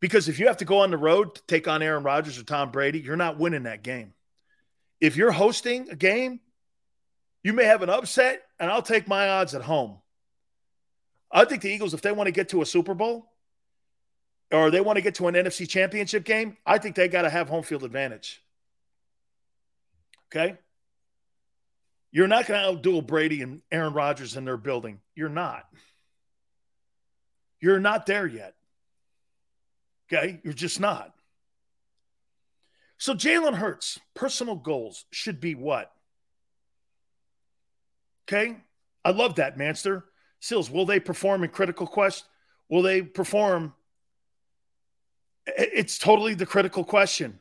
because if you have to go on the road to take on Aaron Rodgers or Tom Brady, you're not winning that game. If you're hosting a game, you may have an upset, and I'll take my odds at home. I think the Eagles, if they want to get to a Super Bowl or they want to get to an NFC championship game, I think they got to have home field advantage. Okay? You're not going to outduel Brady and Aaron Rodgers in their building. You're not. You're not there yet. Okay? You're just not. So Jalen Hurts' personal goals should be what? Okay. I love that, Manster. Sills, will they perform in critical quest? Will they perform? It's totally the critical question.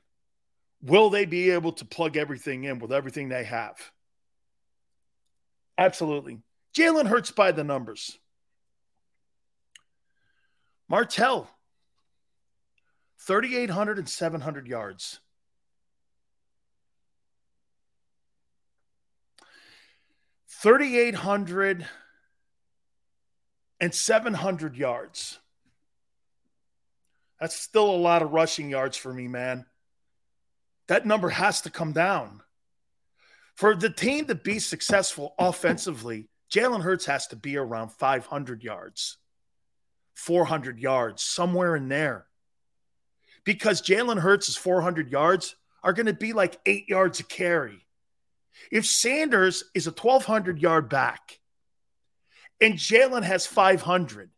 Will they be able to plug everything in with everything they have? Absolutely. Jalen Hurts by the numbers. Martell, 3,800 and 700 yards. 3,800 and 700 yards. That's still a lot of rushing yards for me, man. That number has to come down. For the team to be successful offensively, Jalen Hurts has to be around 500 yards, 400 yards, somewhere in there. Because Jalen Hurts' 400 yards are going to be like eight yards a carry. If Sanders is a 1,200 yard back and Jalen has 500,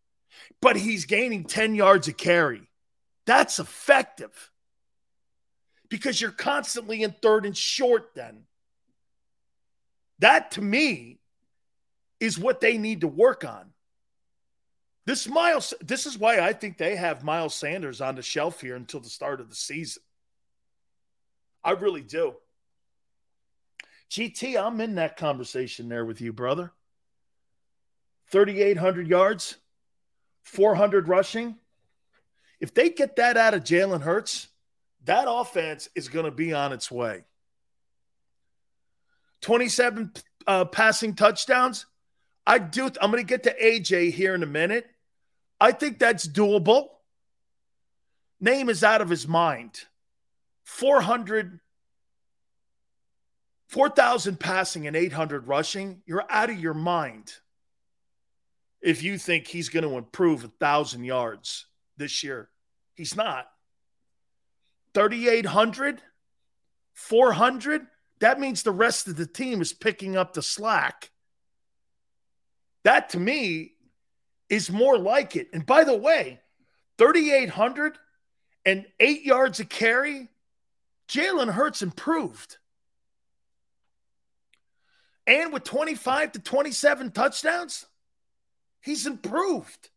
but he's gaining 10 yards a carry, that's effective because you're constantly in third and short then. That to me is what they need to work on. This Miles, this is why I think they have Miles Sanders on the shelf here until the start of the season. I really do. GT, I'm in that conversation there with you, brother. 3,800 yards, 400 rushing. If they get that out of Jalen Hurts, that offense is going to be on its way. 27 uh, passing touchdowns. I do. I'm going to get to AJ here in a minute. I think that's doable. Name is out of his mind. 400, 4,000 passing and 800 rushing. You're out of your mind if you think he's going to improve a 1,000 yards this year. He's not. 3,800, 400. That means the rest of the team is picking up the slack. That to me is more like it. And by the way, 3,800 and eight yards a carry, Jalen Hurts improved. And with 25 to 27 touchdowns, he's improved.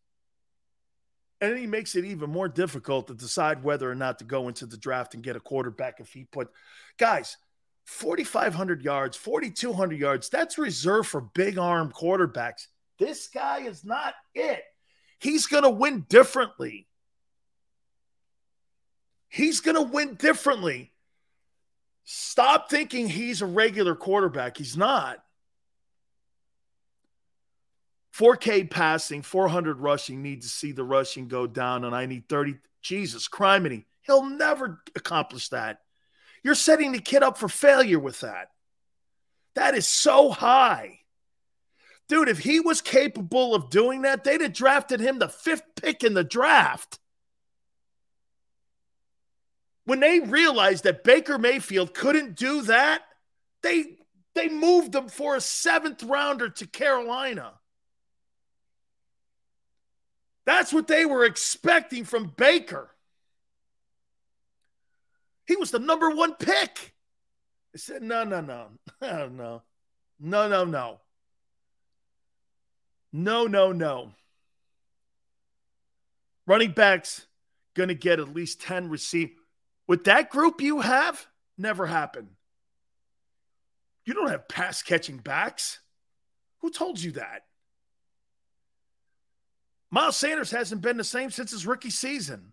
And he makes it even more difficult to decide whether or not to go into the draft and get a quarterback if he put guys 4,500 yards, 4,200 yards. That's reserved for big arm quarterbacks. This guy is not it. He's going to win differently. He's going to win differently. Stop thinking he's a regular quarterback. He's not. 4K passing, 400 rushing, need to see the rushing go down, and I need 30. Jesus, criminy. He'll never accomplish that. You're setting the kid up for failure with that. That is so high. Dude, if he was capable of doing that, they'd have drafted him the fifth pick in the draft. When they realized that Baker Mayfield couldn't do that, they they moved him for a seventh rounder to Carolina. That's what they were expecting from Baker. He was the number one pick. They said, no, no, no, *laughs* no, no, no, no, no. No, no, no. Running backs going to get at least 10 receive. With that group you have, never happened. You don't have pass catching backs. Who told you that? Miles Sanders hasn't been the same since his rookie season.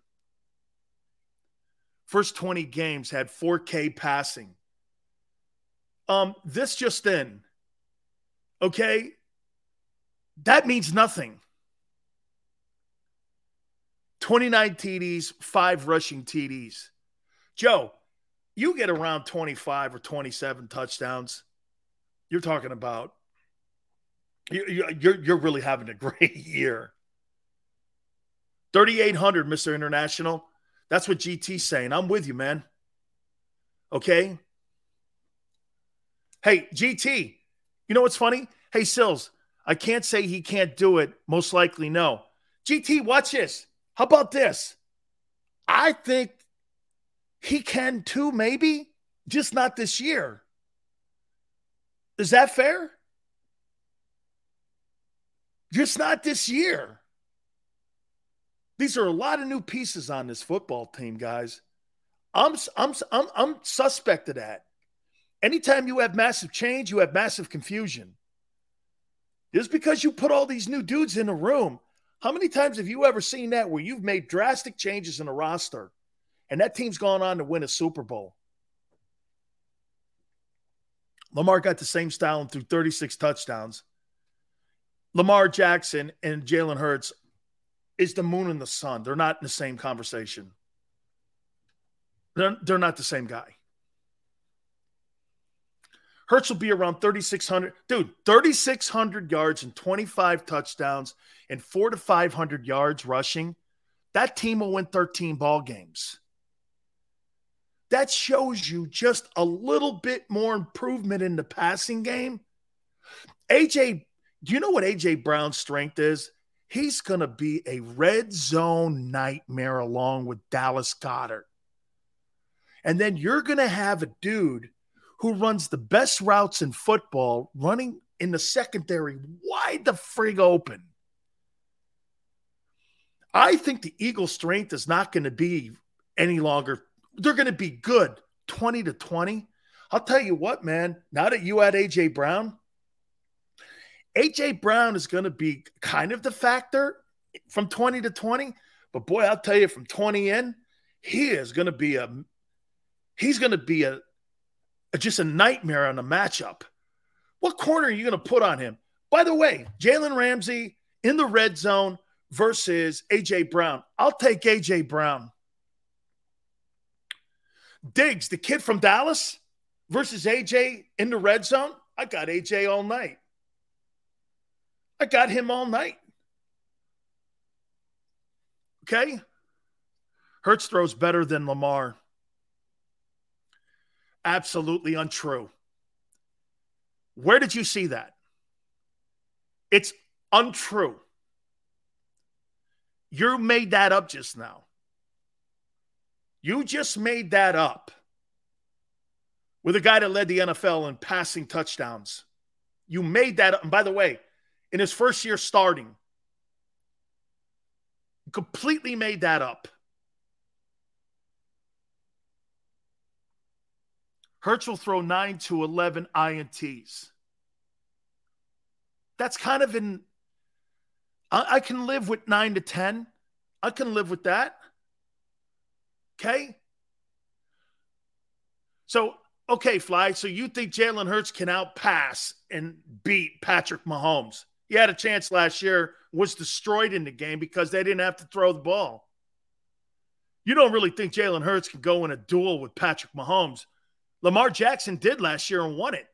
First 20 games had 4K passing. Um, this just in. Okay. That means nothing. 29 TDs, five rushing TDs. Joe, you get around 25 or 27 touchdowns. You're talking about you're, you're really having a *laughs* great year. 3,800, Mr. International. That's what GT's saying. I'm with you, man. Okay. Hey, GT, you know what's funny? Hey, Sills, I can't say he can't do it. Most likely, no. GT, watch this. How about this? I think he can too, maybe, just not this year. Is that fair? Just not this year. These are a lot of new pieces on this football team, guys. I'm I'm I'm I'm suspect of that. Anytime you have massive change, you have massive confusion. Just because you put all these new dudes in a room, how many times have you ever seen that where you've made drastic changes in a roster and that team's gone on to win a Super Bowl? Lamar got the same style and threw 36 touchdowns. Lamar Jackson and Jalen Hurts is the moon and the sun. They're not in the same conversation. They're, they're not the same guy. Hurts will be around 3,600. Dude, 3,600 yards and 25 touchdowns and four to 500 yards rushing. That team will win 13 ball games. That shows you just a little bit more improvement in the passing game. AJ, do you know what AJ Brown's strength is? he's going to be a red zone nightmare along with Dallas Goedert. And then you're going to have a dude who runs the best routes in football running in the secondary wide the frig open. I think the Eagles' strength is not going to be any longer. They're going to be good 20 to 20. I'll tell you what, man, now that you add AJ Brown, AJ Brown is going to be kind of the factor from 20 to 20, but boy, I'll tell you from 20 in, he is going to be a he's going to be a just a nightmare on a matchup. What corner are you going to put on him? By the way, Jalen Ramsey in the red zone versus AJ Brown. I'll take AJ Brown. Diggs, the kid from Dallas versus AJ in the red zone. I got AJ all night. I got him all night. Okay? Hurts throws better than Lamar. Absolutely untrue. Where did you see that? It's untrue. You made that up just now. You just made that up with a guy that led the NFL in passing touchdowns. You made that up. And by the way, in his first year starting, completely made that up. Hurts will throw 9 to 11 INTs. That's kind of in, I, I can live with 9 to 10. I can live with that. Okay. So, okay, Fly. So you think Jalen Hurts can outpass and beat Patrick Mahomes? He had a chance last year, was destroyed in the game because they didn't have to throw the ball. You don't really think Jalen Hurts can go in a duel with Patrick Mahomes. Lamar Jackson did last year and won it.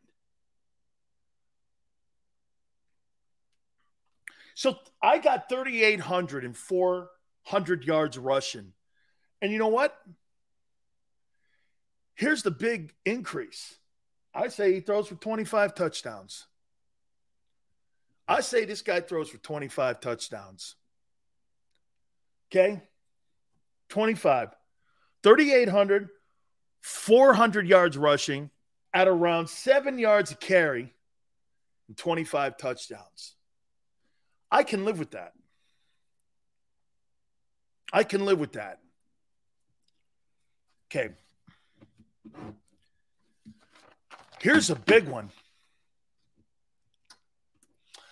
So I got 3,800 and 400 yards rushing. And you know what? Here's the big increase. I say he throws for 25 touchdowns. I say this guy throws for 25 touchdowns. Okay? 25. 3,800, 400 yards rushing at around seven yards a carry and 25 touchdowns. I can live with that. I can live with that. Okay. Here's a big one.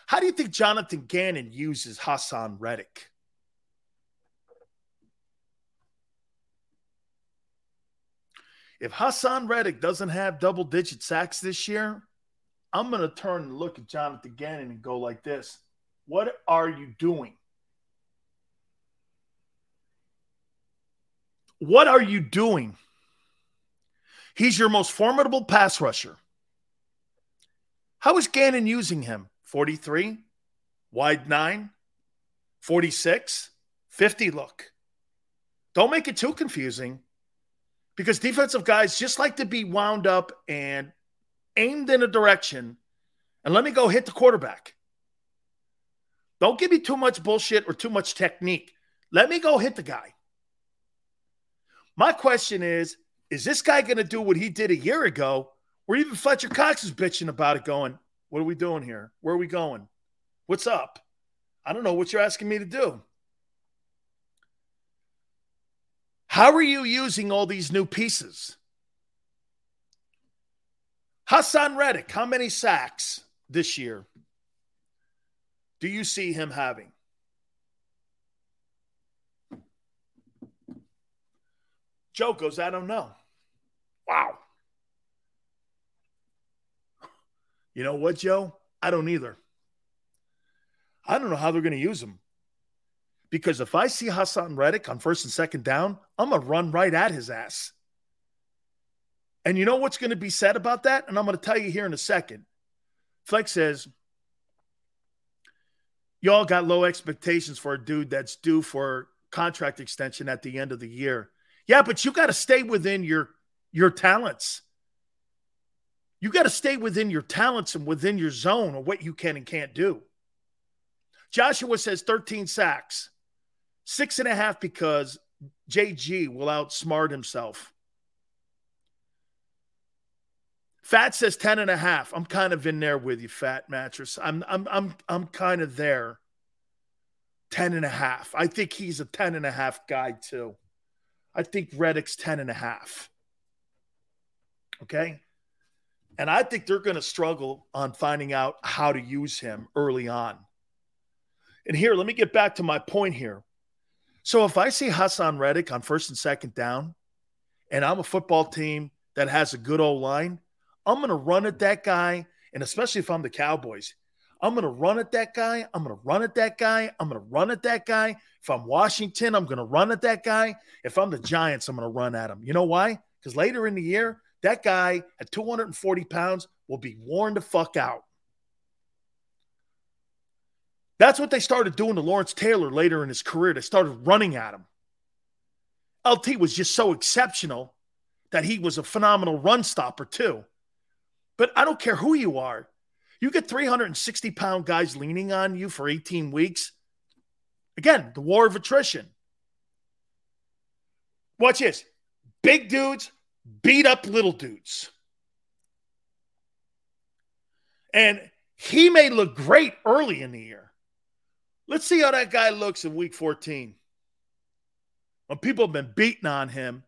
How do you think Jonathan Gannon uses Haason Reddick? If Haason Reddick doesn't have double digit sacks this year, I'm going to turn and look at Jonathan Gannon and go like this What are you doing? What are you doing? He's your most formidable pass rusher. How is Gannon using him? 43, wide nine, 46, 50 look. Don't make it too confusing because defensive guys just like to be wound up and aimed in a direction and let me go hit the quarterback. Don't give me too much bullshit or too much technique. Let me go hit the guy. My question is is this guy going to do what he did a year ago, or even Fletcher Cox is bitching about it, going, What are we doing here? Where are we going? What's up? I don't know what you're asking me to do. How are you using all these new pieces? Haason Reddick, how many sacks this year do you see him having? Joe goes, I don't know. Wow. You know what, Joe? I don't either. I don't know how they're going to use him. Because if I see Haason Reddick on first and second down, I'm going to run right at his ass. And you know what's going to be said about that? And I'm going to tell you here in a second. Flex says, Y'all got low expectations for a dude that's due for contract extension at the end of the year. Yeah, but you got to stay within your your talents. You got to stay within your talents and within your zone of what you can and can't do. Joshua says 13 sacks, six and a half because JG will outsmart himself. Fat says 10 and a half. I'm kind of in there with you, Fat Mattress. I'm I'm I'm I'm kind of there. 10 and a half. I think he's a 10 and a half guy too. I think Reddick's 10 and a half. Okay. And I think they're going to struggle on finding out how to use him early on. And here, let me get back to my point here. So if I see Haason Reddick on first and second down, and I'm a football team that has a good old line, I'm going to run at that guy. And especially if I'm the Cowboys, I'm going to run at that guy. I'm going to run at that guy. I'm going to run at that guy. If I'm Washington, I'm going to run at that guy. If I'm the Giants, I'm going to run at him. You know why? Because later in the year, that guy at 240 pounds will be worn the fuck out. That's what they started doing to Lawrence Taylor later in his career. They started running at him. LT was just so exceptional that he was a phenomenal run stopper, too. But I don't care who you are. You get 360 pound guys leaning on you for 18 weeks. Again, the war of attrition. Watch this big dudes beat up little dudes. And he may look great early in the year. Let's see how that guy looks in week 14. When people have been beating on him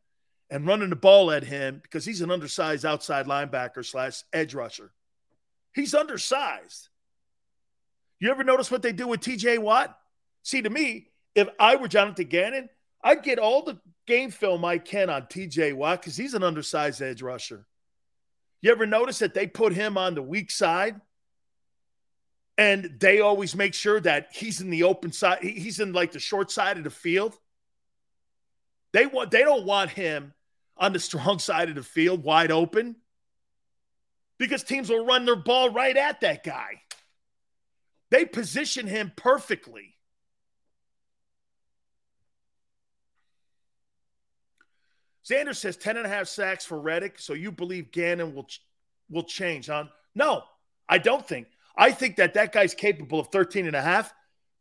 and running the ball at him because he's an undersized outside linebacker slash edge rusher. He's undersized. You ever notice what they do with TJ Watt? See, to me, if I were Jonathan Gannon, I'd get all the game film I can on TJ Watt because he's an undersized edge rusher. You ever notice that they put him on the weak side? And they always make sure that he's in the open side, he's in like the short side of the field. They want they don't want him on the *laughs* strong side of the field wide open because teams will run their ball right at that guy. They position him perfectly. Xander says 10 and a half sacks for Reddick. So you believe Gannon will, will change, huh? No, I don't think. I think that that guy's capable of 13 and a half,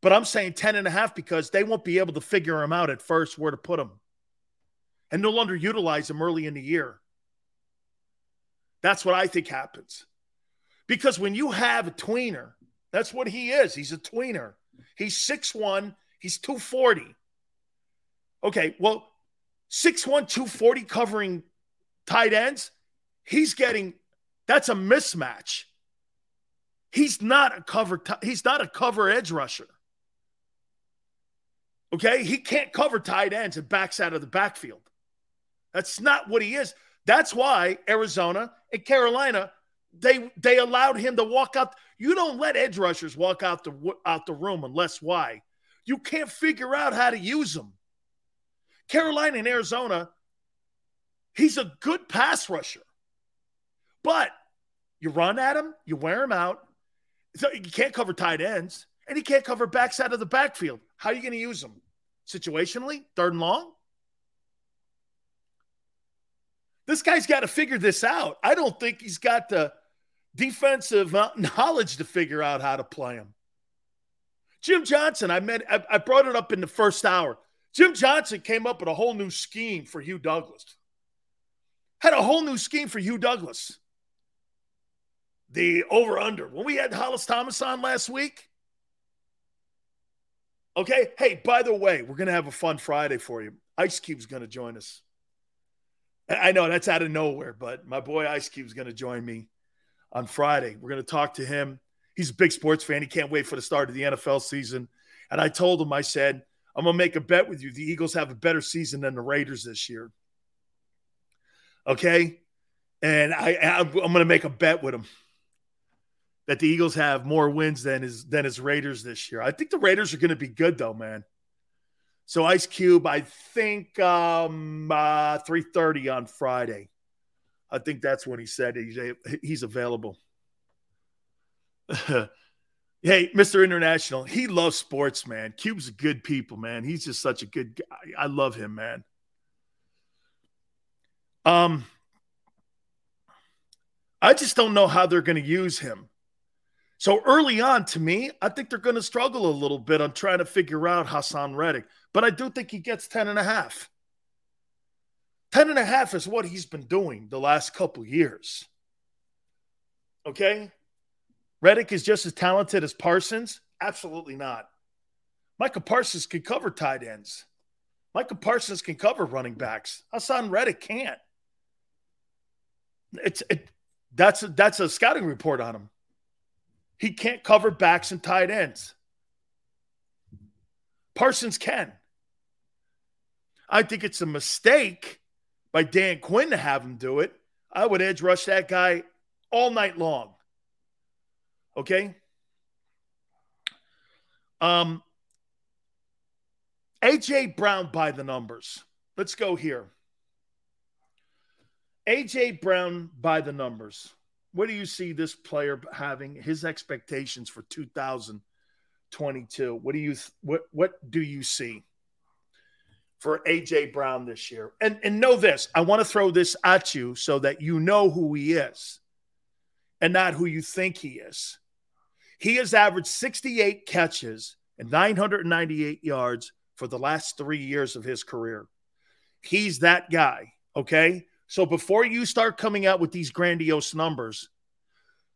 but I'm saying 10 and a half because they won't be able to figure him out at first where to put him and no longer utilize him early in the year. That's what I think happens. Because when you have a tweener, that's what he is. He's a tweener. He's 6'1, he's 240. Okay, well, 6'1, 240 covering tight ends, he's getting that's a mismatch. He's not a cover t- he's not a cover edge rusher. Okay, he can't cover tight ends and backs out of the backfield. That's not what he is. That's why Arizona and Carolina they they allowed him to walk out. You don't let edge rushers walk out the out the room unless why? You can't figure out how to use them. Carolina and Arizona, he's a good pass rusher. But you run at him, you wear him out. So you can't cover tight ends, and he can't cover backs out of the backfield. How are you going to use him? Situationally, third and long? This guy's got to figure this out. I don't think he's got the defensive uh, knowledge to figure out how to play him. Jim Johnson, I met, I, brought it up in the first hour. Jim Johnson came up with a whole new scheme for Hugh Douglas. Had a whole new scheme for Hugh Douglas. The over under. When we had Hollis Thomas on last week. Okay. Hey, by the way, we're going to have a fun Friday for you. Ice Cube's going to join us. I know that's out of nowhere, but my boy Ice Cube's going to join me on Friday. We're going to talk to him. He's a big sports fan. He can't wait for the start of the NFL season. And I told him, I said, I'm going to make a bet with you. The Eagles have a better season than the Raiders this year. Okay. And I, I'm going to make a bet with him that the Eagles have more wins than his than his Raiders this year. I think the Raiders are going to be good though, man. So Ice Cube, I think um, uh, 3.30 on Friday. I think that's when he said he's, he's available. *laughs* hey, Mr. International, he loves sports, man. Cube's a good people, man. He's just such a good guy. I love him, man. Um, I just don't know how they're going to use him. So early on, to me, I think they're going to struggle a little bit on trying to figure out Haason Reddick. But I do think he gets 10 and a half. 10 and a half is what he's been doing the last couple years. Okay? Reddick is just as talented as Parsons? Absolutely not. Micah Parsons can cover tight ends. Micah Parsons can cover running backs. Haason Reddick can't. It's it, that's a, that's a scouting report on him. He can't cover backs and tight ends. Parsons can. I think it's a mistake by Dan Quinn to have him do it. I would edge rush that guy all night long. Okay? Um, AJ Brown by the numbers. Let's go here. AJ Brown by the numbers. What do you see this player having? His expectations for 2022. What do you what what do you see for AJ Brown this year? And and know this, I want to throw this at you so that you know who he is and not who you think he is. He has averaged 68 catches and 998 yards for the last 3 years of his career. He's that guy, okay? So before you start coming out with these grandiose numbers,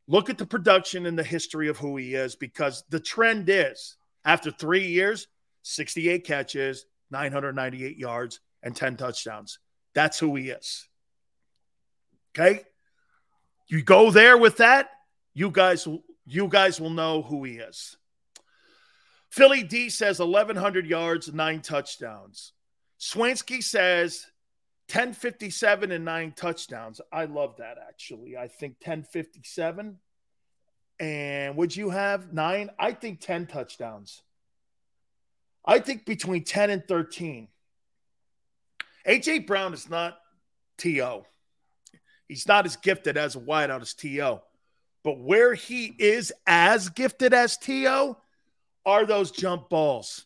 look at the production and the history of who he is because the trend is after three years, 68 catches, 998 yards, and 10 touchdowns. That's who he is. Okay? You go there with that, you guys you guys will know who he is. Philly D says 1100 yards, 9 touchdowns. Swansky says 1057 and nine touchdowns. I love that actually. I think 1057. And would you have nine? I think 10 touchdowns. I think between 10 and 13. AJ Brown is not TO. He's not as gifted as a wideout as TO. But where he is as gifted as TO are those jump balls.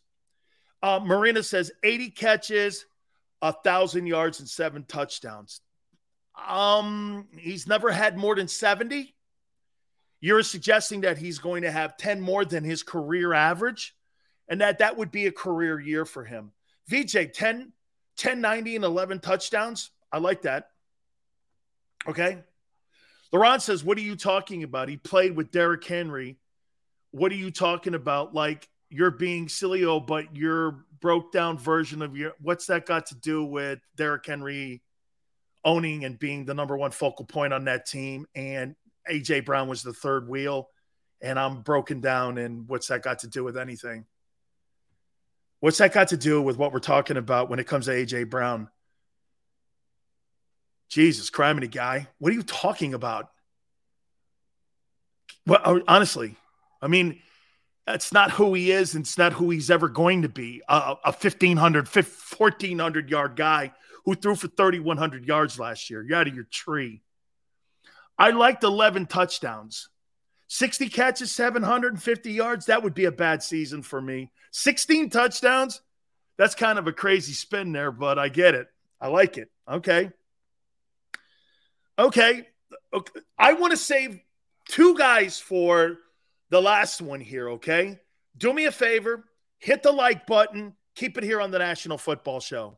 Uh, Marina says 80 catches, a thousand yards and seven touchdowns. Um, he's never had more than 70. You're suggesting that he's going to have 10 more than his career average, and that that would be a career year for him. VJ, 10, 10 90 and 11 touchdowns. I like that. Okay. Laurent says, What are you talking about? He played with Derrick Henry. What are you talking about? Like you're being silly, oh, but you're broke down version of your what's that got to do with Derrick Henry owning and being the number one focal point on that team and AJ Brown was the third wheel and I'm broken down and what's that got to do with anything? What's that got to do with what we're talking about when it comes to AJ Brown? Jesus, criminy guy. What are you talking about? Well, honestly, I mean, that's not who he is, and it's not who he's ever going to be. A, a 1,500, 1,400 yard guy who threw for 3,100 yards last year. You're out of your tree. I liked 11 touchdowns. 60 catches, 750 yards. That would be a bad season for me. 16 touchdowns. That's kind of a crazy spin there, but I get it. I like it. Okay. Okay. okay. I want to save two guys for the last one here, okay? Do me a favor, hit the like button, keep it here on the National Football Show.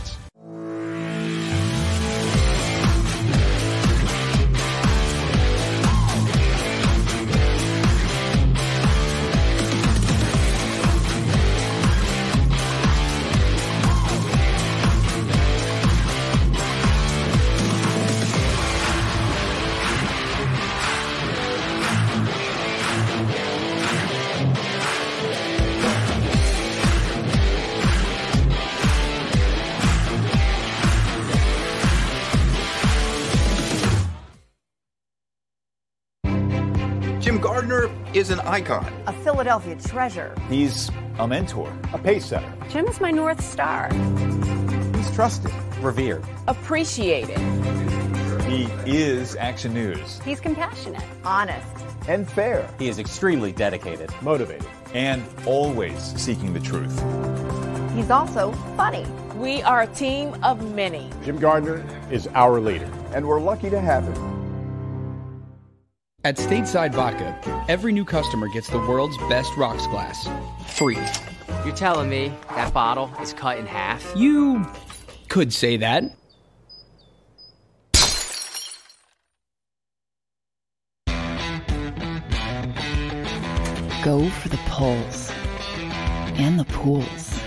Philadelphia treasure. He's a mentor, a pace setter. Jim is my North Star. He's trusted, revered, appreciated. He is Action News. He's compassionate, honest, and fair. He is extremely dedicated, motivated, and always seeking the truth. He's also funny. We are a team of many. Jim Gardner is our leader, and we're lucky to have him. At Stateside Vodka, every new customer gets the world's best rocks glass, free. You're telling me that bottle is cut in half? You could say that. Go for the poles and the pools.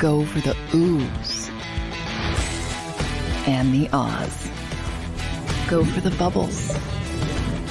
Go for the oohs and the ahs. Go for the bubbles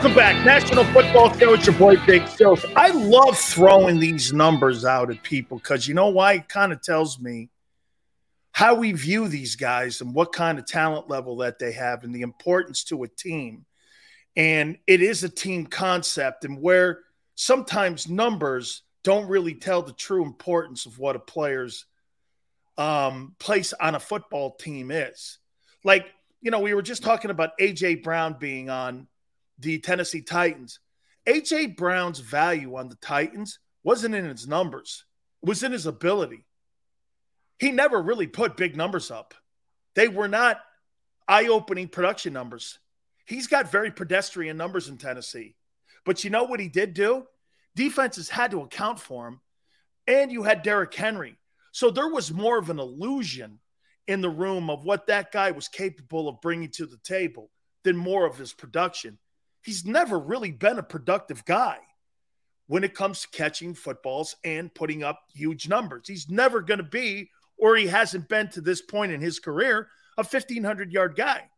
Welcome back, National Football Show. It's your boy Big Sills. I love throwing these numbers out at people because you know why? It kind of tells me how we view these guys and what kind of talent level that they have and the importance to a team. And it is a team concept, and where sometimes numbers don't really tell the true importance of what a player's um, place on a football team is. Like, you know, we were just talking about AJ Brown being on the Tennessee Titans. AJ Brown's value on the Titans wasn't in his numbers, it was in his ability. He never really put big numbers up. They were not eye opening production numbers. He's got very pedestrian numbers in Tennessee. But you know what he did do? Defenses had to account for him. And you had Derrick Henry. So there was more of an illusion in the room of what that guy was capable of bringing to the table than more of his production he's never really been a productive guy when it comes to catching footballs and putting up huge numbers. He's never going to be, or he hasn't been to this point in his career, a 1,500 yard guy.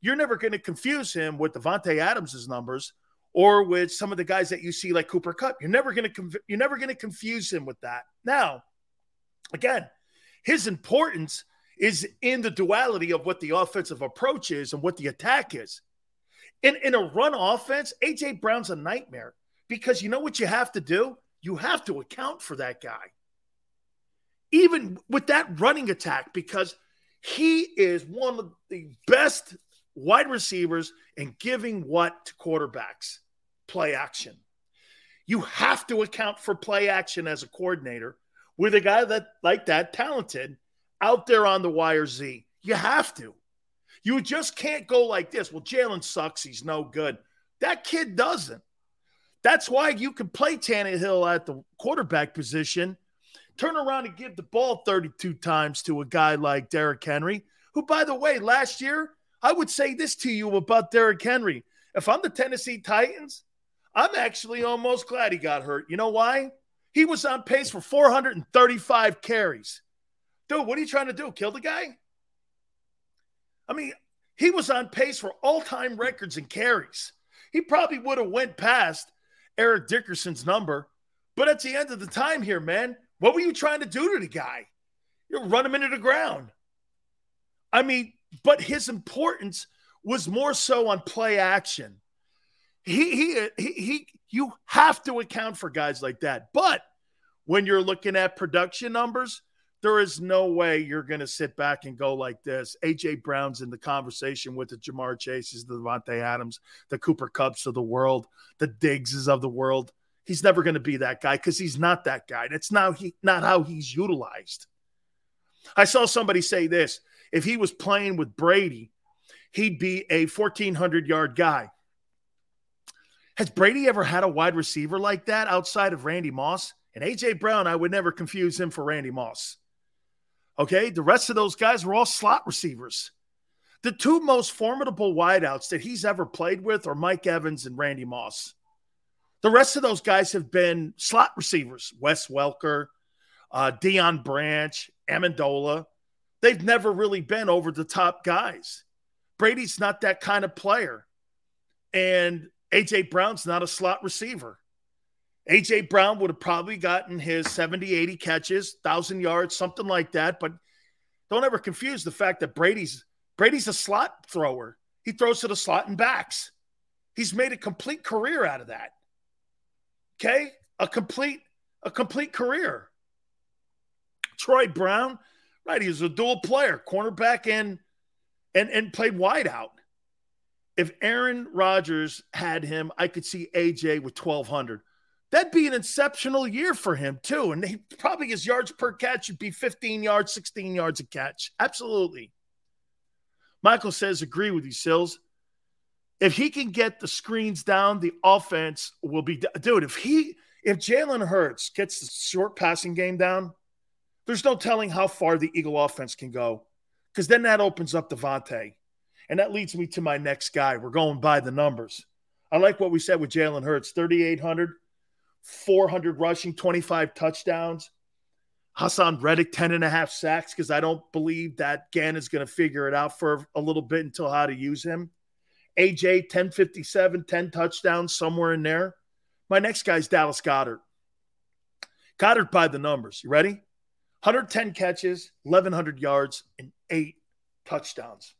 You're never going to confuse him with Davante Adams' numbers or with some of the guys that you see like Cooper Kupp. You're never going to you're never going to confuse him with that. Now, again, his importance is in the duality of what the offensive approach is and what the attack is. In, in a run offense, A.J. Brown's a nightmare because you know what you have to do? You have to account for that guy. Even with that running attack, because he is one of the best wide receivers in giving what to quarterbacks play action. You have to account for play action as a coordinator with a guy that like that talented out there on the wire Z. You have to. You just can't go like this. Well, Jalen sucks. He's no good. That kid doesn't. That's why you can play Tannehill at the quarterback position, turn around and give the ball 32 times to a guy like Derrick Henry, who, by the way, last year, I would say this to you about Derrick Henry. If I'm the Tennessee Titans, I'm actually almost glad he got hurt. You know why? He was on pace for 435 carries. Dude, what are you trying to do? Kill the guy? I mean, he was on pace for all-time records in carries. He probably would have went past Eric Dickerson's number, but at the end of the time here, man, what were you trying to do to the guy? You run him into the ground. I mean, but his importance was more so on play action. He, he, he, he, you have to account for guys like that. But when you're looking at production numbers, there is no way you're going to sit back and go like this. AJ Brown's in the conversation with the Jamar Chases, the Davante Adams, the Cooper Kupps of the world, the Diggses of the world. He's never going to be that guy because he's not that guy. That's now he not how he's utilized. I saw somebody say this: if he was playing with Brady, he'd be a 1400 yard guy. Has Brady ever had a wide receiver like that outside of Randy Moss? And AJ Brown, I would never confuse him for Randy Moss. Okay. The rest of those guys were all slot receivers. The two most formidable wideouts that he's ever played with are Mike Evans and Randy Moss. The rest of those guys have been slot receivers Wes Welker, uh, Deion Branch, Amendola. They've never really been over the top guys. Brady's not that kind of player. And A.J. Brown's not a slot receiver. AJ Brown would have probably gotten his 70, 80 catches, 1,000 yards, something like that. But don't ever confuse the fact that Brady's Brady's a slot thrower. He throws to the slot and backs. He's made a complete career out of that. Okay? A complete a complete career. Troy Brown, right, he was a dual player, cornerback and and and played wide out. If Aaron Rodgers had him, I could see AJ with 1200. That'd be an exceptional year for him too, and he, probably his yards per catch would be 15 yards, 16 yards a catch. Absolutely. Michael says, agree with you, Sills. If he can get the screens down, the offense will be dude. If he if Jalen Hurts gets the short passing game down, there's no telling how far the Eagle offense can go. Because then that opens up DeVonta. And that leads me to my next guy. We're going by the numbers. I like what we said with Jalen Hurts 3,800, 400 rushing, 25 touchdowns. Haason Reddick, 10 and a half sacks, because I don't believe that Gannon's going to figure it out for a little bit until how to use him. AJ, 1057, 10 touchdowns, somewhere in there. My next guy is Dallas Goedert. Goedert by the numbers. You ready? 110 catches, 1,100 yards, and eight touchdowns.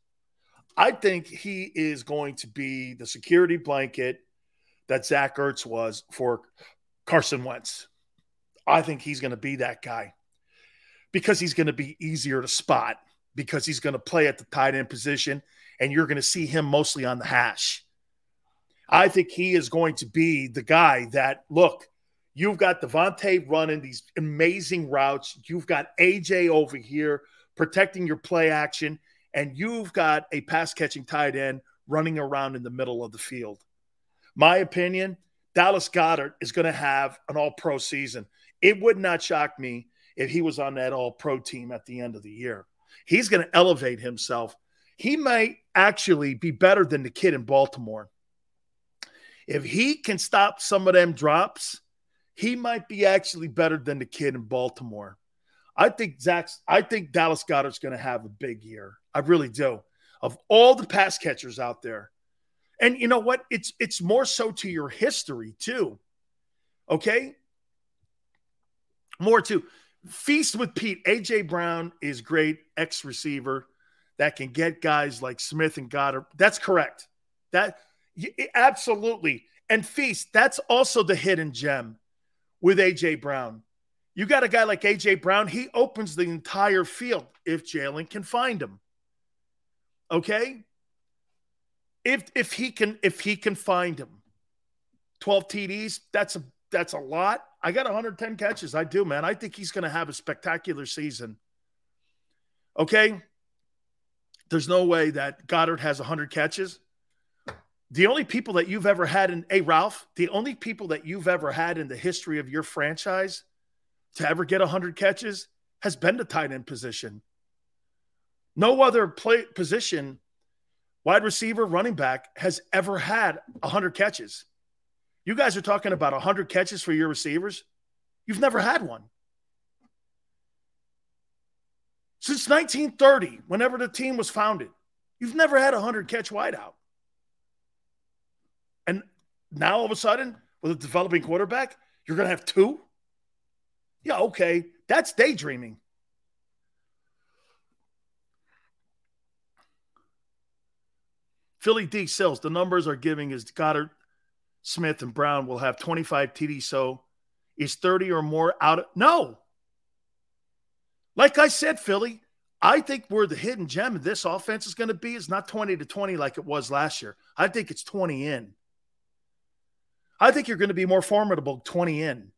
I think he is going to be the security blanket that Zach Ertz was for Carson Wentz. I think he's going to be that guy because he's going to be easier to spot because he's going to play at the tight end position and you're going to see him mostly on the hash. I think he is going to be the guy that, look, you've got DeVonta running these amazing routes. You've got AJ over here protecting your play action, and you've got a pass catching tight end running around in the middle of the field. My opinion, Dallas Goedert is going to have an all pro season. It would not shock me if he was on that all pro team at the end of the year. He's going to elevate himself. He might actually be better than the kid in Baltimore. If he can stop some of them drops, he might be actually better than the kid in Baltimore. I think Zach's, I think Dallas Goedert's going to have a big year. I really do. Of all the pass catchers out there, and you know what? It's it's more so to your history too. Okay, more to feast with Pete. AJ Brown is great ex receiver that can get guys like Smith and Goedert. That's correct. That absolutely. And feast. That's also the hidden gem with AJ Brown. You got a guy like AJ Brown, he opens the entire field if Jalen can find him. Okay? If if he can if he can find him. 12 TDs, that's a that's a lot. I got 110 catches. I do, man. I think he's going to have a spectacular season. Okay? There's no way that Goedert has 100 catches. The only people that you've ever had in, hey, Ralph, the only people that you've ever had in the history of your franchise to ever get 100 catches has been the tight end position. No other play position, wide receiver, running back, has ever had 100 catches. You guys are talking about 100 catches for your receivers. You've never had one. Since 1930, whenever the team was founded, you've never had a 100 catch wideout. And now all of a sudden, with a developing quarterback, you're going to have two? Yeah, okay. That's daydreaming. Philly D Sills, the numbers are giving is Goedert, Smith, and Brown will have 25 TD. So is 30 or more out of no. Like I said, Philly, I think where the hidden gem of this offense is going to be is not 20 to 20 like it was last year. I think it's 20 in. I think you're going to be more formidable 20 in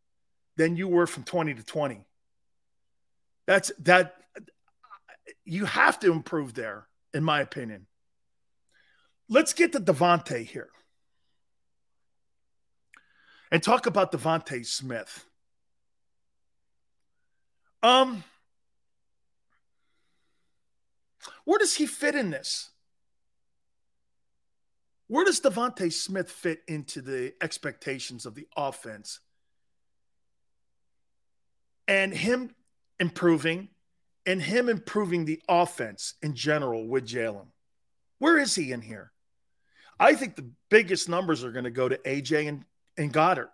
than you were from 20 to 20. That's that you have to improve there, in my opinion. Let's get to DeVonta here and talk about DeVonta Smith. Um, where does he fit in this? Where does DeVonta Smith fit into the expectations of the offense? And him improving and him improving the offense in general with Jalen. Where is he in here? I think the biggest numbers are going to go to AJ and, and Goedert.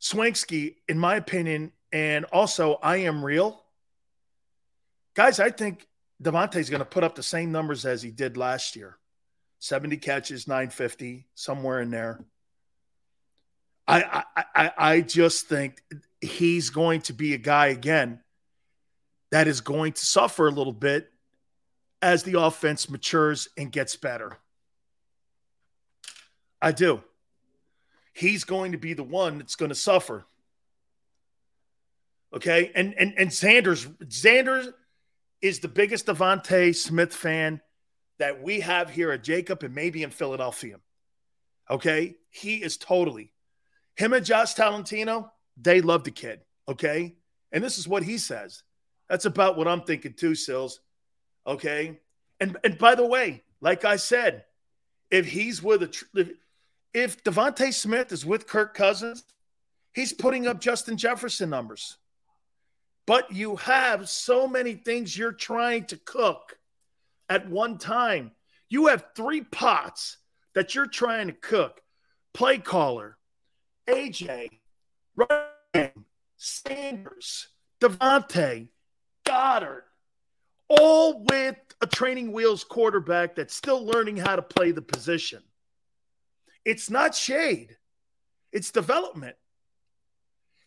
Swanksky, in my opinion, and also I am real. Guys, I think DeVonta's going to put up the same numbers as he did last year 70 catches, 950, somewhere in there. I, I, I just think he's going to be a guy again that is going to suffer a little bit as the offense matures and gets better. I do. He's going to be the one that's going to suffer. Okay. And and and Sanders, Sanders is the biggest DeVonta Smith fan that we have here at JAKIB and maybe in Philadelphia. Okay. He is totally him and Josh Tolentino, they love the kid. Okay. And this is what he says. That's about what I'm thinking too, Sills. Okay. And and by the way, like I said, if he's with a if DeVonta Smith is with Kirk Cousins, he's putting up Justin Jefferson numbers. But you have so many things you're trying to cook at one time. You have three pots that you're trying to cook. Play caller, AJ, Ryan, Sanders, DeVonta, Goedert, all with a training wheels quarterback that's still learning how to play the position. It's not shade, it's development.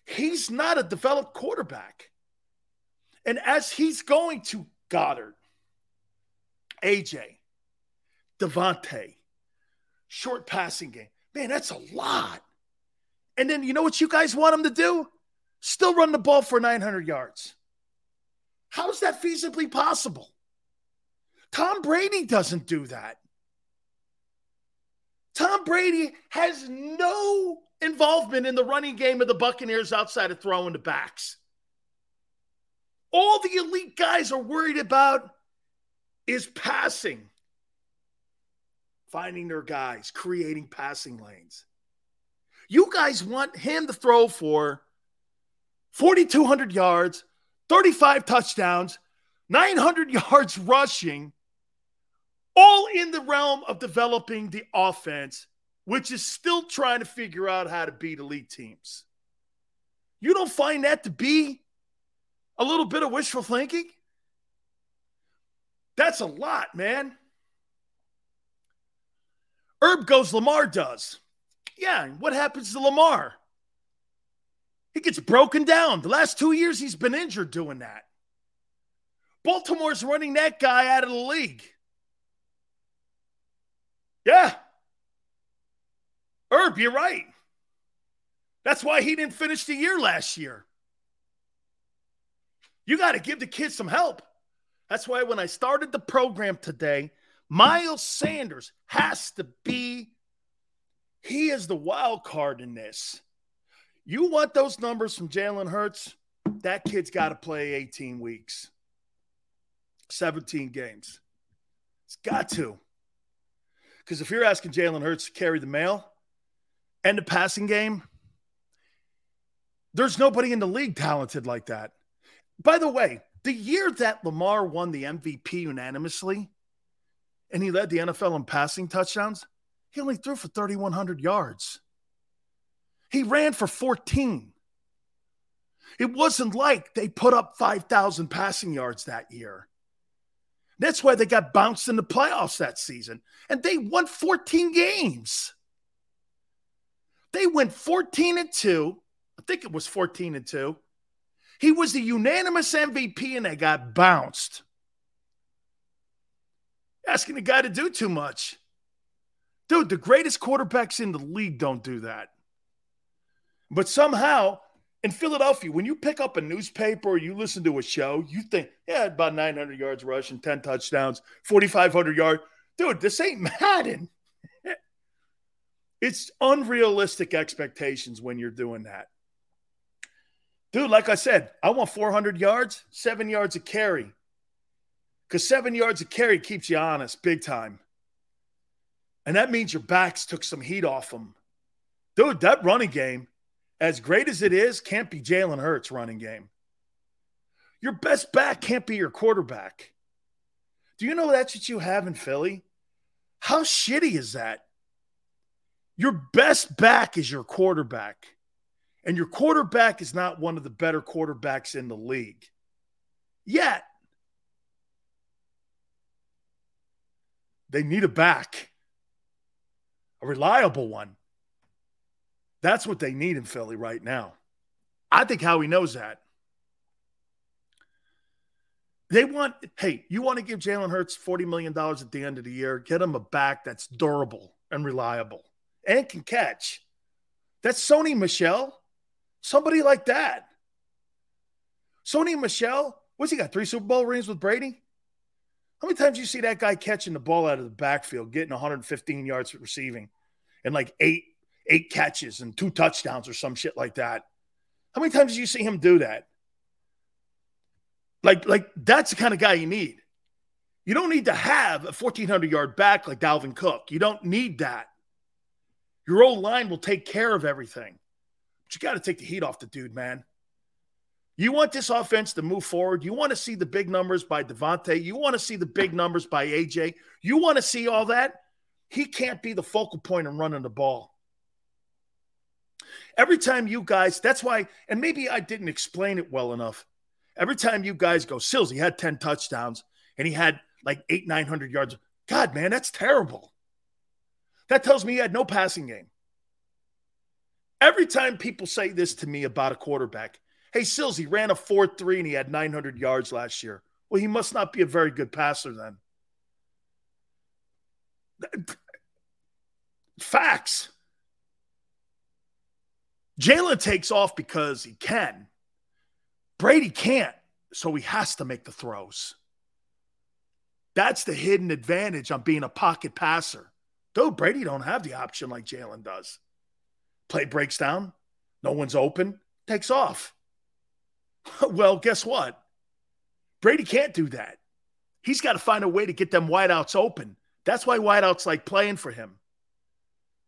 He's not a developed quarterback. And as he's going to Goedert, AJ, DeVonta, short passing game, man, that's a lot. And then you know what you guys want him to do? Still run the ball for 900 yards. How is that feasibly possible? Tom Brady doesn't do that. Tom Brady has no involvement in the running game of the Buccaneers outside of throwing the backs. All the elite guys are worried about is passing, finding their guys, creating passing lanes. You guys want him to throw for 4,200 yards, 35 touchdowns, 900 yards rushing, all in the realm of developing the offense, which is still trying to figure out how to beat elite teams. You don't find that to be a little bit of wishful thinking? That's a lot, man. Herb goes, Lamar does. Yeah, what happens to Lamar? He gets broken down. The last two years, he's been injured doing that. Baltimore's running that guy out of the league. Yeah. Herb, you're right. That's why he didn't finish the year last year. You got to give the kids some help. That's why when I started the program today, Miles Sanders has to be, he is the wild card in this. You want those numbers from Jalen Hurts? That kid's got to play 18 weeks, 17 games. It's got to. Because if you're asking Jalen Hurts to carry the mail and the passing game, there's nobody in the league talented like that. By the way, the year that Lamar won the MVP unanimously and he led the NFL in passing touchdowns, he only threw for 3,100 yards. He ran for 14. It wasn't like they put up 5,000 passing yards that year. That's why they got bounced in the playoffs that season. And they won 14 games. They went 14 and 2. I think it was 14 and 2. He was the unanimous MVP and they got bounced. Asking the guy to do too much. Dude, the greatest quarterbacks in the league don't do that. But somehow in Philadelphia, when you pick up a newspaper or you listen to a show, you think, yeah, about 900 yards rushing, 10 touchdowns, 4,500 yards. Dude, this ain't *laughs* Madden. it's unrealistic expectations when you're doing that. Dude, like I said, I want 400 yards, seven yards of carry. Because seven yards of carry keeps you honest big time. And that means your backs took some heat off them. Dude, that running game, as great as it is, can't be Jalen Hurts' running game. Your best back can't be your quarterback. Do you know that's what you have in Philly? How shitty is that? Your best back is your quarterback. and your quarterback is not one of the better quarterbacks in the league yet, they need a back, a reliable one. That's what they need in Philly right now. I think Howie knows that. They want, hey, you want to give Jalen Hurts $40 million at the end of the year, get him a back that's durable and reliable and can catch. That's Sony Michel. Somebody like that. Sony Michel, what's he got? Three Super Bowl rings with Brady? How many times you see that guy catching the ball out of the backfield, getting 115 yards receiving, and like eight eight catches and two touchdowns or some shit like that? How many times do you see him do that? Like, like that's the kind of guy you need. You don't need to have a 1,400 yard back like Dalvin Cook. You don't need that. Your old line will take care of everything. But you got to take the heat off the dude, man. You want this offense to move forward. You want to see the big numbers by DeVonta. You want to see the big numbers by AJ. You want to see all that. He can't be the focal point in running the ball. Every time you guys, that's why, and maybe I didn't explain it well enough. Every time you guys go, Sills, he had 10 touchdowns and he had like eight, 900 yards. God, man, that's terrible. That tells me he had no passing game. Every time people say this to me about a quarterback, hey, Sills, he ran a 4 3 and he had 900 yards last year. Well, he must not be a very good passer then. Facts. Jalen takes off because he can. Brady can't, so he has to make the throws. That's the hidden advantage on being a pocket passer. Dude, Brady don't have the option like Jalen does. Play breaks down, no one's open, takes off. *laughs* well, guess what? Brady can't do that. He's got to find a way to get them wideouts open. That's why wideouts like playing for him.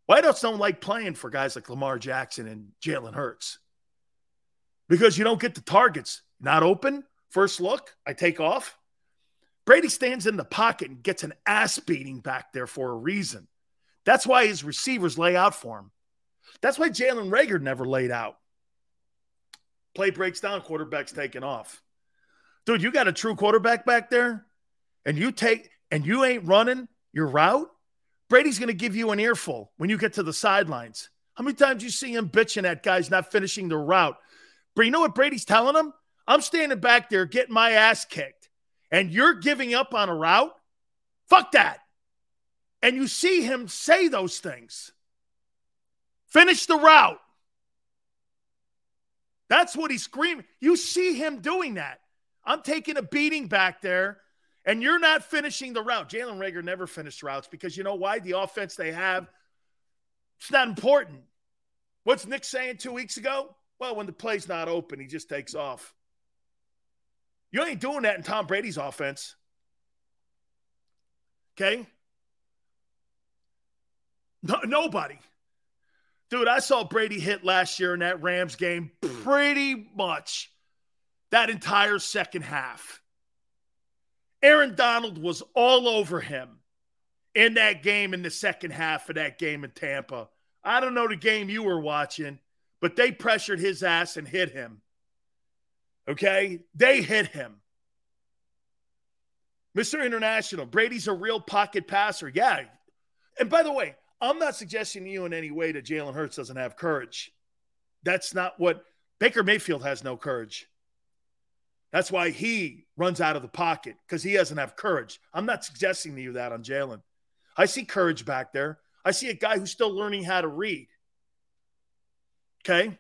Wideouts don't like playing for guys like Lamar Jackson and Jalen Hurts because you don't get the targets. Not open, first look, I take off. Brady stands in the pocket and gets an ass beating back there for a reason. That's why his receivers lay out for him. That's why Jalen Reagor never laid out. Play breaks down, quarterback's taking off. Dude, you got a true quarterback back there, and you take and you ain't running your route. Brady's going to give you an earful when you get to the sidelines. How many times you see him bitching at guys not finishing the route? But you know what Brady's telling him? I'm standing back there getting my ass kicked, and you're giving up on a route? Fuck that. And you see him say those things. Finish the route. That's what he's screaming. You see him doing that. I'm taking a beating back there, and you're not finishing the route. Jalen Reagor never finished routes because you know why? The offense they have, it's not important. What's Nick saying two weeks ago? Well, when the play's not open, he just takes off. You ain't doing that in Tom Brady's offense. Okay? No, nobody. Dude, I saw Brady hit last year in that Rams game pretty much that entire second half. Aaron Donald was all over him in that game in the second half of that game in Tampa. I don't know the game you were watching, but they pressured his ass and hit him. Okay? They hit him. Mr. International, Brady's a real pocket passer. Yeah. And by the way, I'm not suggesting to you in any way that Jalen Hurts doesn't have courage. That's not what Baker Mayfield has no courage. That's why he runs out of the pocket because he doesn't have courage. I'm not suggesting to you that on Jalen. I see courage back there. I see a guy who's still learning how to read. Okay.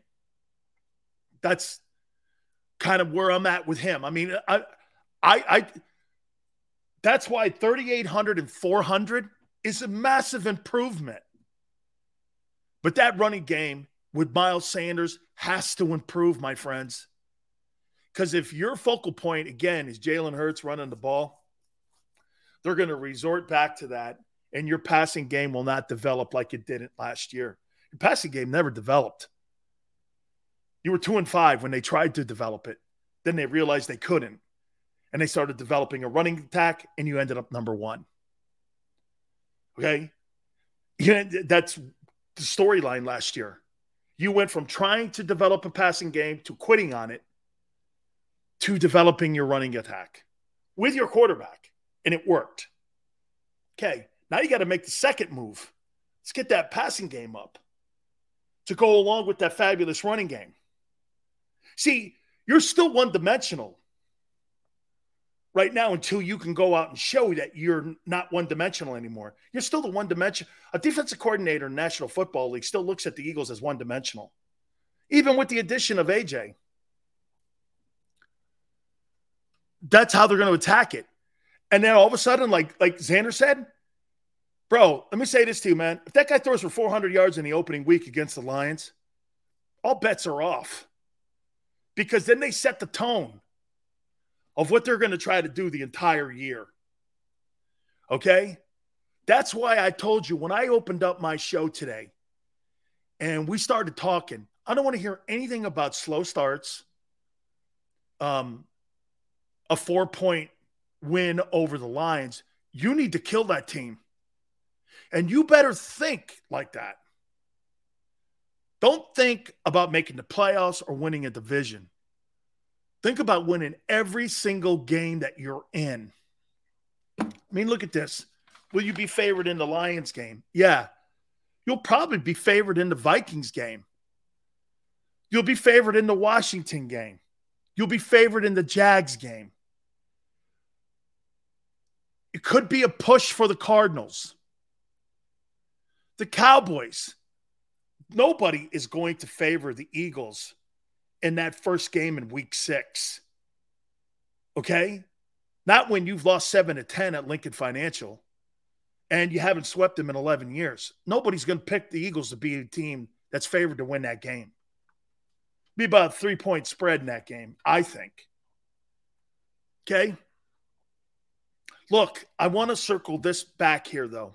That's kind of where I'm at with him. I mean, I, I, I, that's why 3,800 and 400 is a massive improvement. But that running game with Miles Sanders has to improve, my friends. Because if your focal point, again, is Jalen Hurts running the ball, they're going to resort back to that, and your passing game will not develop like it didn't last year. Your passing game never developed. You were two and five when they tried to develop it. Then they realized they couldn't. And they started developing a running attack, and you ended up number one. Okay. Yeah, that's the storyline last year. You went from trying to develop a passing game to quitting on it to developing your running attack with your quarterback, and it worked. Okay, now you got to make the second move. Let's get that passing game up to go along with that fabulous running game. See, you're still one dimensional right now until you can go out and show that you're not one dimensional anymore. You're still the one dimension. A defensive coordinator in National Football League still looks at the Eagles as one dimensional, even with the addition of AJ. That's how they're going to attack it. And then all of a sudden, like like Xander said, bro, let me say this to you, man. If that guy throws for 400 yards in the opening week against the Lions, all bets are off because then they set the tone of what they're going to try to do the entire year. Okay? That's why I told you when I opened up my show today and we started talking, I don't want to hear anything about slow starts, um, a four point win over the Lions. You need to kill that team. And you better think like that. Don't think about making the playoffs or winning a division. Think about winning every single game that you're in. I mean, look at this. Will you be favored in the Lions game? Yeah. You'll probably be favored in the Vikings game. You'll be favored in the Washington game. You'll be favored in the Jags game. It could be a push for the Cardinals. The Cowboys. Nobody is going to favor the Eagles in that first game in week six. Okay? Not when you've lost seven to 10 at Lincoln Financial and you haven't swept them in 11 years. Nobody's going to pick the Eagles to be a team that's favored to win that game. Be about a three point spread in that game, I think. Okay? Look, I want to circle this back here, though,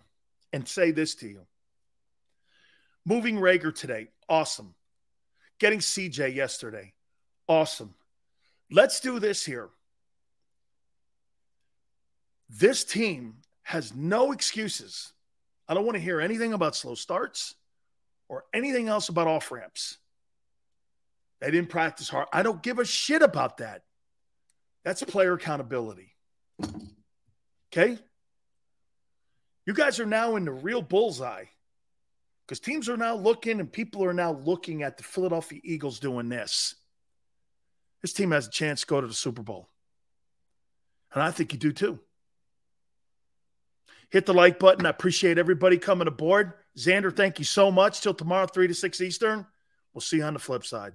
and say this to you. Moving Reagor today, awesome. Getting CJ yesterday. Awesome. Let's do this here. This team has no excuses. I don't want to hear anything about slow starts or anything else about off ramps. They didn't practice hard. I don't give a shit about that. That's player accountability. Okay? You guys are now in the real bullseye because teams are now looking and people are now looking at the Philadelphia Eagles doing this. This team has a chance to go to the Super Bowl. And I think you do too. Hit the like button. I appreciate everybody coming aboard. Xander, thank you so much. Till tomorrow, 3 to 6 Eastern. We'll see you on the flip side.